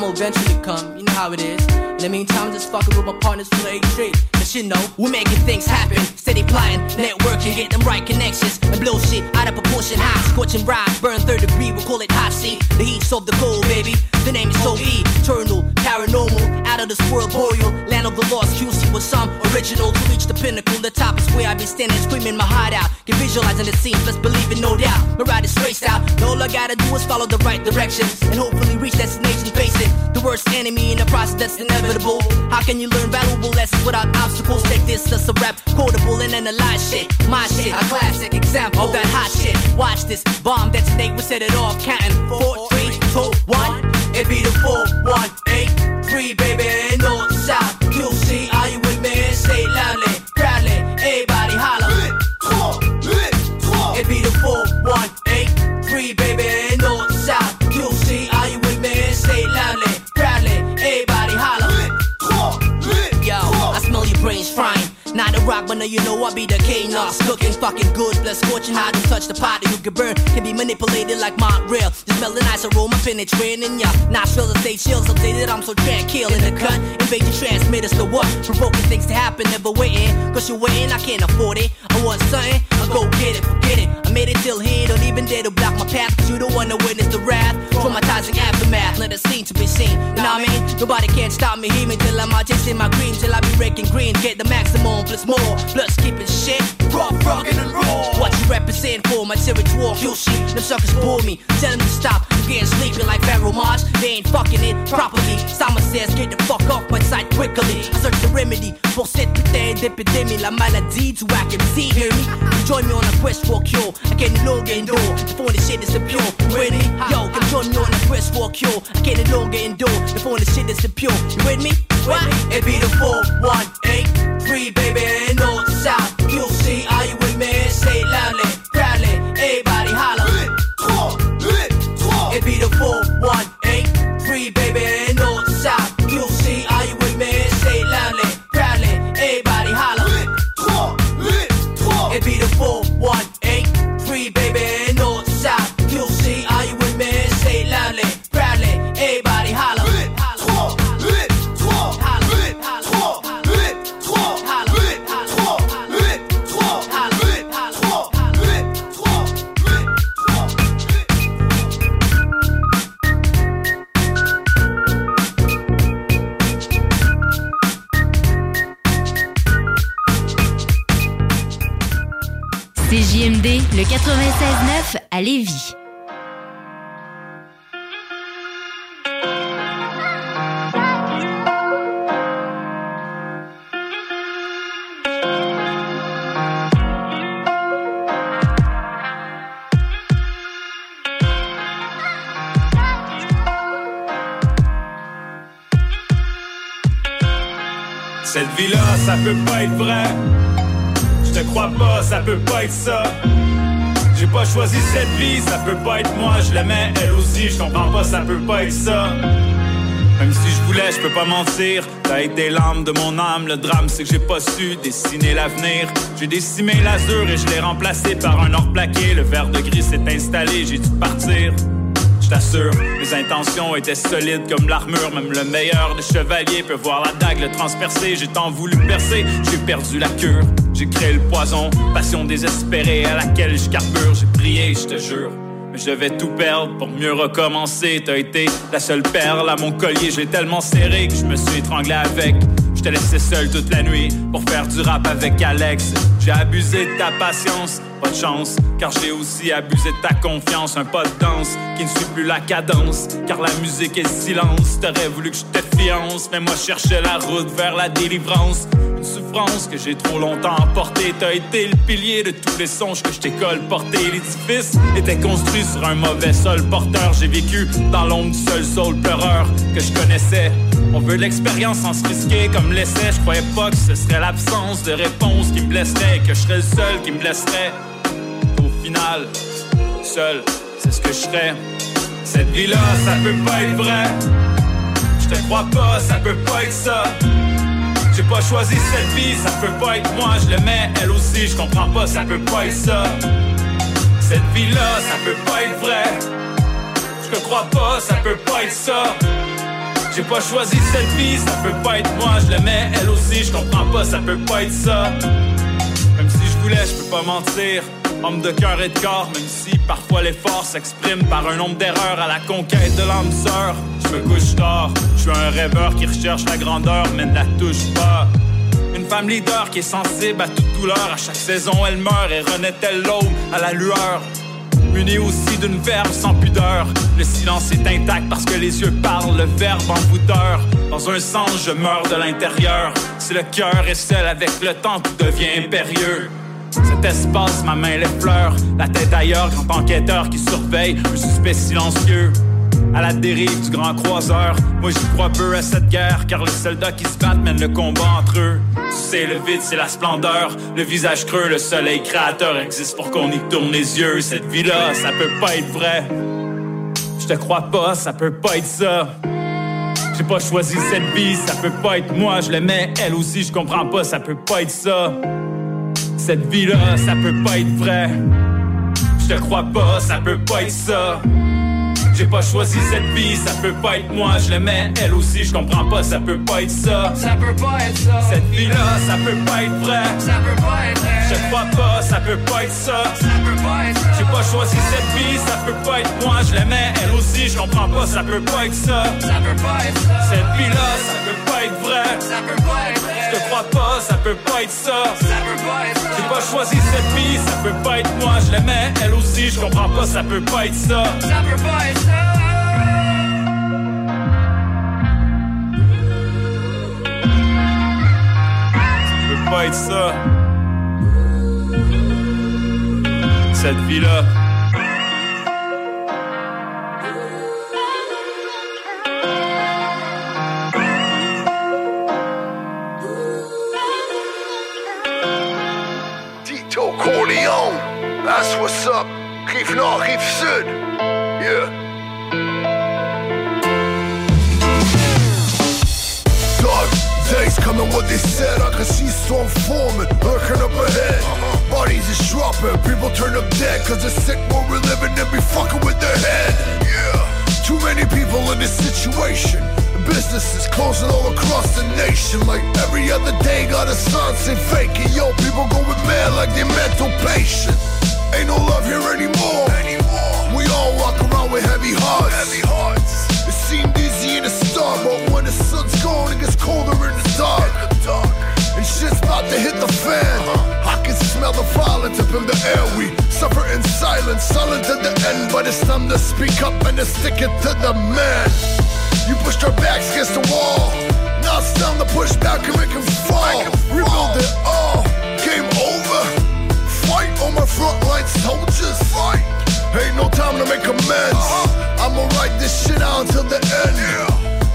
Time will eventually come. You know how it is. In the meantime, I'm just fucking with my partners for the straight. Cause you know, we're making things happen. Steady plotting, networking, get them right connections. And blow shit out of proportion. High, scorching ride, burn third degree, we'll call it hot seat. The heat's of the cold, baby. The name is so eternal, paranormal, out of this world boreal, land of the lost. QC with some original to reach the pinnacle. The top is where I be standing, screaming my heart out. Can visualizing the scenes, let's believe it, no doubt. My ride is spaced out. All I gotta do is follow the right directions and hopefully reach destination facing the worst enemy in the process that's inevitable. How can you learn valuable lessons without obstacles? Take this as a rap, quotable and analyze shit. My shit, a classic example of that hot shit. Watch this bomb detonate, we set it off, counting four, three, two, one. It be the four, one, eight, three, baby, north, south. QC, are you with me? Say it loudly, proudly, everybody holla. It be the four, one, eight, three, baby, Not a rock, but now you know I be the king. Us looking fucking good, bless fortune, how to touch the pot that you can burn. Can be manipulated like Montreal. Just smell the nice aroma penetrating in ya. Nostrils and stay chills, updated. I'm so tranquil in the cut. Your transmitters to what? Provoking things to happen, never waiting. Cause you're waiting, I can't afford it. I want something, I go get it, forget it. I made it till here, don't even dare to block my path. Cause you don't wanna witness the wrath. Traumatizing aftermath, let it seem to be seen. You know what I mean? Nobody can stop me, hear me till I'm out chasing my green. Till I be raking green, get the maximum more. Plus keeping shit rockin' and raw. What you represent for my territory? Kill see. them suckers bore me. Tell them to stop, I'm getting sleepy like Pharaoh Mars. They ain't fucking it properly. Someone says, get the fuck off my side quickly. I search the remedy pour cette putain. La maladie, tu whack MC, hear me? You join me on a quest for a cure. I can't no longer endure. Before this shit is pure. Ready? Yo, come join me on a quest for a cure. I can't no longer endure. Before this shit is pure. You with me? What? It be the 418 3, baby, 夢のさ CJMD, le 96.9 à Lévis. Cette vie-là, ça peut pas être vrai. Je te crois pas, ça peut pas être ça. J'ai pas choisi cette vie, ça peut pas être moi. Je l'aimais, elle aussi, je comprends pas, ça peut pas être ça. Même si je voulais, je peux pas mentir. T'as été l'âme de mon âme. Le drame, c'est que j'ai pas su dessiner l'avenir. J'ai décimé l'azur et je l'ai remplacé par un or plaqué. Le verre de gris s'est installé, j'ai dû partir. T'assure, mes intentions étaient solides comme l'armure. Même le meilleur des chevaliers peut voir la dague le transpercer. J'ai tant voulu percer, j'ai perdu la cure. J'ai créé le poison, passion désespérée à laquelle je carbure. J'ai prié, je te jure. Mais je devais tout perdre pour mieux recommencer. T'as été la seule perle à mon collier. J'ai tellement serré que je me suis étranglé avec. Je t'ai laissé seul toute la nuit pour faire du rap avec Alex. J'ai abusé de ta patience, car j'ai aussi abusé de ta confiance. Un pas de danse qui ne suit plus la cadence, car la musique est silence. T'aurais voulu que je te fiance, mais moi cherchais la route vers la délivrance. Une souffrance que j'ai trop longtemps emportée. T'as été le pilier de tous les songes que je t'ai colporté. L'édifice était construit sur un mauvais sol porteur. J'ai vécu dans l'ombre du seul soul pleureur que je connaissais. On veut l'expérience sans se risquer comme l'essai. Je croyais pas que ce serait l'absence de réponse qui me blesserait, que je serais le seul qui me blesserait. Seul, c'est ce que je serais. Cette vie-là, ça peut pas être vrai. Je te crois pas, ça peut pas être ça. J'ai pas choisi cette vie, ça peut pas être moi, je l'aimais, elle aussi, je comprends pas, ça peut pas être ça. Cette vie-là, ça peut pas être vrai. Je te crois pas, ça peut pas être ça. J'ai pas choisi cette vie, ça peut pas être moi, je l'aimais, elle aussi, je comprends pas, ça peut pas être ça. Même si je voulais, je peux pas mentir. Homme de cœur et de corps, même si parfois l'effort s'exprime par un nombre d'erreurs à la conquête de l'âme sœur. Je me couche tard. Je suis un rêveur qui recherche la grandeur, mais ne la touche pas. Une femme leader qui est sensible à toute douleur. À chaque saison, elle meurt et renaît-elle l'aube à la lueur? Munie aussi d'une verve sans pudeur. Le silence est intact parce que les yeux parlent, le verbe en bouteur. Dans un sens, je meurs de l'intérieur. Si le cœur est seul avec le temps, tout devient impérieux. Cet espace, ma main les fleurs, la tête ailleurs, grand enquêteur qui surveille, un suspect silencieux. À la dérive du grand croiseur, moi j'y crois peu à cette guerre, car les soldats qui se battent mènent le combat entre eux. Tu sais, le vide c'est la splendeur, le visage creux, le soleil créateur existe pour qu'on y tourne les yeux. Cette vie-là, ça peut pas être vrai. Je te crois pas, ça peut pas être ça. J'ai pas choisi cette vie, ça peut pas être moi, je l'aimais, elle aussi, je comprends pas, ça peut pas être ça. Cette vie-là, ça peut pas être vrai. Je te crois pas, ça peut pas être ça. J'ai pas choisi cette vie, ça peut pas être moi, je l'aimais, elle aussi, je comprends pas, ça peut pas être ça. Ça peut pas être ça. Cette vie-là, ça peut pas être vrai. Ça peut pas être vrai. Je crois pas, ça peut pas être ça. Ça peut pas être. J'ai pas choisi cette vie, ça peut pas être moi, je l'aimais, elle aussi, je comprends pas, ça peut pas être ça. Ça peut pas être ça. Cette vie-là, ça peut pas être vrai. Ça peut pas être vrai. Je te crois pas, ça peut pas être ça. Ça peut pas être ça. J'ai pas choisi cette vie, ça peut pas être moi, je l'aimais, elle aussi, je comprends pas, ça peut pas être ça. Ça peut pas être ça. Ça peut pas être ça. Cette vie-là. Tito Corleone, that's what's up. Rive Nord, Rive Sud. Yeah. Days coming, what they said. I can see storm forming, lurking up ahead. Bodies is dropping, people turn up dead. Cause the sick world we're living in be fucking with their head. Yeah. Too many people in this situation. Businesses closing all across the nation. Like every other day, got a sign say fake it. Yo, people going mad like they're mental patients. Ain't no love here anymore. We all walk around with heavy hearts. Heavy hearts. Start, but when the sun's gone, it gets colder in the dark. And shit's about to hit the fan. I can smell the violence up in the air. We suffer in silence, silent to the end. But it's time to speak up and to stick it to the man. You pushed our backs against the wall. Now it's time to push back and make him fall. Rebuild it all. Game over. Fight on my front line soldiers. Fight. Ain't no time to make amends. I'ma write this shit out until the end.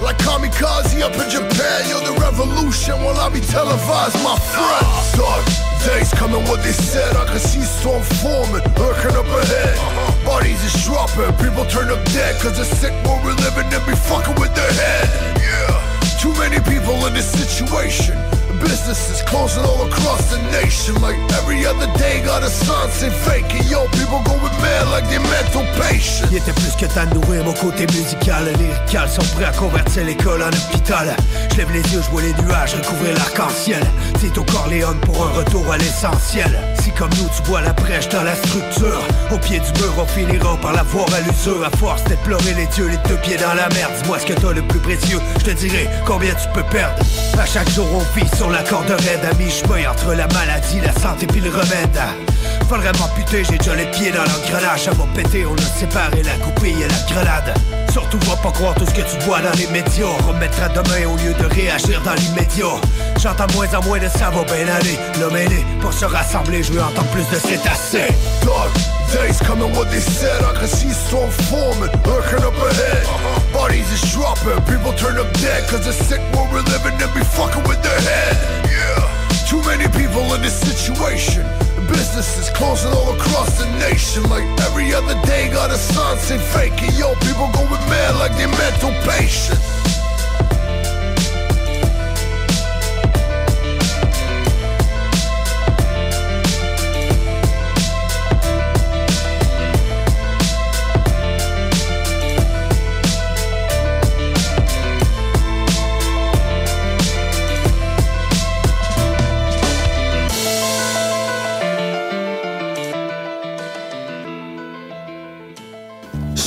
Like kamikaze up in Japan, you're the revolution while I be televised, my friends. Dark days coming, what they said. I can see storm forming, lurking up ahead. Bodies is dropping, people turn up dead. Cause the sick world we're living in be fucking with their head. Yeah. Too many people in this situation. Businesses closing all across the nation. Like every other day, got a sign say fake it. Yo, people going mad like they're mental patients. Il était plus que temps de nourrir mon côté musical. Les lyricales sont prêts à convertir l'école en hôpital. Je lève les yeux, je vois les nuages recouvrir l'arc-en-ciel. Tito Corleone pour un retour à l'essentiel. Si comme nous tu vois la brèche dans la structure, au pied du mur on finira par la voir à l'usure. À force d'éplorer les dieux, les deux pieds dans la merde. Dis-moi ce que t'as le plus précieux, je te dirai combien tu peux perdre. À chaque jour on vit sur la corde raide à mi-chemin entre la maladie, la santé puis le remède. Faudrait m'amputer, j'ai déjà les pieds dans l'engrenage Ça va péter, on a séparé la coupille et la grenade Surtout va pas croire tout ce que tu vois dans les médias On remettra demain au lieu de réagir dans l'immédiat J'entends moins en moins de ça va bien aller L'homme est né pour se rassembler, je veux entendre plus de cétacés Dark days coming, what they said. I can see storm forming, lurking up ahead. Bodies is dropping, people turn up dead. Cause the sick world we're living in be fucking with their head. Yeah. Too many people in this situation. Businesses closing all across the nation. Like every other day, got a sign say fake. Yo, people going mad like they're mental patients.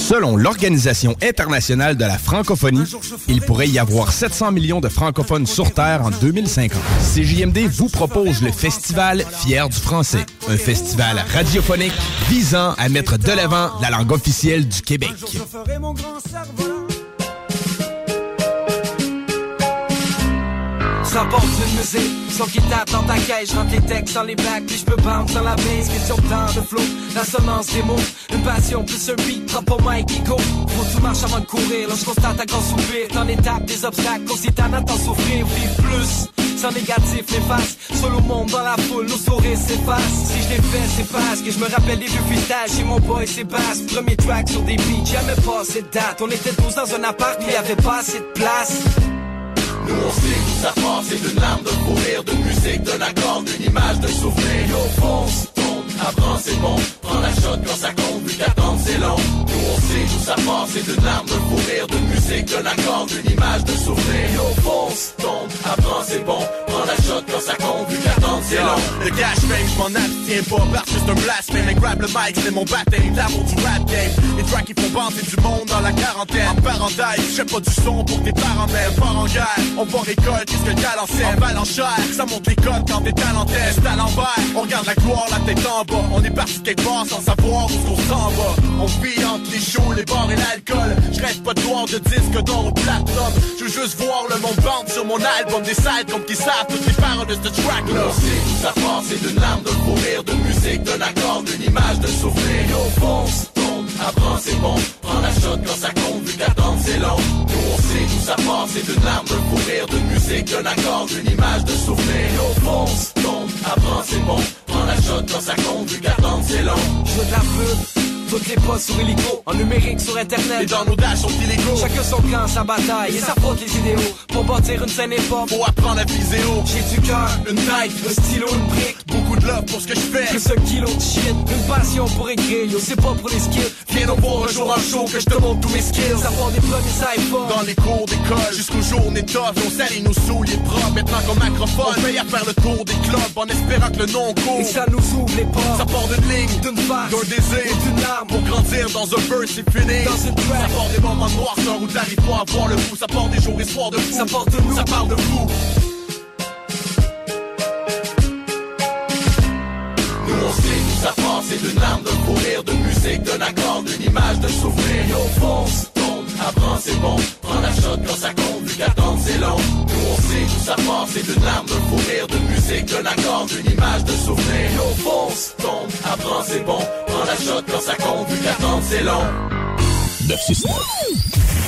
Selon l'Organisation internationale de la francophonie, il pourrait y avoir 700 millions de francophones sur Terre en 2050. CJMD vous propose le festival Fier du français, un festival radiophonique visant à mettre de l'avant la langue officielle du Québec. J'rapporte une musique, son qui tape dans ta caisse, rentre les textes dans les bacs, puis j'peux bounce dans la base, question de temps, de flow, la semence des mots, une passion plus un beat, drop pour Mike Ego. Faut tout marche avant de courir, lorsqu'on constate un grand soupir, dans l'étape des obstacles, qu'on s'y à t'en souffrir, vive plus. Sans négatif, néfaste, seul au monde dans la foule, nos sourires s'effacent. Si je l'ai fait, c'est parce que je me rappelle des vieux fuitages chez mon boy Sébastien. Premier track sur des beats, jamais pas cette date. On était tous dans un appart, mais y avait pas assez de place. Sait où ça part, c'est d'une larme, de courir, de musique, d'un accord, d'une image, d'un souvenir. Yo, fonce, tombe, apprends, c'est bon. Prends la shot quand ça compte, vu qu'attendre c'est long. Nous on sait où ça part, c'est d'une larme, de courir, de musique, d'un accord, d'une image, d'un souvenir. Yo, fonce, tombe, apprends, c'est bon. La quand ça compte, vu c'est long. Le cash fame, je m'en abstiens pas que c'est un blasphème. Mais grab le mic, c'est mon baptême d'amour du rap game. Les tracks qui font bander du monde dans la quarantaine. En parenthèse, je pas du son pour tes parents m'aiment. Pas en guerre, on voit récolte, qu'est-ce que le talent. En ça monte les codes quand t'es talentueux. C'est à l'envers, on regarde la gloire, la tête en bas. On est parti quelque part sans savoir où on s'en va. On vit entre les shows, les bars et l'alcool. Je pas de gloire de disque d'or au platinum. Je veux juste voir le monde vendre sur mon album. Des sides comme qui savent toutes les paroles de ce track là. On sait où ça part, c'est d'une larme, de courir, de musique, d'un accord, d'une image, de souffrir. Yo, fonce, tombe, apprends, c'est bon. Prends la shot quand ça compte, vu qu'attendre c'est long. On sait où ça part, c'est d'une larme, de courir, de musique, d'un accord, d'une image, de souffrir. Yo, fonce, tombe, apprends, c'est bon. Prends la shot quand ça compte, vu qu'attendre c'est long. Je veux. Toutes les postes sur hélico, en numérique sur internet. Et dans nos dashs sont illégaux. Chacun son camp, sa bataille et sa faute les idéaux. Pour bâtir une scène époque, faut apprendre la viséo. J'ai du cœur, une taille, un stylo, une brique. Beaucoup de love pour ce que je fais. Plus un kilo de shit, une passion pour écrire, yo, c'est pas pour les skills. Viens nous voir un jour en show que je te montre tous mes skills. Ça part des premiers iPhones. Dans les cours d'école, jusqu'au jour on est tough, on salit nos souliers propres. Maintenant qu'on macrophone, on paye à faire le tour des clubs en espérant que le nom court. Et ça nous ouvre les portes. Ça part d'une ligne, d'une face, d'un désir, d'une Pour grandir dans un verse, c'est fini. Dans une track. Ça part des moments noirs, où t'arrives pas à le fou. Ça part des jours espoirs de fou. Ça porte de nous. Ça parle de fou. Nous on sait où ça part, c'est d'une larme, de courir, de musique, d'un accord, d'une image, de souvenir. Yo, fonce, apprends, c'est bon. Prends la shot quand ça compte, vu qu'attendre c'est long. Nous on sait où ça part, c'est d'une larme, de courir, de musique, d'un accord, d'une image, de souvenir. Yo, fonce, tombe, apprends, c'est bon. Prends la shot quand ça compte, vu qu'attendre c'est long. 969.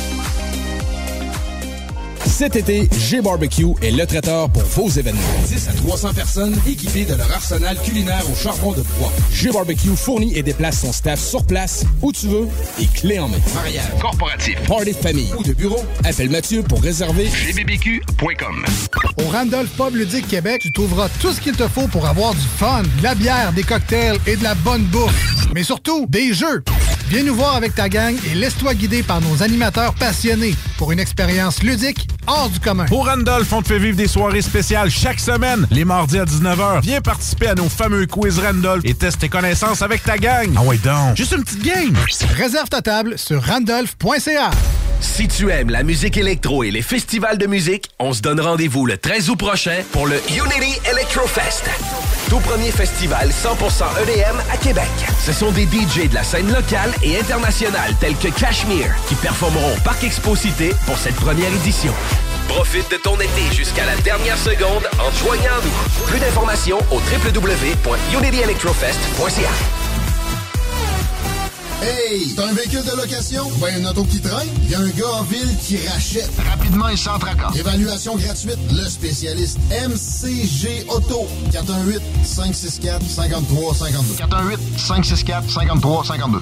Cet été, G-Barbecue est le traiteur pour vos événements. 10 à 300 personnes équipées de leur arsenal culinaire au charbon de bois. G-Barbecue fournit et déplace son staff sur place, où tu veux, et clé en main. Mariage, corporatif, party de famille ou de bureau, appelle Mathieu pour réserver gbbq.com. Au Randolph Pub Ludique Québec, tu trouveras tout ce qu'il te faut pour avoir du fun, de la bière, des cocktails et de la bonne bouffe. Mais surtout, des jeux. Viens nous voir avec ta gang et laisse-toi guider par nos animateurs passionnés pour une expérience ludique hors du commun. Pour Randolph, on te fait vivre des soirées spéciales chaque semaine, les mardis à 19h. Viens participer à nos fameux quiz Randolph et teste tes connaissances avec ta gang. Ah ouais donc, juste une petite game. Réserve ta table sur randolph.ca. Si tu aimes la musique électro et les festivals de musique, on se donne rendez-vous le 13 août prochain pour le Unity Electrofest. Tout premier festival 100% EDM à Québec. Ce sont des DJ de la scène locale et internationale tels que Cashmere qui performeront au Parc Exposité pour cette première édition. Profite de ton été jusqu'à la dernière seconde en joignant à nous. Plus d'informations au www.unityelectrofest.ca. Hey, t'as un véhicule de location? Ben, une auto qui traîne? Il y a un gars en ville qui rachète. Rapidement et sans tracas. Évaluation gratuite. Le spécialiste MCG Auto. 418-564-5352. 418-564-5352.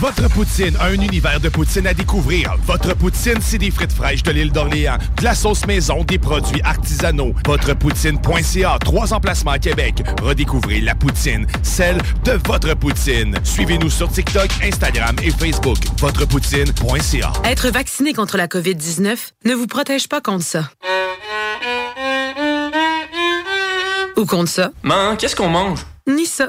Votre poutine, un univers de poutine à découvrir. Votre poutine, c'est des frites fraîches de l'île d'Orléans, de la sauce maison, des produits artisanaux. Votrepoutine.ca, trois emplacements à Québec. Redécouvrez la poutine, celle de votre poutine. Suivez-nous sur TikTok, Instagram et Facebook. Votrepoutine.ca. Être vacciné contre la COVID-19 ne vous protège pas contre ça. Ou contre ça. Man, qu'est-ce qu'on mange? Ni ça.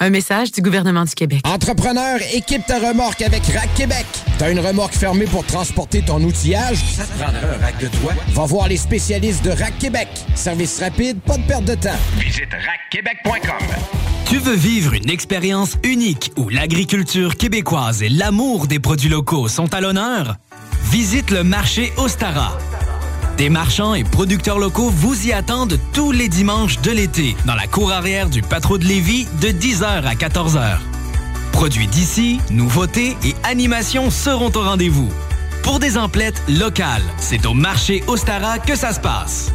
Un message du gouvernement du Québec. Entrepreneur, équipe ta remorque avec Rack Québec. T'as une remorque fermée pour transporter ton outillage? Ça te prendra un rack de toi? Va voir les spécialistes de Rack Québec. Service rapide, pas de perte de temps. Visite rackquebec.com. Tu veux vivre une expérience unique où l'agriculture québécoise et l'amour des produits locaux sont à l'honneur? Visite le marché Ostara. Des marchands et producteurs locaux vous y attendent tous les dimanches de l'été dans la cour arrière du Patro de Lévis de 10h à 14h. Produits d'ici, nouveautés et animations seront au rendez-vous. Pour des emplettes locales, c'est au marché Ostara que ça se passe.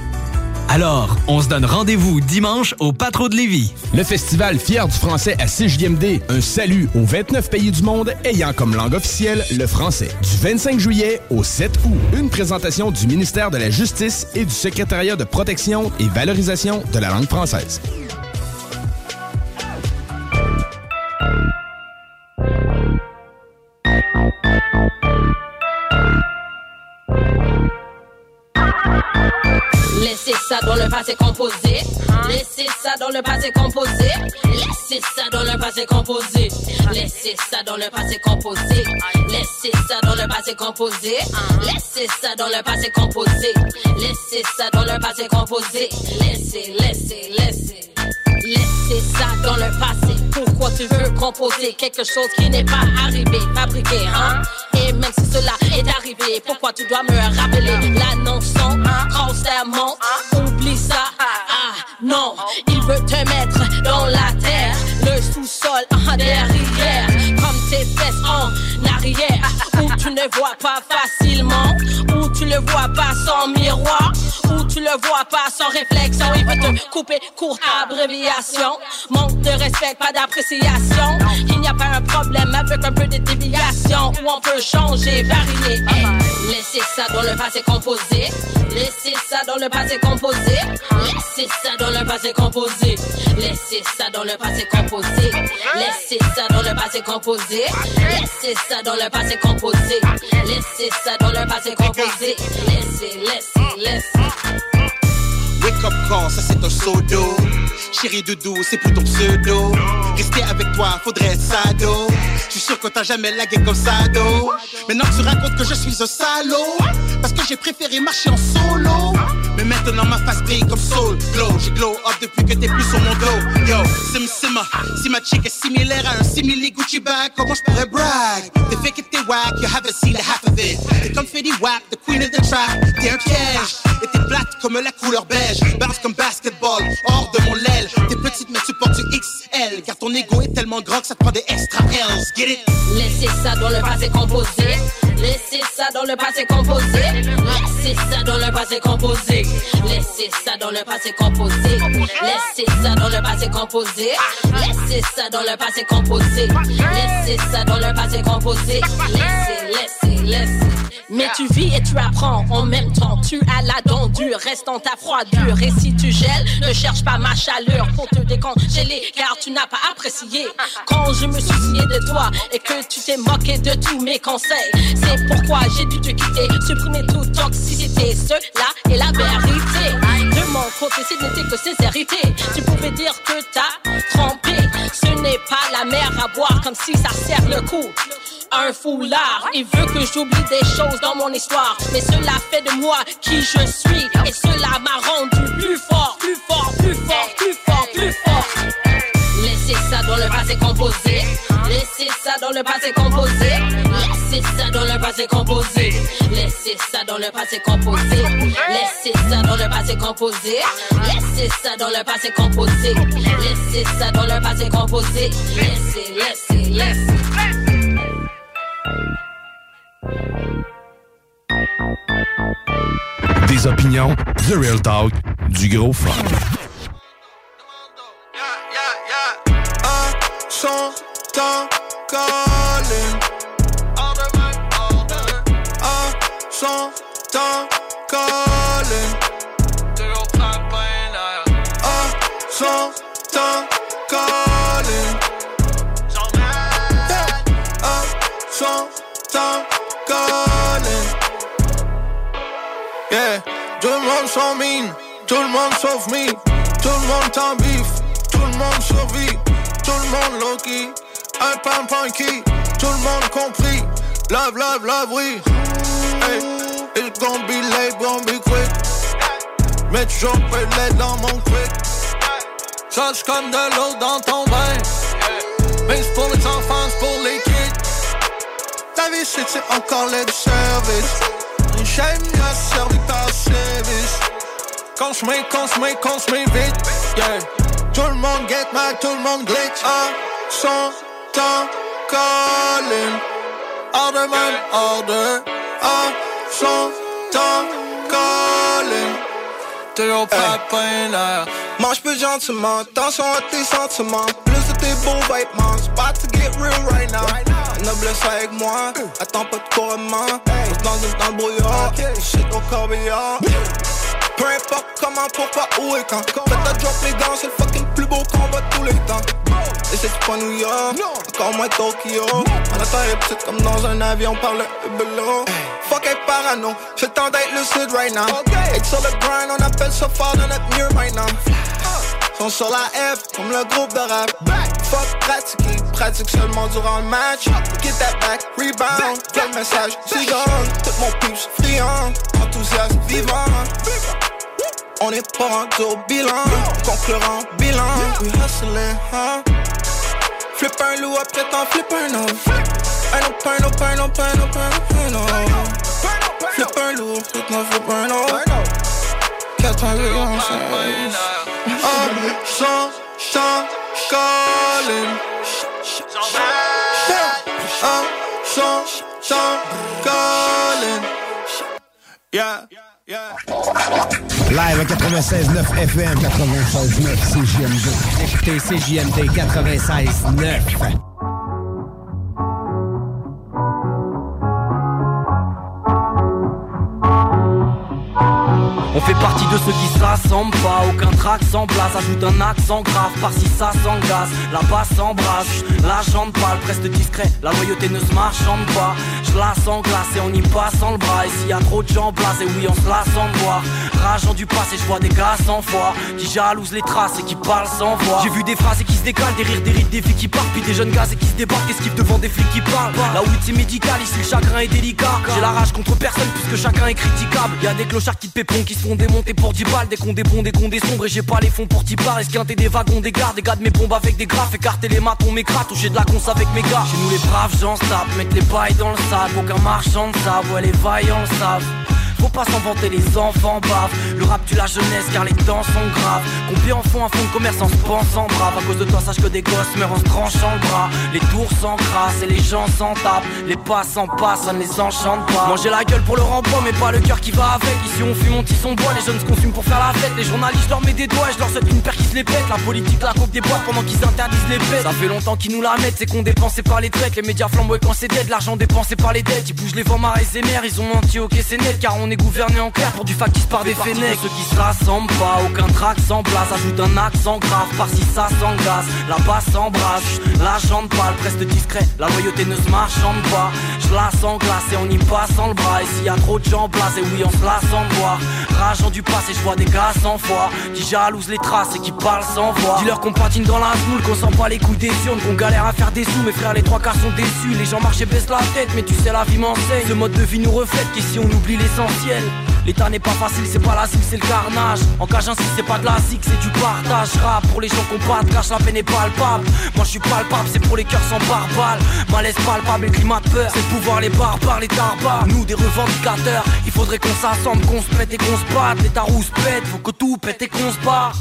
Alors, on se donne rendez-vous dimanche au Patro de Lévis. Le festival Fier du français à CJMD, un salut aux 29 pays du monde ayant comme langue officielle le français. Du 25 juillet au 7 août, une présentation du ministère de la Justice et du secrétariat de protection et valorisation de la langue française. Laissez ça dans le passé composé. Laissez ça dans le passé composé. Laissez ça dans le passé composé. Laissez ça dans le passé composé. Laissez ça dans le passé composé. Laissez ça dans le passé composé. Laissez ça dans le passé composé. Laissez, laissez, laissez. Laissez ça dans le passé. Pourquoi tu veux composer quelque chose qui n'est pas arrivé, fabriqué, hein? Et même si cela est arrivé, pourquoi tu dois me rappeler l'annonçant constamment? Oublie ça. Ah non, il veut te mettre dans la terre, le sous-sol en derrière, comme tes fesses en arrière, où tu ne vois pas facilement, où tu le vois pas sans miroir, où tu le vois pas sans réflexion. Il veut te couper courte abréviation, manque de respect, pas d'appréciation. Il n'y a pas un problème avec un peu de déviation, où on peut changer, varier. Hey, laissez ça dans le passé composé, laissez ça dans le passé composé, laissez ça dans le passé composé, laissez ça dans le passé composé, laissez ça dans le passé composé, laissez ça dans le passé composé, laissez ça dans le passé composé, laissez, laissez, laissez. Wake up call, ça c'est un seau d'eau. Chérie doudou, c'est plus ton pseudo. Rester avec toi, faudrait sado. Je suis sûr que t'as jamais lagué comme sado. Maintenant tu racontes que je suis un salaud. Parce que j'ai préféré marcher en solo. Mais maintenant ma face brille comme soul glow. J'ai glow up depuis que t'es plus sur mon dos. Yo, sim simma. Si ma chick est similaire à un simili Gucci bag, comment je pourrais brag? T'es fake et t'es wack, you haven't seen the half of it. T'es comme Freddy Wack, the queen of the trap. T'es un piège. Et t'es plate comme la couleur beige. Bounce comme basketball, hors de mon T'es petite mais tu portes du XL. Car ton ego est tellement grand que ça te prend des extra L's. Get it? Laissez ça dans le passé composé. Laissez ça dans le passé composé. Laissez ça dans le passé composé. Laissez ça dans le passé composé. Laissez ça dans le passé composé. Laissez ça dans le passé composé. Laissez ça dans le passé composé. Laissez, laissez, laissez. Mais tu vis et tu apprends en même temps. Tu as la dent dure, reste en ta froidure. Et si tu gèles, ne cherche pas ma chaleur pour te décongeler, car tu n'as pas apprécié. Quand je me suis de toi et que tu t'es moqué de tous mes conseils, c'est pourquoi j'ai dû te quitter, supprimer toute toxicité. Cela est la vérité. De mon côté, ce n'était que sincérité. Tu pouvais dire que t'as trompé. Ce n'est pas la comme si ça sert le coup. Un foulard, il veut que j'oublie des choses dans mon histoire. Mais cela fait de moi qui je suis. Et cela m'a rendu plus fort, plus fort, plus fort, plus fort, plus fort. Laissez ça dans le passé composé. Laissez ça dans le passé composé. Laissez ça dans le passé composé. Laissez ça dans le passé composé. Laissez ça dans le passé composé. Laissez ça dans le passé composé. Laissez ça dans le passé composé. Laissez, laissez, laissez. Des opinions, The Real Talk, du gros fun. Un chantant Yeah, tout le monde s'en mine, tout le monde sauf me. Tout le monde en bif, tout le monde survit. Tout le monde low-key, un pan punky. Tout le monde compris, love, love, love, oui. Hey, it's gonna be late, gonna be quick. Mais toujours peu dans mon quick. Charge comme de l'eau dans ton bain. Mais c'est pour les enfants, c'est pour les kids. Ta vie, c'est encore le service? Chaîne m'a servi par service. Consommez, consommez, consommez vite. Yeah. Tout le monde get mad, tout le monde glitch. Un son temps calling. Order man, order. Un son temps. Toujours pas peinard. Mange plus gentiment, attention à tes sentiments. Plus de tes beaux vêtements, it's about to get real right now. Noblesse avec moi, attends pas de couronnement. Reste dans, une- dans le brouillard, shit au corbillard. Peu importe comment, pourquoi, où et quand. Faites ta drop les gants, c'est le fucking plus beau combat de tous les temps. Et c'est pas New York, encore moins Tokyo. On attend les petites comme dans un avion par le hublot. Fuck être parano, j'ai le temps d'être lucide right now. Être sur le grind, on appelle ça fort dans notre mur maintenant. Sont sur la F, comme le groupe de rap. Fuck pratiquer, pratique seulement durant le match. Get that back, rebound, quel message, cigogne. Tout mon peeps friand, On n'est pas rendu au bilan, concurrent, bilan. We hustling, huh? Flip un loup, après t'en flip un autre. Un autre, un autre, un autre, un autre, un autre. Flip un loup, flip un, flip un autre. 91, un chant, chant, calling. Un chant, chant, calling. Yeah, yeah. Live à 96.9 FM, 96.9 CJMD. Écoutez CJMD 96.9. partie de ceux qui se rassemblent. Pas, aucun trac sans place, ajoute un accent grave, par-ci ça s'engaze, la basse s'embrasse, la jante pâle, presque discret, la loyauté ne se marchande pas, je la sens glacée, on y passe sans le bras, et s'il y a trop de gens blasés, oui on se la sent voir, rageant du passé, je vois des gars sans foi, qui jalousent les traces et qui parlent sans voix, j'ai vu des phrases et qui se décalent, des rires, des rides, des filles qui partent, puis des jeunes gaz et qui se débarquent, esquivent devant des flics qui parlent, là où c'est médical, ici le chagrin est délicat, j'ai la rage contre personne puisque chacun est critiquable, y a des clochards qui te péperont qui se font démonter pour 10 balles. Dès qu'on des bons, des cons, des sombres Et j'ai pas les fonds pour t'y barres Esquinter des wagons, des gardes Des gars de mes bombes avec des graphes. Écarter les maths, on m'écrase Toucher de la cons avec mes gars. Chez nous les braves gens se tapent Mettre les bails dans le sac Aucun marchand ne savent Ouais les vaillants savent Faut pas s'en vanter, les enfants bavent Le rap tue la jeunesse car les temps sont graves. Combien en font un fonds de commerce en se pensant brave? À cause de toi sache que des gosses meurent en se tranchant le bras. Les tours s'encrassent et les gens s'en tapent. Les passants passent, ça ne les enchante pas. Manger la gueule pour le rempart mais pas le cœur qui va avec. Ici on fume, on tisse, on boit, les jeunes se consument pour faire la fête. Les journalistes leur mettent des doigts et je leur souhaite une paire qui se les pète. La politique la coque des boîtes pendant qu'ils interdisent les fêtes. Ça fait longtemps qu'ils nous la mettent, c'est qu'on dépensait par les traites. Les médias flamboient quand c'est dead, l'argent dépensé par les dettes. Ils bougent les vents, marées et mers, ils ont menti, ok c'est net Car on est gouverné en clair pour du factice par des fenêtres Ceux qui se rassemblent pas, aucun trac sans place Ajoute un accent grave, par-ci ça s'engaze La basse s'embrasse, la jante pâle, presque discret La loyauté ne se marchande pas Je la sens glacée, on y passe sans le bras Et s'il y a trop de gens blasés, oui on se la sent voir Rageant du passé, je vois des gars sans foi Qui jalousent les traces et qui parlent sans voix. Dis-leur qu'on patine dans la smoule, qu'on sent pas les coups des urnes, qu'on galère à faire des sous. Mes frères, les trois quarts sont déçus. Les gens marchent et baissent la tête, mais tu sais, la vie m'enseigne. Ce mode de vie nous reflète qu'ici on oublie l'essentiel. L'état n'est pas facile, c'est pas la cible, c'est le carnage. En cage ainsi, c'est pas de la zig, c'est du partage. Rap pour les gens qu'on de cash, la peine est palpable. Moi je suis palpable, c'est pour les cœurs sans pare-balles. Malaise palpable, le climat de peur. C'est pouvoir, les barbares, les tarbares. Nous des revendicateurs, il faudrait qu'on s'assemble, qu'on se pète et qu'on se batte. Les tarous pètent, faut que tout pète et qu'on se barre.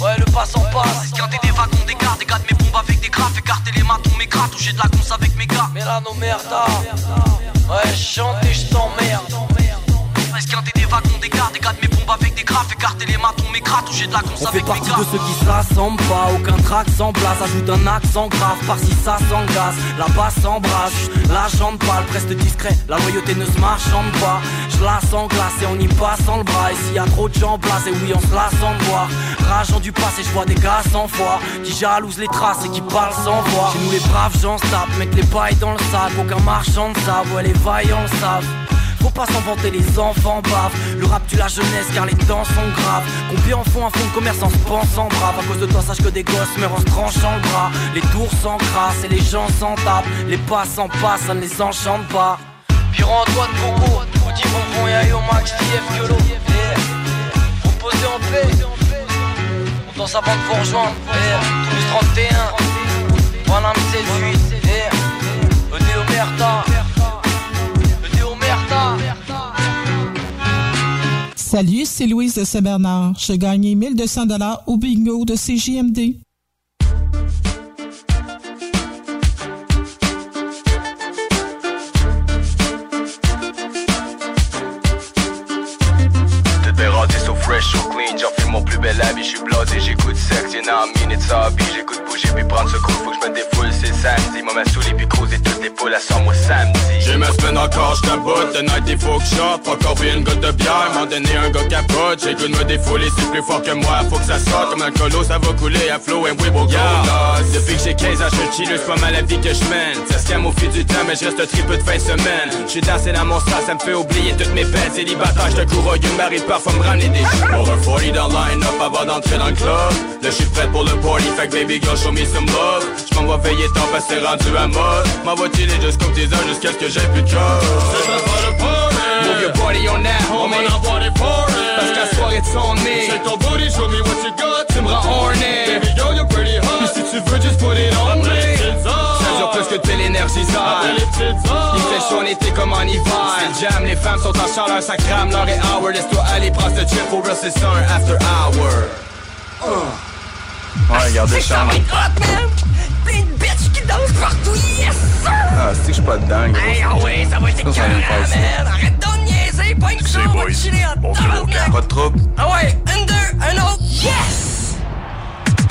Ouais, le passant passe. Garder des wagons, des gardes, des gars de mes bombes avec des graphes. Écarter les matons, mes gras, toucher de la conce avec mes gars. Mais là, nos merda. Ouais, chante et je t'emmerde. Esquinter des wagons, des gardes, des gars de mes bombes avec des graphes. Écarter les matons, mes gras, toucher de la conce avec. On fait partie de ceux qui s'assemblent pas. Aucun track sans place. Ajoute un accent grave. Par-ci, ça s'engasse. Là-bas, s'embrasse. La jante pâle, presque discret. La loyauté ne se marchande pas. Je la sens glacée, on y passe sans le bras. Ici y a trop de gens placés, oui, on se la sent voir. Rageant du passé, je vois des gars sans foi. Qui jalousent les traces et qui parlent sans voix. Chez nous, les braves gens se tapent, mettent les pailles dans le sac. Aucun marchand ne savent, ouais, les vaillants le savent. Faut pas s'inventer, les enfants bavent. Le rap tue la jeunesse car les temps sont graves. Combien en font un fond de commerce en se pensant brave? À cause de toi, sache que des gosses meurent en se tranchant le bras. Les tours s'encrassent et les gens s'en tapent. Les passants passent, ça ne les enchante pas. Puis rends-toi de Bobo, Audi Bonbon et Ayo Max, TF Yolo. Reposez en paix. On danse avant de vous rejoindre. Toulouse 31, Paname 78. Yeah. Salut, c'est Louise de Saint-Bernard. J'ai gagné 1200 dollars au bingo de CJMD. Mon plus bel habit, j'suis blasé, j'écoute sexe Y'en a un minute ça habille, j'écoute bouger puis prendre ce coup Faut que j'me défoule, samedi. Maman saoulé puis creuser toutes les poules, à sort moi samedi. J'ai ma semaine encore, j'taboute, the night il faut que shot Encore vu une goutte de bière, m'en donné un gars capote. J'ai goût de me défouler, c'est plus fort que moi, faut que ça sorte. Comme un colo, ça va couler à flow and we will go lost Depuis que j'ai 15 ans, j'suis chill, c'est pas mal la vie que j'mène Ça scam au fil du temps, mais j'reste triple de fin de semaine. J'suis dansé dans mon sens, ça me fait oublier toutes mes peines. Célibataire, j'te cours au m'arrive parfois me ramener des Pour un 40 dans line-up avant d'entrer dans le club. Là j'suis prêt pour le party, fait que baby girl show me some love. J'm'en vais veiller tant parce que c'est rendu à mode M'en vais chiller juste comme tes heures jusqu'à ce que j'ai plus de cœur C'est pas pour le party Move your body on that, homie On en body for it Parce que la soirée de son nez Shake ton booty, show me what you got. Tu me rends horny. Baby girl, you're pretty hot. Puis si tu veux, just put it on me. Ça dure plus que de l'énergiseur Il fait chaud en été comme en hiver. C'est le jam, les femmes sont en chaleur, ça crame l'heure et hour. Laisse-toi aller, prends ce trip, for real, c'est ça un after hour. Ouais, regardez, Charles dansent partout, yes! Ah, c'est que j'suis pas dedans, gros Hey, ah ouais, ça va être écœurant, man! Arrête de niaiser, pas une ça, on va chiller en! Pas de trouble Ah ouais, un, deux, un autre, yes!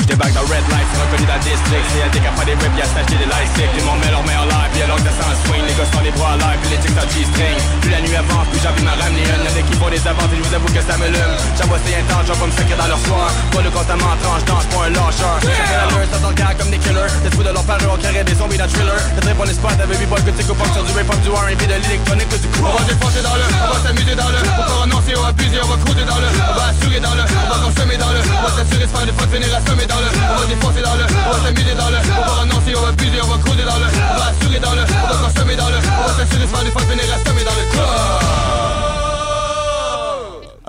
J'débarque dans Red Light, c'est reconnu dans district. C'est un pas des rips, y'a snatché des light sticks. Tout le monde met leur main en live, y'a l'orgue de sans swing Les gars sont les bras en live, puis les chicks en G-string. Plus la nuit avance, plus j'ai envie de m'en ramener une. Y'en a qui font des avances et je vous avoue que ça me lume. J'avoue c'est intense, j'en me sacrer dans leur soir. Pas le compte à m'en tranche, danse pas un lâcheur. À l'heure, ça dans le gars comme des killers. T'es fou de leur parler, on créerait des zombies dans thriller. T'es très bon espoir, t'as baby boy que tu coupes sur du rap, du R&B, de l'électronique ou du coup. On va défoncer dans le, on va s'amuser dans le. On va renoncer, on va abuser, on va cruiser dans le. On va assurer dans le, on va consommer dans le. On va s'assurer de faire des fois de finir assommer dans le On va défoncer dans le, on va s'amuser dans le On va renoncer, on va abuser, on va cruiser dans le On va assurer dans le, on va consommer dans le On va s'assurer de faire des fois de finir assommer dans le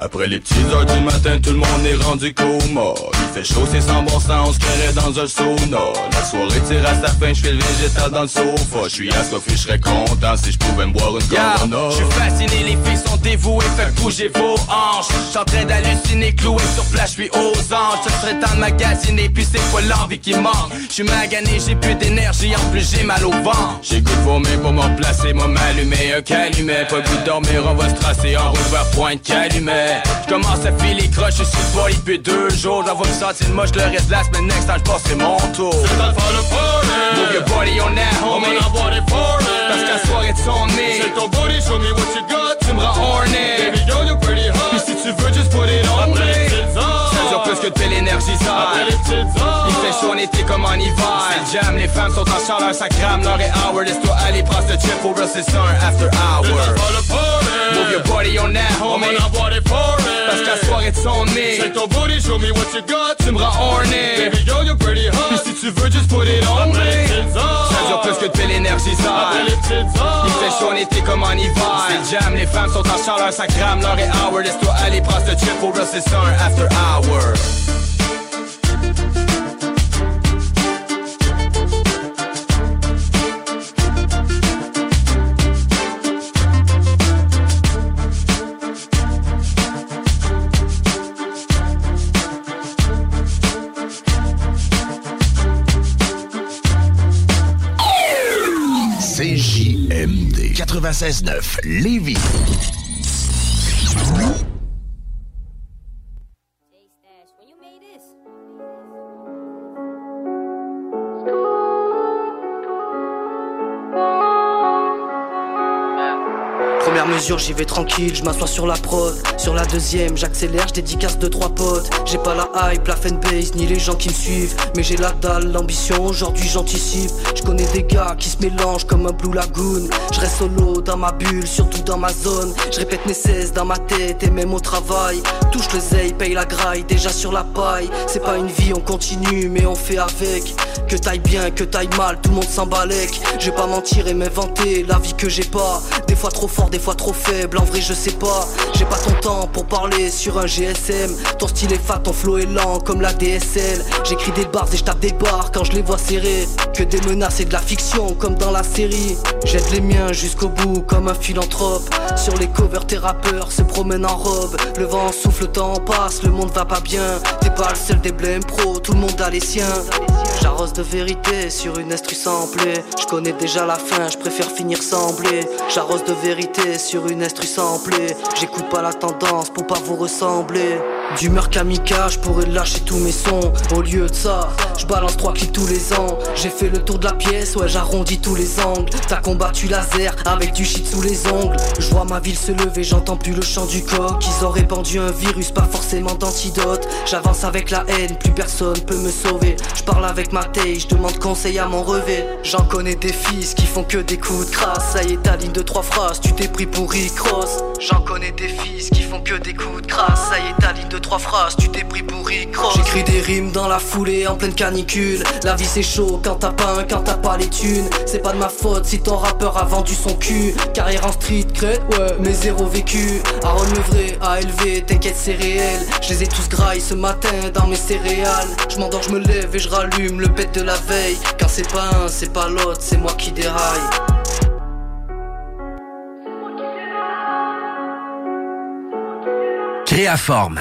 Après les petites heures du matin, tout le monde est rendu coma Il fait chaud, c'est sans bon sens, on se dans un sauna La soirée tire à sa fin, je fais le végétal dans le sofa Je suis assoiffé, je serais content si je pouvais me boire une Yeah, je suis fasciné, les filles sont dévouées, fait bouger vos hanches. J'suis en train d'halluciner, cloué sur place, j'suis aux anges. Ce serait temps de magasiner, puis c'est quoi l'envie qui manque. J'suis magané, j'ai plus d'énergie, en plus j'ai mal au ventre. J'ai goût de vomir pour m'en placer, moi m'allumer un calumet Pas goût de dormir, on va se tracer en route vers Pointe-Calumet J'commence à filer croche, j'suis sur le body depuis deux jours. J'envoie me sentir moche, le reste de la semaine, next time j'passerai mon tour. C'est le temps de faire le party Move your body on that, On homie. va en body it Parce que la soirée de son nez. Shake ton booty, show me what you got Tu me rends horny. Baby girl, you're pretty hot Puis si tu veux, just put it on me. Après les petites heures, Ça dure plus que de belle énergie Il fait chaud en été comme en hiver C'est jam, les femmes sont en chaleur, ça crame l'heure et hour Laisse-toi aller, passe le trip au Russell Sun after hour Move your body on that, homie. Parce que la soirée de son nez Shake ton booty, show me what you got. Tu me rends horny. Baby girl, you're pretty hot. Puis si tu veux, just put it on me. Ça dure plus que de belle énergie Il fait chaud en été comme en hiver. C'est jam, les femmes sont en chaleur, ça crame. L'heure hour. Laisse-toi aller, passe le trip au Russell Sun after hour 96.9 Lévis. J'y vais tranquille, je m'assois sur la prod. Sur la deuxième, j'accélère, je dédicace de trois potes. J'ai pas la hype, la fanbase, ni les gens qui me suivent. Mais j'ai la dalle, l'ambition, aujourd'hui j'anticipe. Je connais des gars qui se mélangent comme un Blue Lagoon. Je reste solo dans ma bulle, surtout dans ma zone. Je répète mes 16 dans ma tête et même au travail. Touche le zeille, paye la graille, déjà sur la paille. C'est pas une vie, on continue, mais on fait avec. Que taille bien, que taille mal, tout le monde s'embalèque. Je vais pas mentir et m'inventer la vie que j'ai pas. Des fois trop fort, des fois trop faible, en vrai je sais pas. J'ai pas ton temps pour parler sur un GSM. Ton style est fat, ton flow est lent comme la DSL. J'écris des bars et je tape des bars quand je les vois serrés. Que des menaces et de la fiction comme dans la série. J'aide les miens jusqu'au bout comme un philanthrope. Sur les covers, tes rappeurs se promènent en robe. Le vent souffle, le temps passe, le monde va pas bien. T'es pas le seul des blèmes pro, tout le monde a les siens. J'arrose de vérité sur une instru samplée. Je connais déjà la fin, je préfère finir semblé. J'arrose de vérité sur une instru samplée. J'écoute pas la tendance pour pas vous ressembler. D'humeur kamikaze, je pourrais lâcher tous mes sons. Au lieu de ça, je balance trois clics tous les ans. J'ai fait le tour de la pièce, ouais, j'arrondis tous les angles. T'as combattu laser avec du shit sous les ongles. Je vois ma ville se lever, j'entends plus le chant du coq. Ils ont répandu un virus, pas forcément d'antidote. J'avance avec la haine, plus personne peut me sauver. Je parle avec ma taille, je demande conseil à mon revêt. J'en connais des fils qui font que des coups de crasse. Ça y est, ta ligne de trois phrases, tu t'es pris pour Rick Ross. J'en connais des fils qui font que des coups de crasse. Ça y est, ta ligne de trois phrases, tu t'es pris pour Rick Ross. J'écris des rimes dans la foulée, en pleine canicule. La vie c'est chaud quand t'as pas un, quand t'as pas les thunes. C'est pas de ma faute si ton rappeur a vendu son cul. Carrière en street, crête, ouais, mais zéro vécu. Aaron le vrai, ALV, t'inquiète, c'est réel. Je les ai tous graille ce matin dans mes céréales. Je m'endors, je me lève et je rallume le pet de la veille. Quand c'est pas un, c'est pas l'autre, c'est moi qui déraille. Créaforme.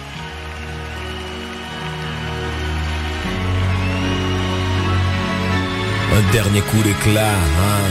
Un dernier coup d'éclat, hein.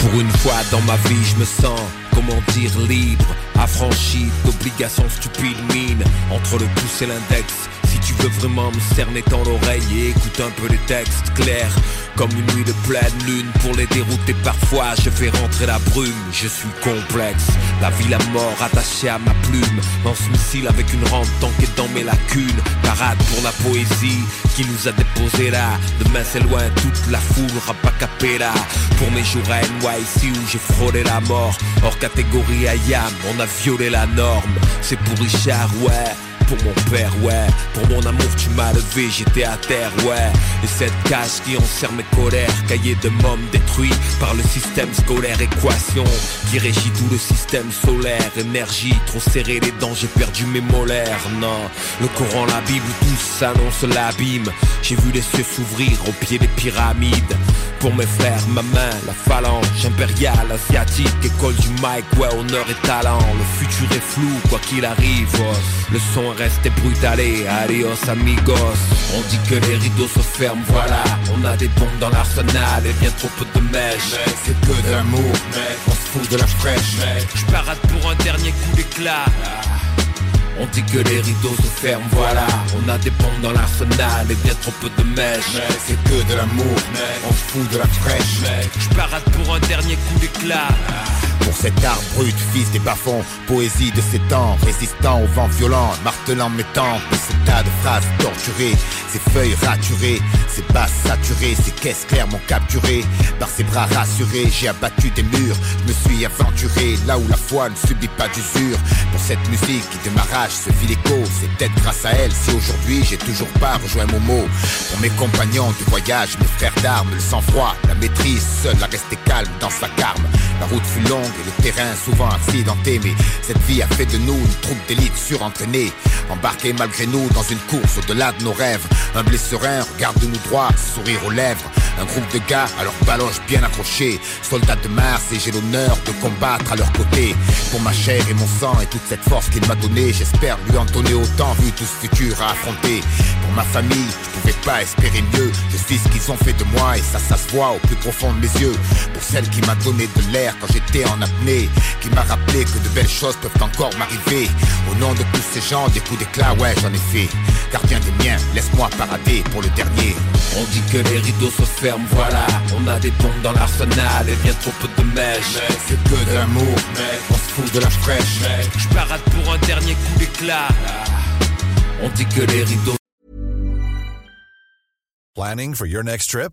Pour une fois dans ma vie, je me sens, comment dire, libre, affranchi d'obligations stupides mine entre le pouce et l'index. Si tu veux vraiment me cerner dans l'oreille et écoute un peu les textes clairs Comme une nuit de pleine lune pour les dérouter parfois Je fais rentrer la brume, je suis complexe La vie, la mort attachée à ma plume. Lance missile avec une rampe tankée dans mes lacunes. Parade pour la poésie qui nous a déposé là. Demain c'est loin toute la foule rap a cappella Pour mes jours à NYC où j'ai frôlé la mort. Hors catégorie IAM, on a violé la norme. C'est pour Richard, ouais pour mon père, ouais. Pour mon amour, tu m'as levé, j'étais à terre, ouais. Et cette cage qui enserre mes colères, cahier de mômes détruit par le système scolaire, équation qui régit tout le système solaire. Énergie, trop serré les dents, j'ai perdu mes molaires, non. Le Coran, la Bible, tout s'annonce l'abîme. J'ai vu les cieux s'ouvrir au pied des pyramides. Pour mes frères, ma main, la phalange impériale, asiatique, école du mic, ouais, honneur et talent. Le futur est flou, quoi qu'il arrive. Le son rester brutalé, adios amigos. On dit que les rideaux se ferment, voilà. On a des bombes dans l'arsenal et bien trop peu de mèches. C'est que de l'amour, on se fout de la fraîche. Je parade pour un dernier coup d'éclat. On dit que les rideaux se ferment, voilà. On a des bombes dans l'arsenal et bien trop peu de mèches. C'est que de l'amour, on se fout de la fraîche. Je parade pour un dernier coup d'éclat pour cet art brut, fils des bas poésie de ces temps, résistant au vent violent, martelant mes temps, de ce tas de phrases torturées, ces feuilles raturées, ces basses saturées, ces caisses claires m'ont capturé, par ses bras rassurés, j'ai abattu des murs, je me suis aventuré là où la foi ne subit pas d'usure, pour cette musique qui de ma rage se fit l'écho, c'est peut-être grâce à elle si aujourd'hui j'ai toujours pas rejoint mon mot, pour mes compagnons du voyage, mes frères d'armes, le sang-froid, la maîtrise, seul à rester calme dans sa carme, la route fut longue, le terrain souvent accidenté Mais cette vie a fait de nous une troupe d'élite surentraînée. Embarqués malgré nous dans une course au-delà de nos rêves. Un serein regarde-nous droit, sourire aux lèvres. Un groupe de gars à leur baloche bien accrochés. Soldats de Mars et j'ai l'honneur de combattre à leur côté. Pour ma chair et mon sang et toute cette force qu'il m'a donnée J'espère lui en donner autant vu tout ce futur à affronter Pour ma famille, je pouvais pas espérer mieux. Je suis ce qu'ils ont fait de moi et ça, ça se voit au plus profond de mes yeux. Pour celle qui m'a donné de l'air quand j'étais en apnée Qui m'a rappelé que de belles choses peuvent encore m'arriver. Au nom de tous ces gens, des coups d'éclat, ouais j'en ai fait. Gardien des miens, laisse-moi parader pour le dernier. On dit que les rideaux se ferment, voilà. On a des bombes dans l'arsenal et bien trop peu de mèches. C'est que de l'amour, on se fout de la fraîche. Je parade pour un dernier coup d'éclat. On dit que les rideaux Planning for your next trip?